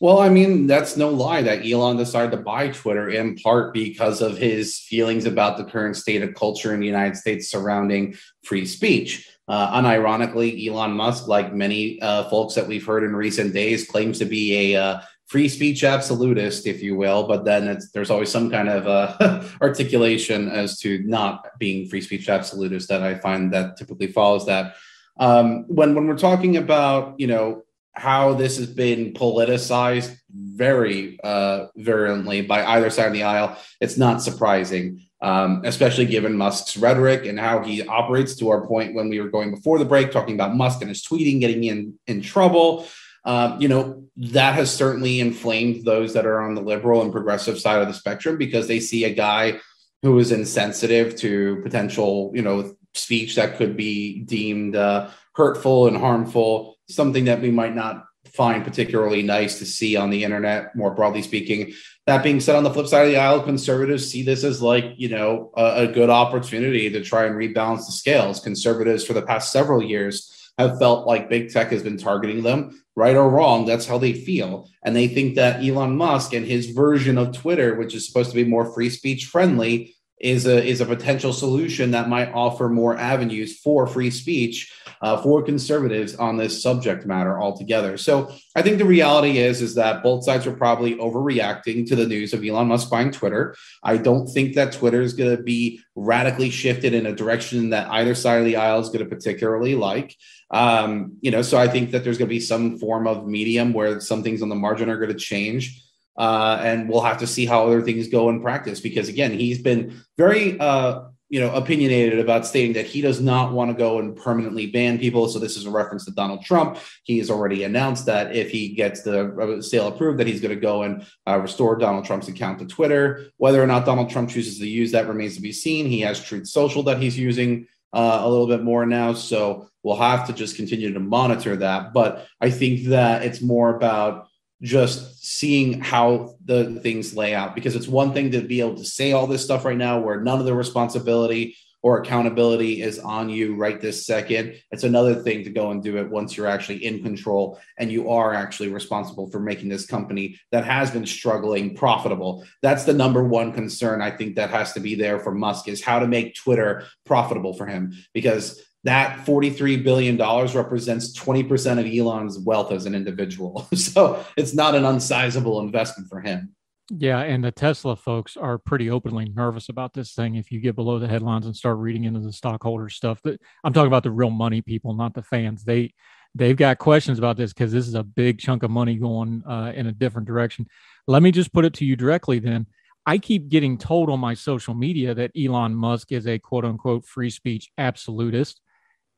Well, I mean, that's no lie that Elon decided to buy Twitter in part because of his feelings about the current state of culture in the United States surrounding free speech. Uh, unironically, Elon Musk, like many uh, folks that we've heard in recent days, claims to be a uh, free speech absolutist, if you will. But then there's always some kind of uh, articulation as to not being free speech absolutist that I find that typically follows that. Um, when when we're talking about you know how this has been politicized very uh, virulently by either side of the aisle, it's not surprising um, especially given Musk's rhetoric and how he operates. To our point when we were going before the break, talking about Musk and his tweeting getting in in trouble. Um, you know that has certainly inflamed those that are on the liberal and progressive side of the spectrum because they see a guy who is insensitive to potential, you know, speech that could be deemed uh, hurtful and harmful, something that we might not find particularly nice to see on the internet, more broadly speaking. That being said, on the flip side of the aisle, conservatives see this as like, you know, a, a good opportunity to try and rebalance the scales. Conservatives for the past several years have felt like big tech has been targeting them, right or wrong. That's how they feel. And they think that Elon Musk and his version of Twitter, which is supposed to be more free speech friendly, is a is a potential solution that might offer more avenues for free speech uh, for conservatives on this subject matter altogether. So I think the reality is is that both sides are probably overreacting to the news of Elon Musk buying Twitter. I don't think that Twitter is going to be radically shifted in a direction that either side of the aisle is going to particularly like. Um, you know, so I think that there's going to be some form of medium where some things on the margin are going to change. Uh, and we'll have to see how other things go in practice because again, he's been very uh, you know, opinionated about stating that he does not want to go and permanently ban people. So this is a reference to Donald Trump. He has already announced that if he gets the uh, sale approved, that he's going to go and uh, restore Donald Trump's account to Twitter. Whether or not Donald Trump chooses to use that remains to be seen. He has Truth Social that he's using uh, a little bit more now, so we'll have to just continue to monitor that. But I think that it's more about just seeing how the things lay out. Because it's one thing to be able to say all this stuff right now where none of the responsibility or accountability is on you right this second. It's another thing to go and do it once you're actually in control and you are actually responsible for making this company that has been struggling profitable. That's the number one concern i think that has to be there for musk is how to make twitter profitable for him. Because that $43 billion represents 20% of Elon's wealth as an individual. So it's not an unsizable investment for him. Yeah, and the Tesla folks are pretty openly nervous about this thing. If you get below the headlines and start reading into the stockholder stuff, that I'm talking about the real money people, not the fans. They they've got questions about this because this is a big chunk of money going uh, in a different direction. Let me just put it to you directly. Then I keep getting told on my social media that Elon Musk is a quote unquote free speech absolutist.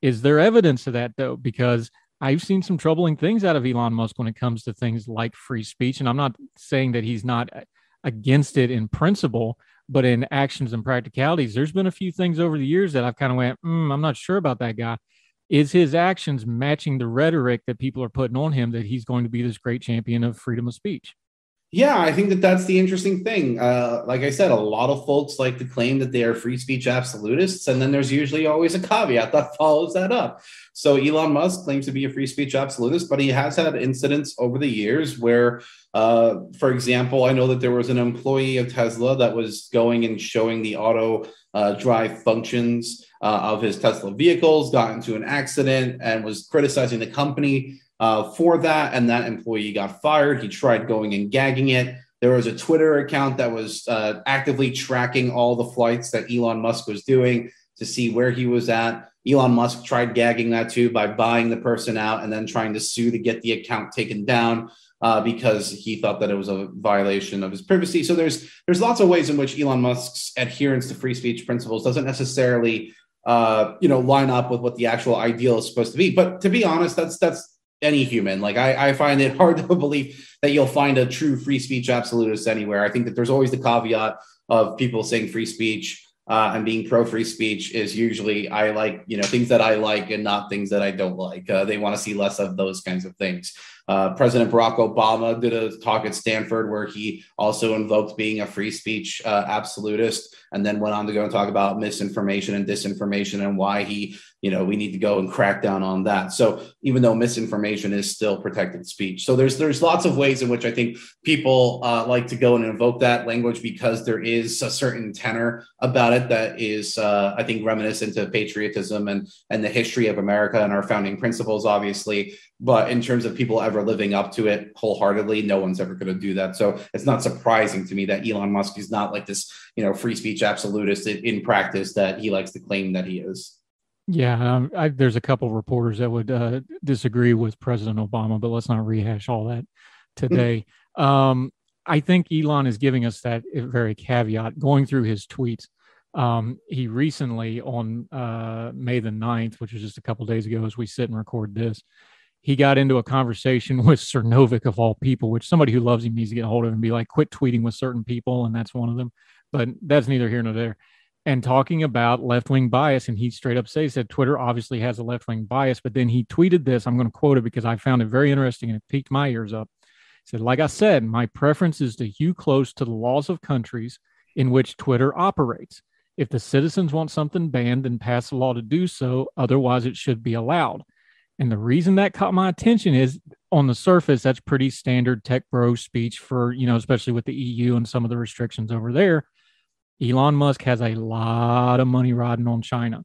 Is there evidence of that though? Because I've seen some troubling things out of Elon Musk when it comes to things like free speech. And I'm not saying that he's not against it in principle, but in actions and practicalities, there's been a few things over the years that I've kind of went, mm, I'm not sure about that guy. Is his actions matching the rhetoric that people are putting on him that he's going to be this great champion of freedom of speech? Yeah, I think that that's the interesting thing. Uh, like I said, a lot of folks like to claim that they are free speech absolutists, and then there's usually always a caveat that follows that up. So Elon Musk claims to be a free speech absolutist, but he has had incidents over the years where, uh, for example, I know that there was an employee of Tesla that was going and showing the auto uh, drive functions uh, of his Tesla vehicles, got into an accident, and was criticizing the company uh, for that, and that employee got fired. He tried going and gagging it. There was a Twitter account that was uh, actively tracking all the flights that Elon Musk was doing to see where he was at. Elon Musk tried gagging that too by buying the person out and then trying to sue to get the account taken down uh, because he thought that it was a violation of his privacy. So there's there's lots of ways in which Elon Musk's adherence to free speech principles doesn't necessarily uh, you know line up with what the actual ideal is supposed to be. But to be honest, that's that's any human. Like I, I find it hard to believe that you'll find a true free speech absolutist anywhere. I think that there's always the caveat of people saying free speech uh, and being pro free speech is usually I like you know things that I like and not things that I don't like. Uh, they want to see less of those kinds of things. Uh, President Barack Obama did a talk at Stanford where he also invoked being a free speech uh, absolutist, and then went on to go and talk about misinformation and disinformation and why he you know we need to go and crack down on that. So even though misinformation is still protected speech. So there's there's lots of ways in which i think people uh, like to go and invoke that language because there is a certain tenor about it that is uh, i think reminiscent of patriotism and and the history of america and our founding principles obviously. But in terms of people ever living up to it wholeheartedly no one's ever going to do that. So it's not surprising to me that elon musk is not like this you know free speech absolutist in, in practice that he likes to claim that he is yeah, um, I, there's a couple reporters that would uh, disagree with President Obama, but let's not rehash all that today. um, I think Elon is giving us that very caveat going through his tweets. Um, he recently, on uh, May the 9th, which was just a couple days ago, as we sit and record this, he got into a conversation with Cernovich of all people, which somebody who loves him needs to get a hold of and be like, quit tweeting with certain people, and that's one of them. But that's neither here nor there and talking about left wing bias. And he straight up says that Twitter obviously has a left wing bias. But then he tweeted this. I'm going to quote it because I found it very interesting and it piqued my ears up. He said, Like I said, my preference is to hew close to the laws of countries in which Twitter operates. If the citizens want something banned, then pass a law to do so. Otherwise, it should be allowed. And the reason that caught my attention is on the surface, that's pretty standard tech bro speech for, you know, especially with the EU and some of the restrictions over there. Elon Musk has a lot of money riding on China.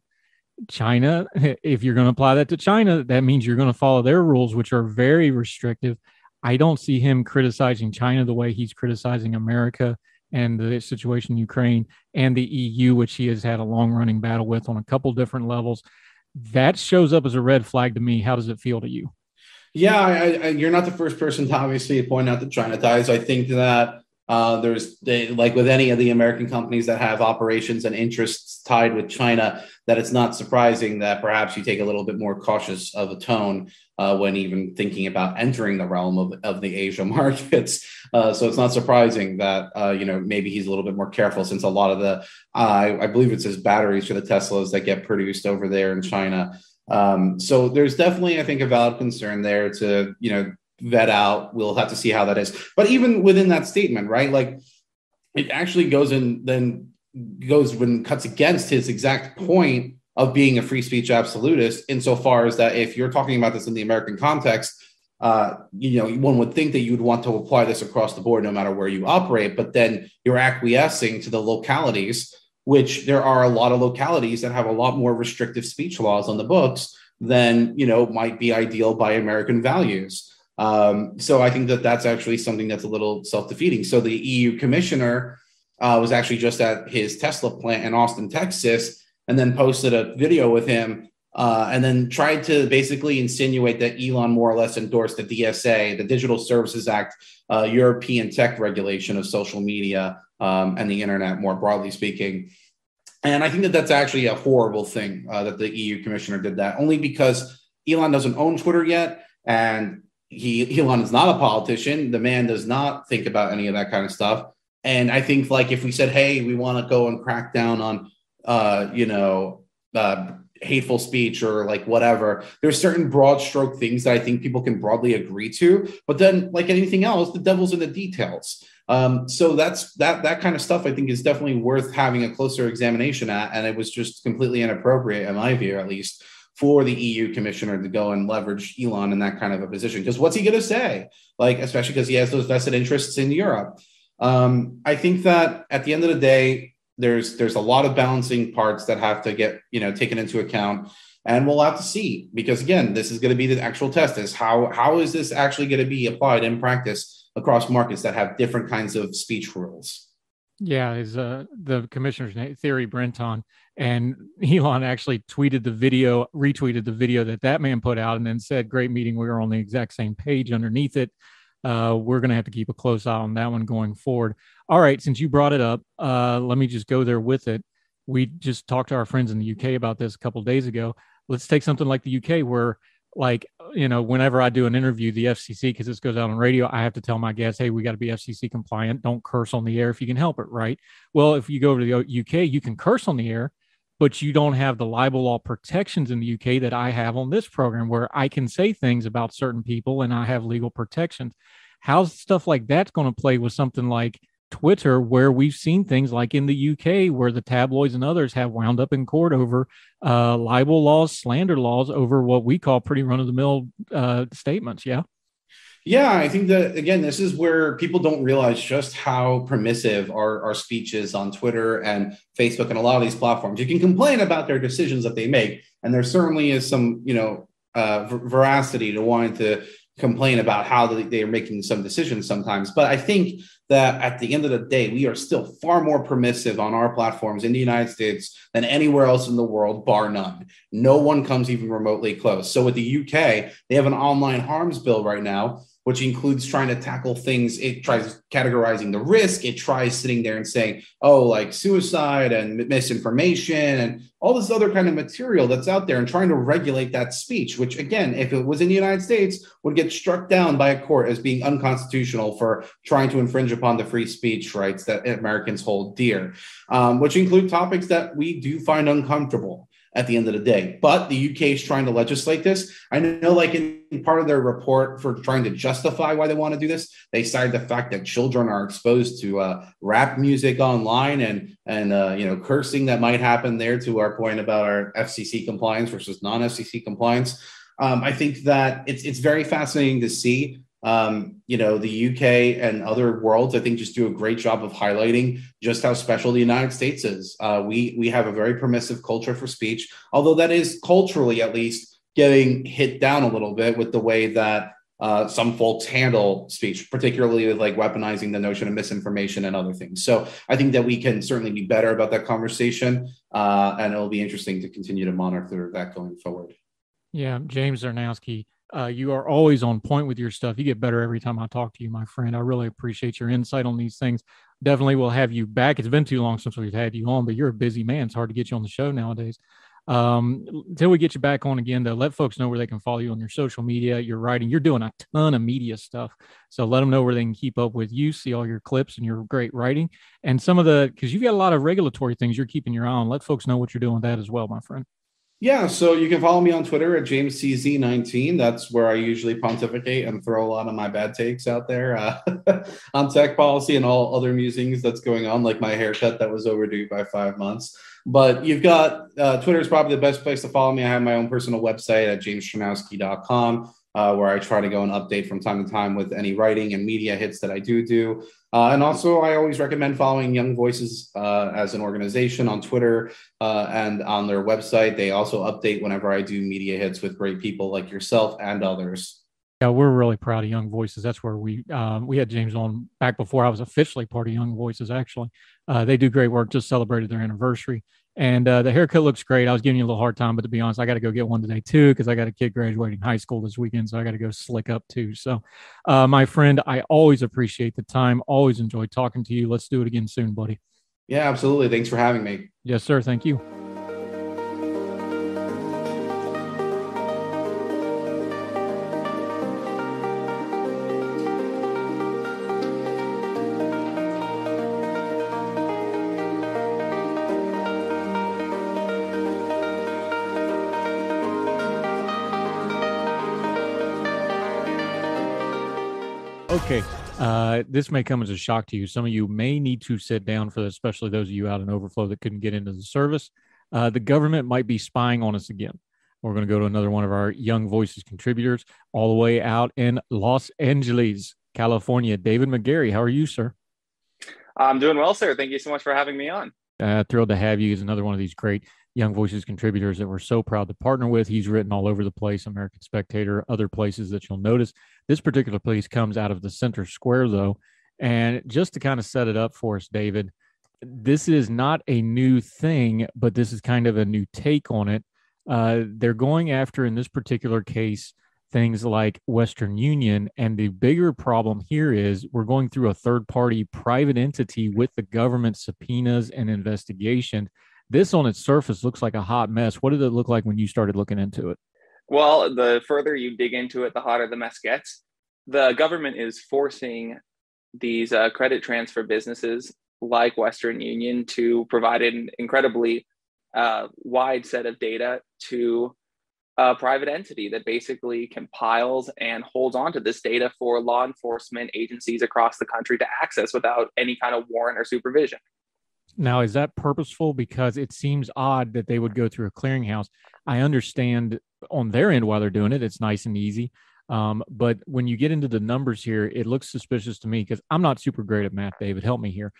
China, if you're going to apply that to China, that means you're going to follow their rules, which are very restrictive. I don't see him criticizing China the way he's criticizing America and the situation in Ukraine and the EU, which he has had a long running battle with on a couple different levels. That shows up as a red flag to me. How does it feel to you? Yeah, I, I, you're not the first person to obviously point out the China ties. I think that uh, there's they, like with any of the American companies that have operations and interests tied with China, that it's not surprising that perhaps you take a little bit more cautious of a tone uh, when even thinking about entering the realm of, of the Asia markets. Uh, so it's not surprising that uh, you know maybe he's a little bit more careful since a lot of the I believe it's his batteries for the Teslas that get produced over there in China. Um, so there's definitely I think a valid concern there to you know vet out. We'll have to see how that is. But even within that statement, right? Like it actually goes in then goes when cuts against his exact point of being a free speech absolutist insofar as that if you're talking about this in the American context, uh, you know, one would think that you would want to apply this across the board no matter where you operate, but then you're acquiescing to the localities, which there are a lot of localities that have a lot more restrictive speech laws on the books than, you know, might be ideal by American values. Um, so I think that that's actually something that's a little self defeating. So the EU commissioner uh, was actually just at his Tesla plant in Austin, Texas, and then posted a video with him uh, and then tried to basically insinuate that Elon more or less endorsed the DSA, the Digital Services Act, uh, European tech regulation of social media um, and the internet, more broadly speaking. And I think that that's actually a horrible thing uh, that the EU commissioner did that, only because Elon doesn't own Twitter yet. And he Elon is not a politician. The man does not think about any of that kind of stuff. And I think like if we said, hey, we want to go and crack down on uh, you know, uh, hateful speech or like whatever. There's certain broad stroke things that I think people can broadly agree to, but then like anything else, the devil's in the details. Um, so that's that that kind of stuff I think is definitely worth having a closer examination at, and it was just completely inappropriate in my view, at least, for the EU commissioner to go and leverage Elon in that kind of a position. Because what's he going to say? Like, especially because he has those vested interests in Europe. Um, I think that at the end of the day, there's there's a lot of balancing parts that have to get you know taken into account, and we'll have to see because again, this is going to be the actual test: is how how is this actually going to be applied in practice across markets that have different kinds of speech rules. Yeah, is uh, the commissioner's name, Thierry Breton, and Elon actually tweeted the video, retweeted the video that that man put out, and then said, "Great meeting. We were on the exact same page underneath it." Uh, we're going to have to keep a close eye on that one going forward. All right, since you brought it up, uh, let me just go there with it. We just talked to our friends in the UK about this a couple days ago. Let's take something like the UK, where like you know whenever i do an interview the fcc because this goes out on radio i have to tell my guests hey we got to be fcc compliant don't curse on the air if you can help it right well if you go over to the uk you can curse on the air but you don't have the libel law protections in the UK that I have on this program where I can say things about certain people and I have legal protections. How's stuff like that's going to play with something like Twitter, where we've seen things like in the UK, where the tabloids and others have wound up in court over uh, libel laws, slander laws, over what we call pretty run of the mill uh, statements? Yeah. Yeah, I think that again, this is where people don't realize just how permissive our, our speech is on Twitter and Facebook and a lot of these platforms. You can complain about their decisions that they make, and there certainly is some, you know, uh, veracity to wanting to complain about how they are making some decisions sometimes. But I think that at the end of the day, we are still far more permissive on our platforms in the United States than anywhere else in the world, bar none. No one comes even remotely close. So with the UK, they have an online harms bill right now which includes trying to tackle things. It tries categorizing the risk. It tries sitting there and saying, oh, like suicide and misinformation and all this other kind of material that's out there and trying to regulate that speech, which, again, if it was in the United States, would get struck down by a court as being unconstitutional for trying to infringe upon the free speech rights that Americans hold dear, um, which include topics that we do find uncomfortable at the end of the day. But the UK is trying to legislate this. I know, like in part of their report for trying to justify why they want to do this, they cited the fact that children are exposed to uh, rap music online and and uh, you know cursing that might happen there. To our point about our FCC compliance versus non-FCC compliance, um, I think that it's it's very fascinating to see. Um, you know, the UK and other worlds, I think, just do a great job of highlighting just how special the United States is. Uh, we we have a very permissive culture for speech, although that is culturally, at least, getting hit down a little bit with the way that uh, some folks handle speech, particularly with like weaponizing the notion of misinformation and other things. So I think that we can certainly be better about that conversation, uh, and it'll be interesting to continue to monitor that going forward. Yeah, James Czerniawski, uh, you are always on point with your stuff. You get better every time I talk to you, my friend. I really appreciate your insight on these things. Definitely will have you back. It's been too long since we've had you on, but you're a busy man. It's hard to get you on the show nowadays um, until we get you back on again though, let folks know where they can follow you on your social media, your writing. You're doing a ton of media stuff. So let them know where they can keep up with you, see all your clips and your great writing and some of the, because you've got a lot of regulatory things you're keeping your eye on. Let folks know what you're doing with that as well, my friend. Yeah, so you can follow me on Twitter at JamesCZ19. That's where I usually pontificate and throw a lot of my bad takes out there uh, on tech policy and all other musings that's going on, like my haircut that was overdue by five months. But you've got uh, Twitter is probably the best place to follow me. I have my own personal website at jamesczerniawski.com. Uh, where I try to go and update from time to time with any writing and media hits that I do do. Uh, and also, I always recommend following Young Voices uh, as an organization on Twitter uh, and on their website. They also update whenever I do media hits with great people like yourself and others. Yeah, we're really proud of Young Voices. That's where we um, we had James on back before I was officially part of Young Voices. Actually, uh, they do great work. Just celebrated their anniversary, and uh, the haircut looks great. I was giving you a little hard time, but to be honest, I got to go get one today too because I got a kid graduating high school this weekend, so I got to go slick up too. So, uh, my friend, I always appreciate the time. Always enjoy talking to you. Let's do it again soon, buddy. Yeah, absolutely. Thanks for having me. Yes, sir. Thank you. Uh, this may come as a shock to you. Some of you may need to sit down for this, especially those of you out in overflow that couldn't get into the service. Uh, the government might be spying on us again. We're going to go to another one of our Young Voices contributors, all the way out in Los Angeles, California. David McGarry, how are you, sir? I'm doing well, sir. Thank you so much for having me on. Uh, thrilled to have you. He's another one of these great Young Voices contributors that we're so proud to partner with. He's written all over the place, American Spectator, other places that you'll notice. This particular piece comes out of the center square, though. And just to kind of set it up for us, David, this is not a new thing, but this is kind of a new take on it. Uh, they're going after, in this particular case, things like Western Union. And the bigger problem here is we're going through a third party private entity with the government subpoenas and investigation this on its surface looks like a hot mess. What did it look like when you started looking into it? Well, the further you dig into it, the hotter the mess gets. The government is forcing these uh, credit transfer businesses like Western Union to provide an incredibly uh, wide set of data to a private entity that basically compiles and holds on to this data for law enforcement agencies across the country to access without any kind of warrant or supervision. Now, is that purposeful? Because it seems odd that they would go through a clearinghouse. I understand on their end why they're doing it. It's nice and easy. Um, but when you get into the numbers here, it looks suspicious to me because I'm not super great at math, David. Help me here.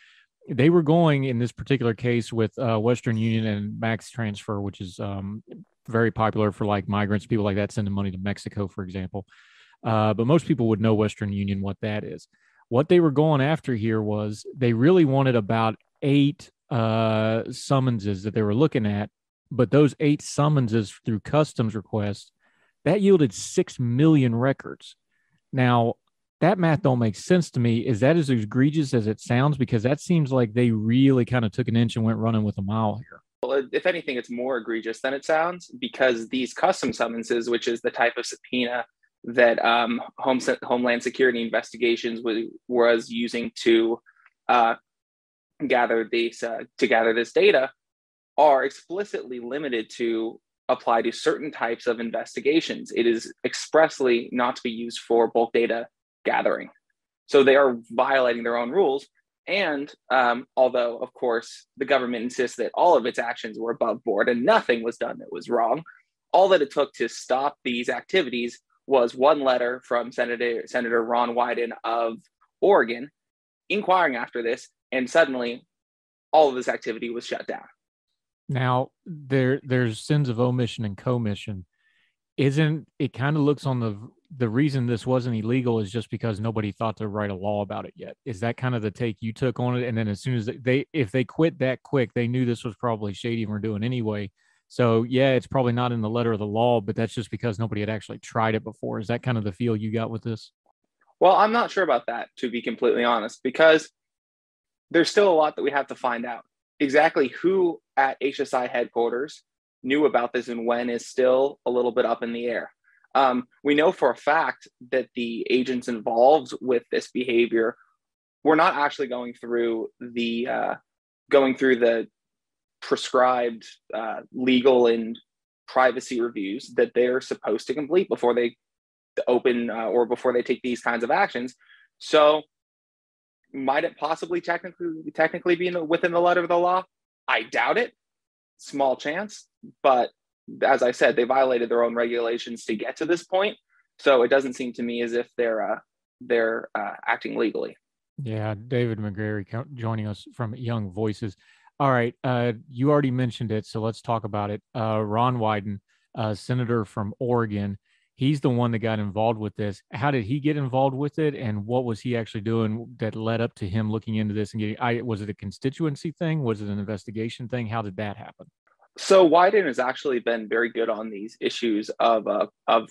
They were going in this particular case with uh, Western Union and Max Transfer, which is um, very popular for like migrants, people like that sending money to Mexico, for example. Uh, but most people would know Western Union, what that is. What they were going after here was they really wanted about eight uh, summonses that they were looking at, but those eight summonses through customs requests that yielded six million records. Now, that math don't make sense to me. Is that as egregious as it sounds? Because that seems like they really kind of took an inch and went running with a mile here. Well, if anything, it's more egregious than it sounds because these custom summonses, which is the type of subpoena that um, Home, Homeland Security investigations was, was using to uh, gather these uh, to gather this data are explicitly limited to apply to certain types of investigations. It is expressly not to be used for bulk data gathering. So they are violating their own rules. And um, although, of course, the government insists that all of its actions were above board and nothing was done that was wrong, all that it took to stop these activities was one letter from Senator Senator Ron Wyden of Oregon inquiring after this, and suddenly all of this activity was shut down. Now there there's sins of omission and commission. Isn't it kind of looks on the the reason this wasn't illegal is just because nobody thought to write a law about it yet. Is that kind of the take you took on it? And then as soon as they if they quit that quick, they knew this was probably shady and were doing anyway. So yeah, it's probably not in the letter of the law, but that's just because nobody had actually tried it before. Is that kind of the feel you got with this? Well, I'm not sure about that, to be completely honest, because there's still a lot that we have to find out. Exactly who at HSI headquarters knew about this and when is still a little bit up in the air. Um, we know for a fact that the agents involved with this behavior were not actually going through the uh, going through the prescribed uh, legal and privacy reviews that they're supposed to complete before they open uh, or before they take these kinds of actions. So, might it possibly technically technically be the, within the letter of the law? I doubt it. Small chance, but as I said, they violated their own regulations to get to this point. So it doesn't seem to me as if they're uh, they're uh, acting legally. Yeah, David McGarry joining us from Young Voices. All right, uh, you already mentioned it, so let's talk about it. Uh, Ron Wyden, uh, senator from Oregon, he's the one that got involved with this. How did he get involved with it, and what was he actually doing that led up to him looking into this and getting? I was it a constituency thing? Was it an investigation thing? How did that happen? So Wyden has actually been very good on these issues of uh, of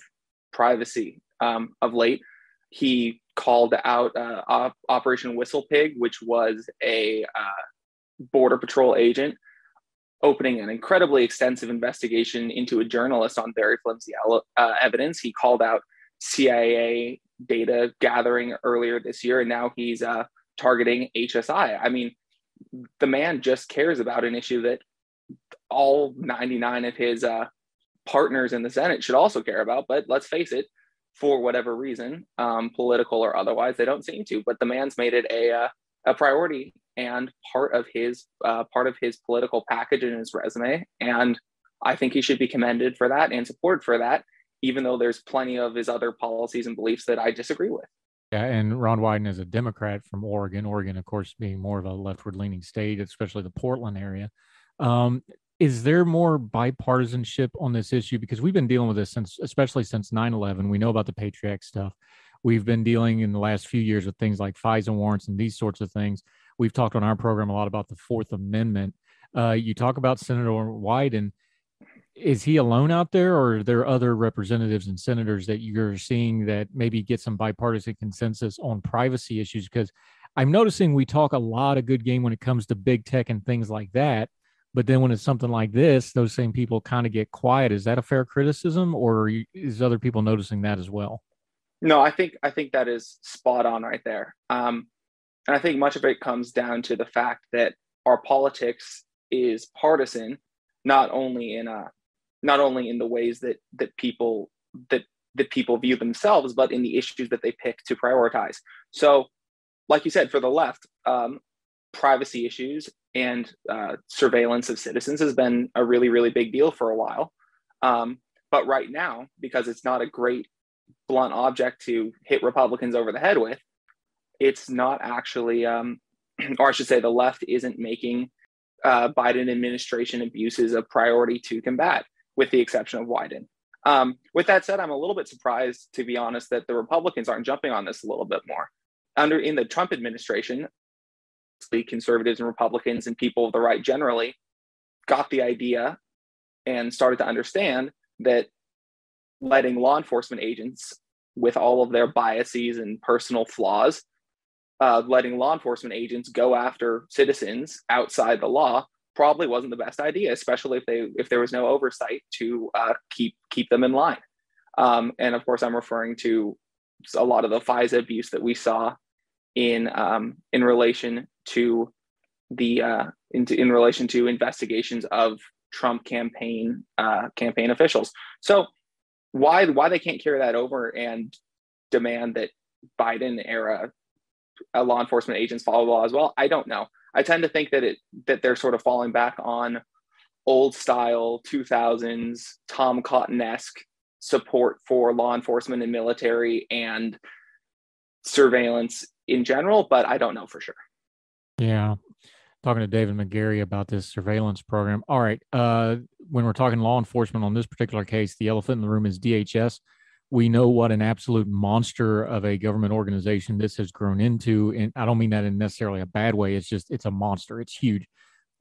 privacy um, of late. He called out uh, Operation Whistle Pig, which was a uh, border patrol agent opening an incredibly extensive investigation into a journalist on very flimsy uh, evidence. He called out CIA data gathering earlier this year, and now he's uh, targeting HSI. I mean, the man just cares about an issue that all 99 of his uh, partners in the Senate should also care about. But let's face it, for whatever reason, um, political or otherwise, they don't seem to. But the man's made it a uh, a priority and part of his uh, part of his political package and his resume. And I think he should be commended for that and supported for that, even though there's plenty of his other policies and beliefs that I disagree with. Yeah, and Ron Wyden is a Democrat from Oregon. Oregon, of course, being more of a leftward leaning state, especially the Portland area. Um, is there more bipartisanship on this issue? Because we've been dealing with this since, especially since 9 11. We know about the Patriot stuff. We've been dealing in the last few years with things like FISA warrants and these sorts of things. We've talked on our program a lot about the Fourth Amendment. Uh, you talk about Senator Wyden. Is he alone out there, or are there other representatives and senators that you're seeing that maybe get some bipartisan consensus on privacy issues? Because I'm noticing we talk a lot of good game when it comes to big tech and things like that. But then when it's something like this, those same people kind of get quiet. Is that a fair criticism, or is other people noticing that as well? No, I think I think that is spot on right there. Um, and I think much of it comes down to the fact that our politics is partisan, not only in a not only in the ways that that people that that people view themselves, but in the issues that they pick to prioritize. So, like you said, for the left, um, privacy issues and uh, surveillance of citizens has been a really, really big deal for a while. Um, but right now, because it's not a great blunt object to hit Republicans over the head with, it's not actually, um, or I should say, the left isn't making uh, Biden administration abuses a priority to combat, with the exception of Wyden. Um, with that said, I'm a little bit surprised, to be honest, that the Republicans aren't jumping on this a little bit more. Under in the Trump administration, conservatives and Republicans and people of the right generally got the idea and started to understand that letting law enforcement agents, with all of their biases and personal flaws, uh, letting law enforcement agents go after citizens outside the law probably wasn't the best idea, especially if they if there was no oversight to uh, keep keep them in line. Um, and of course, I'm referring to a lot of the FISA abuse that we saw in um, in relation to the uh, in, in relation to investigations of Trump campaign uh, campaign officials. So why why they can't carry that over and demand that Biden era uh, law enforcement agents follow the law as well? I don't know. I tend to think that it that they're sort of falling back on old style 2000s Tom Cotton esque support for law enforcement and military and surveillance in general, but I don't know for sure. Yeah. Talking to David McGarry about this surveillance program. All right. Uh, when we're talking law enforcement on this particular case, the elephant in the room is DHS. We know what an absolute monster of a government organization this has grown into. And I don't mean that in necessarily a bad way. It's just, it's a monster. It's huge.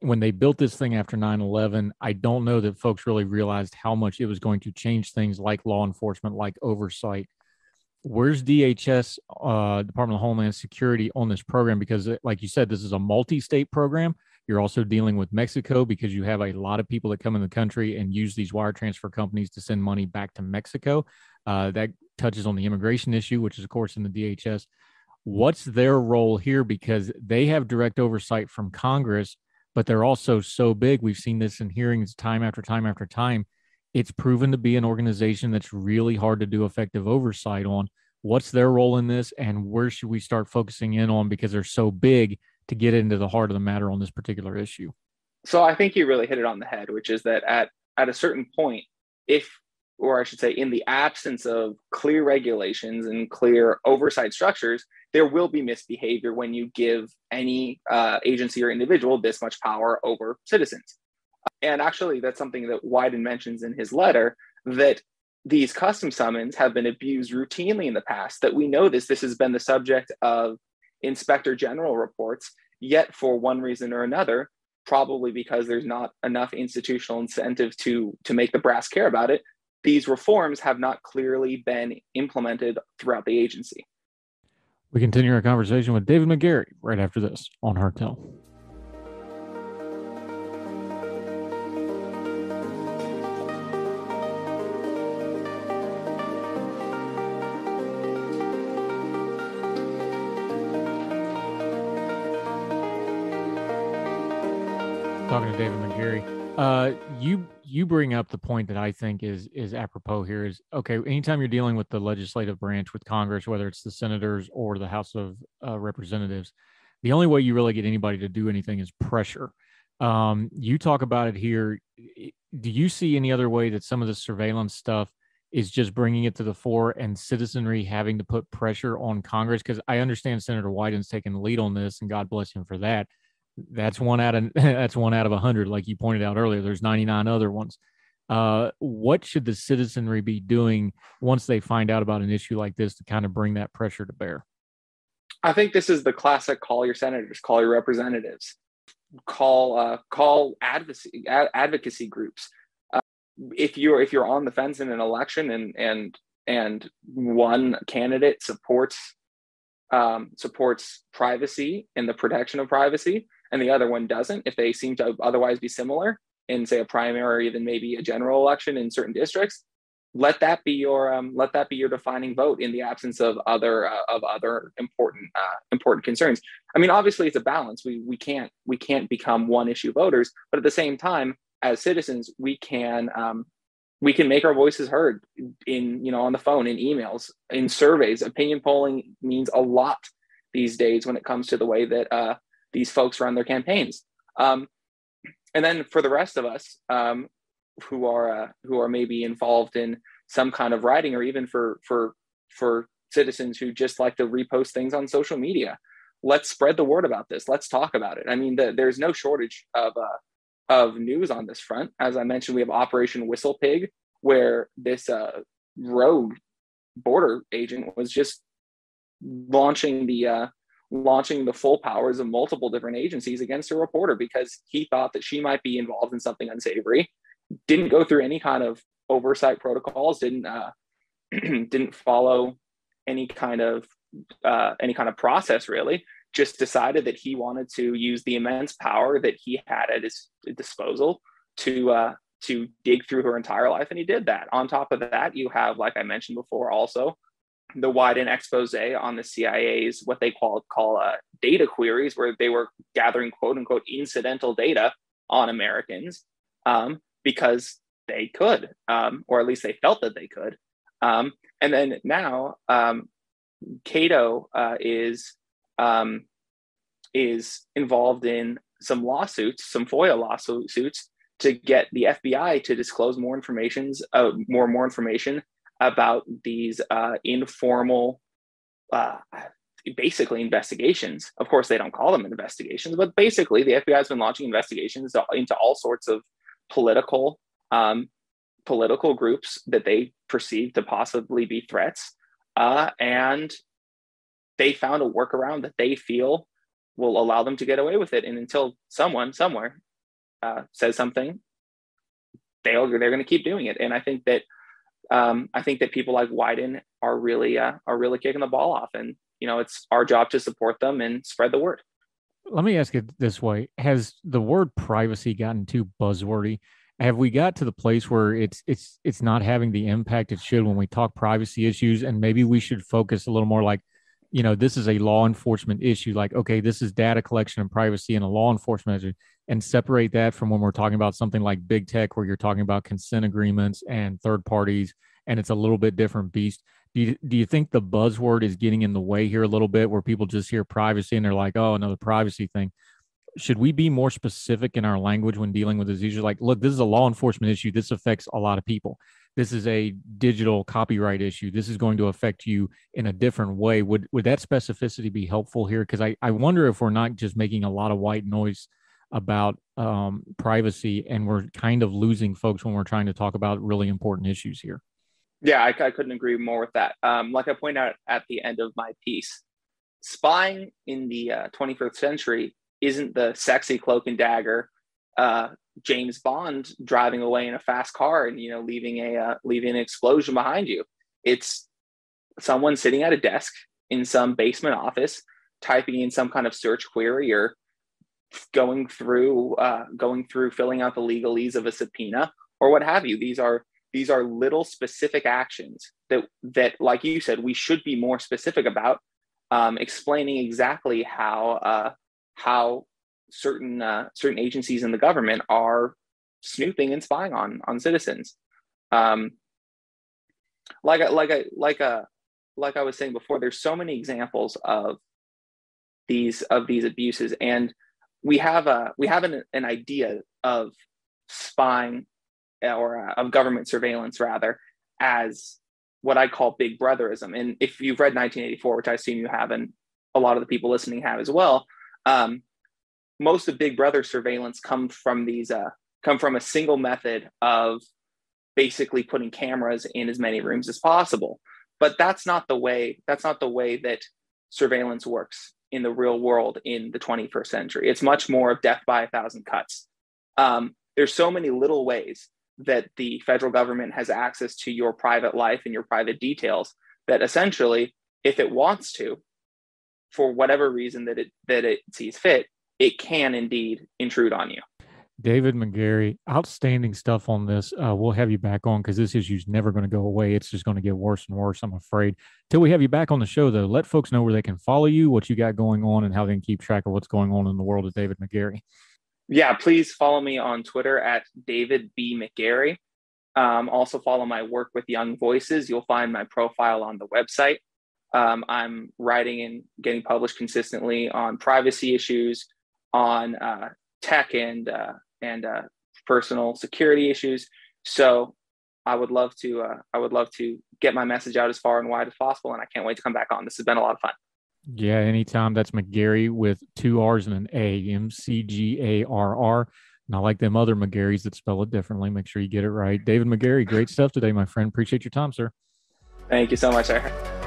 When they built this thing after 9 11, I don't know that folks really realized how much it was going to change things like law enforcement, like oversight, where's DHS, uh, Department of Homeland Security, on this program? Because, uh, like you said, this is a multi-state program. You're also dealing with Mexico because you have a lot of people that come in the country and use these wire transfer companies to send money back to Mexico. Uh, that touches on the immigration issue, which is, of course, in the DHS. What's their role here? Because they have direct oversight from Congress, but they're also so big. We've seen this in hearings time after time after time it's proven to be an organization that's really hard to do effective oversight on. What's their role in this, and where should we start focusing in on because they're so big to get into the heart of the matter on this particular issue? So I think you really hit it on the head, which is that at at a certain point, if or I should say, in the absence of clear regulations and clear oversight structures, there will be misbehavior when you give any uh, agency or individual this much power over citizens. And actually, that's something that Wyden mentions in his letter that these custom summons have been abused routinely in the past. That we know this, this has been the subject of inspector general reports, yet for one reason or another, probably because there's not enough institutional incentive to, to make the brass care about it, these reforms have not clearly been implemented throughout the agency. We continue our conversation with David McGarry right after this on Heard Tell. talking to David McGarry. Uh, you you bring up the point that I think is is apropos here is okay. Anytime you're dealing with the legislative branch with Congress, whether it's the senators or the House of uh, Representatives, the only way you really get anybody to do anything is pressure. Um, you talk about it here. Do you see any other way that some of the surveillance stuff is just bringing it to the fore and citizenry having to put pressure on Congress? Because I understand Senator Wyden's taking the lead on this, and God bless him for that that's one out of that's one out of a hundred, like you pointed out earlier. There's 99 other ones. Uh, what should the citizenry be doing once they find out about an issue like this to kind of bring that pressure to bear? I think this is the classic: call your senators, call your representatives, call uh, call advocacy ad- advocacy groups. Uh, if you're if you're on the fence in an election and and and one candidate supports um, supports privacy and the protection of privacy, and the other one doesn't, if they seem to otherwise be similar in, say, a primary than maybe a general election in certain districts, let that be your um, let that be your defining vote in the absence of other uh, of other important uh, important concerns. I mean, obviously, it's a balance. We we can't we can't become one issue voters, but at the same time, as citizens, we can um, we can make our voices heard in you know on the phone, in emails, in surveys. Opinion polling means a lot these days when it comes to the way that uh, these folks run their campaigns. Um, and then for the rest of us um, who are uh, who are maybe involved in some kind of writing, or even for for for citizens who just like to repost things on social media, let's spread the word about this. Let's talk about it. I mean, the, there's no shortage of uh, of news on this front. As I mentioned, we have Operation Whistle Pig, where this uh, rogue border agent was just launching the uh, launching the full powers of multiple different agencies against a reporter because he thought that she might be involved in something unsavory. Didn't go through any kind of oversight protocols didn't uh, didn't follow any kind of uh, any kind of process really. Just decided that he wanted to use the immense power that he had at his disposal to uh, to dig through her entire life and he did that. On top of that you have like i mentioned before also the Wyden expose on the CIA's what they call call uh, data queries, where they were gathering quote unquote incidental data on Americans um, because they could, um, or at least they felt that they could. Um, and then now, um, Cato uh, is um, is involved in some lawsuits, some FOIA lawsuits, to get the FBI to disclose more information, uh, more more information about these uh, informal, uh, basically investigations. Of course, they don't call them investigations, but basically, the FBI has been launching investigations into all sorts of political um, political groups that they perceive to possibly be threats, uh, and they found a workaround that they feel will allow them to get away with it. And until someone somewhere uh, says something, they'll they're going to keep doing it. And I think that um, I think that people like Wyden are really uh, are really kicking the ball off, and you know it's our job to support them and spread the word. Let me ask it this way: Has the word privacy gotten too buzzwordy? Have we got to the place where it's it's it's not having the impact it should when we talk privacy issues, and maybe we should focus a little more like you know this is a law enforcement issue like okay this is data collection and privacy and a law enforcement measure and separate that from when we're talking about something like big tech where you're talking about consent agreements and third parties and it's a little bit different beast. Do you, do you think the buzzword is getting in the way here a little bit where people just hear privacy and they're like oh another privacy thing should we be more specific in our language when dealing with this issue like look this is a law enforcement issue. This affects a lot of people this is a digital copyright issue. This is going to affect you in a different way. Would would that specificity be helpful here? Because I, I wonder if we're not just making a lot of white noise about um, privacy and we're kind of losing folks when we're trying to talk about really important issues here. Yeah, I, I couldn't agree more with that. Um, like I point out at the end of my piece, spying in the uh, 21st century isn't the sexy cloak and dagger uh, James Bond driving away in a fast car and you know leaving a uh, leaving an explosion behind you. It's someone sitting at a desk in some basement office typing in some kind of search query or going through uh, going through filling out the legalese of a subpoena or what have you. These are these are little specific actions that that like you said we should be more specific about um, explaining exactly how uh, how certain uh, certain agencies in the government are snooping and spying on on citizens. Um, like a, like a like a like I was saying before, there's so many examples of these of these abuses, and we have a we have an, an idea of spying or uh, of government surveillance rather as what I call big brotherism. And if you've read 1984, which I assume you have, and a lot of the people listening have as well, um, most of Big Brother surveillance come from these uh, come from a single method of basically putting cameras in as many rooms as possible. But that's not the way. That's not the way that surveillance works in the real world in the 21st century. It's much more of death by a thousand cuts. Um, there's so many little ways that the federal government has access to your private life and your private details that essentially, if it wants to, for whatever reason that it that it sees fit, it can indeed intrude on you. David McGarry, outstanding stuff on this. Uh, we'll have you back on because this issue is never going to go away. It's just going to get worse and worse, I'm afraid. Till we have you back on the show, though, let folks know where they can follow you, what you got going on, and how they can keep track of what's going on in the world of David McGarry. Yeah, please follow me on Twitter at David B. McGarry. Um, also, follow my work with Young Voices. You'll find my profile on the website. Um, I'm writing and getting published consistently on privacy issues, on uh, tech and uh, and uh, personal security issues. So I would love to uh, I would love to get my message out as far and wide as possible, and I can't wait to come back on. This has been a lot of fun. Yeah, anytime. That's McGarry with two R's and an A, M C G A R R. Not like them other McGarrys that spell it differently. Make sure you get it right. David McGarry, great stuff today, my friend. Appreciate your time, sir. Thank you so much, sir.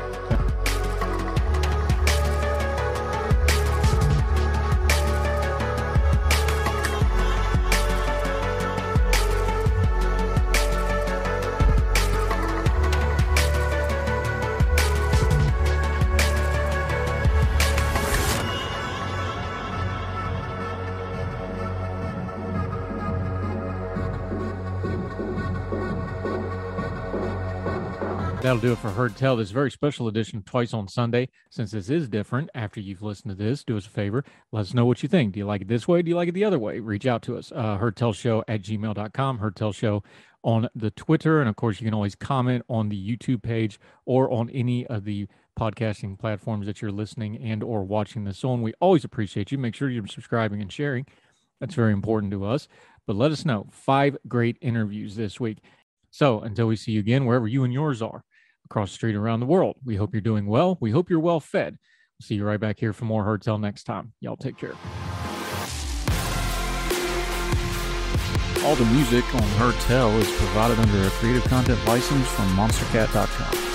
That'll do it for Heard Tell, this very special edition twice on Sunday. Since this is different, after you've listened to this, do us a favor. Let us know what you think. Do you like it this way? Do you like it the other way? Reach out to us. Uh, Heard Tell Show at gmail.com, Heard Tell Show on the Twitter. And of course, you can always comment on the YouTube page or on any of the podcasting platforms that you're listening and or watching this on. We always appreciate you. Make sure you're subscribing and sharing. That's very important to us. But let us know. Five great interviews this week. So until we see you again, wherever you and yours are across the street around the world, we hope you're doing well. We hope you're well fed. We'll see you right back here for more Heard Tell next time. Y'all take care. All the music on Heard Tell is provided under a Creative Content license from MonsterCat.com.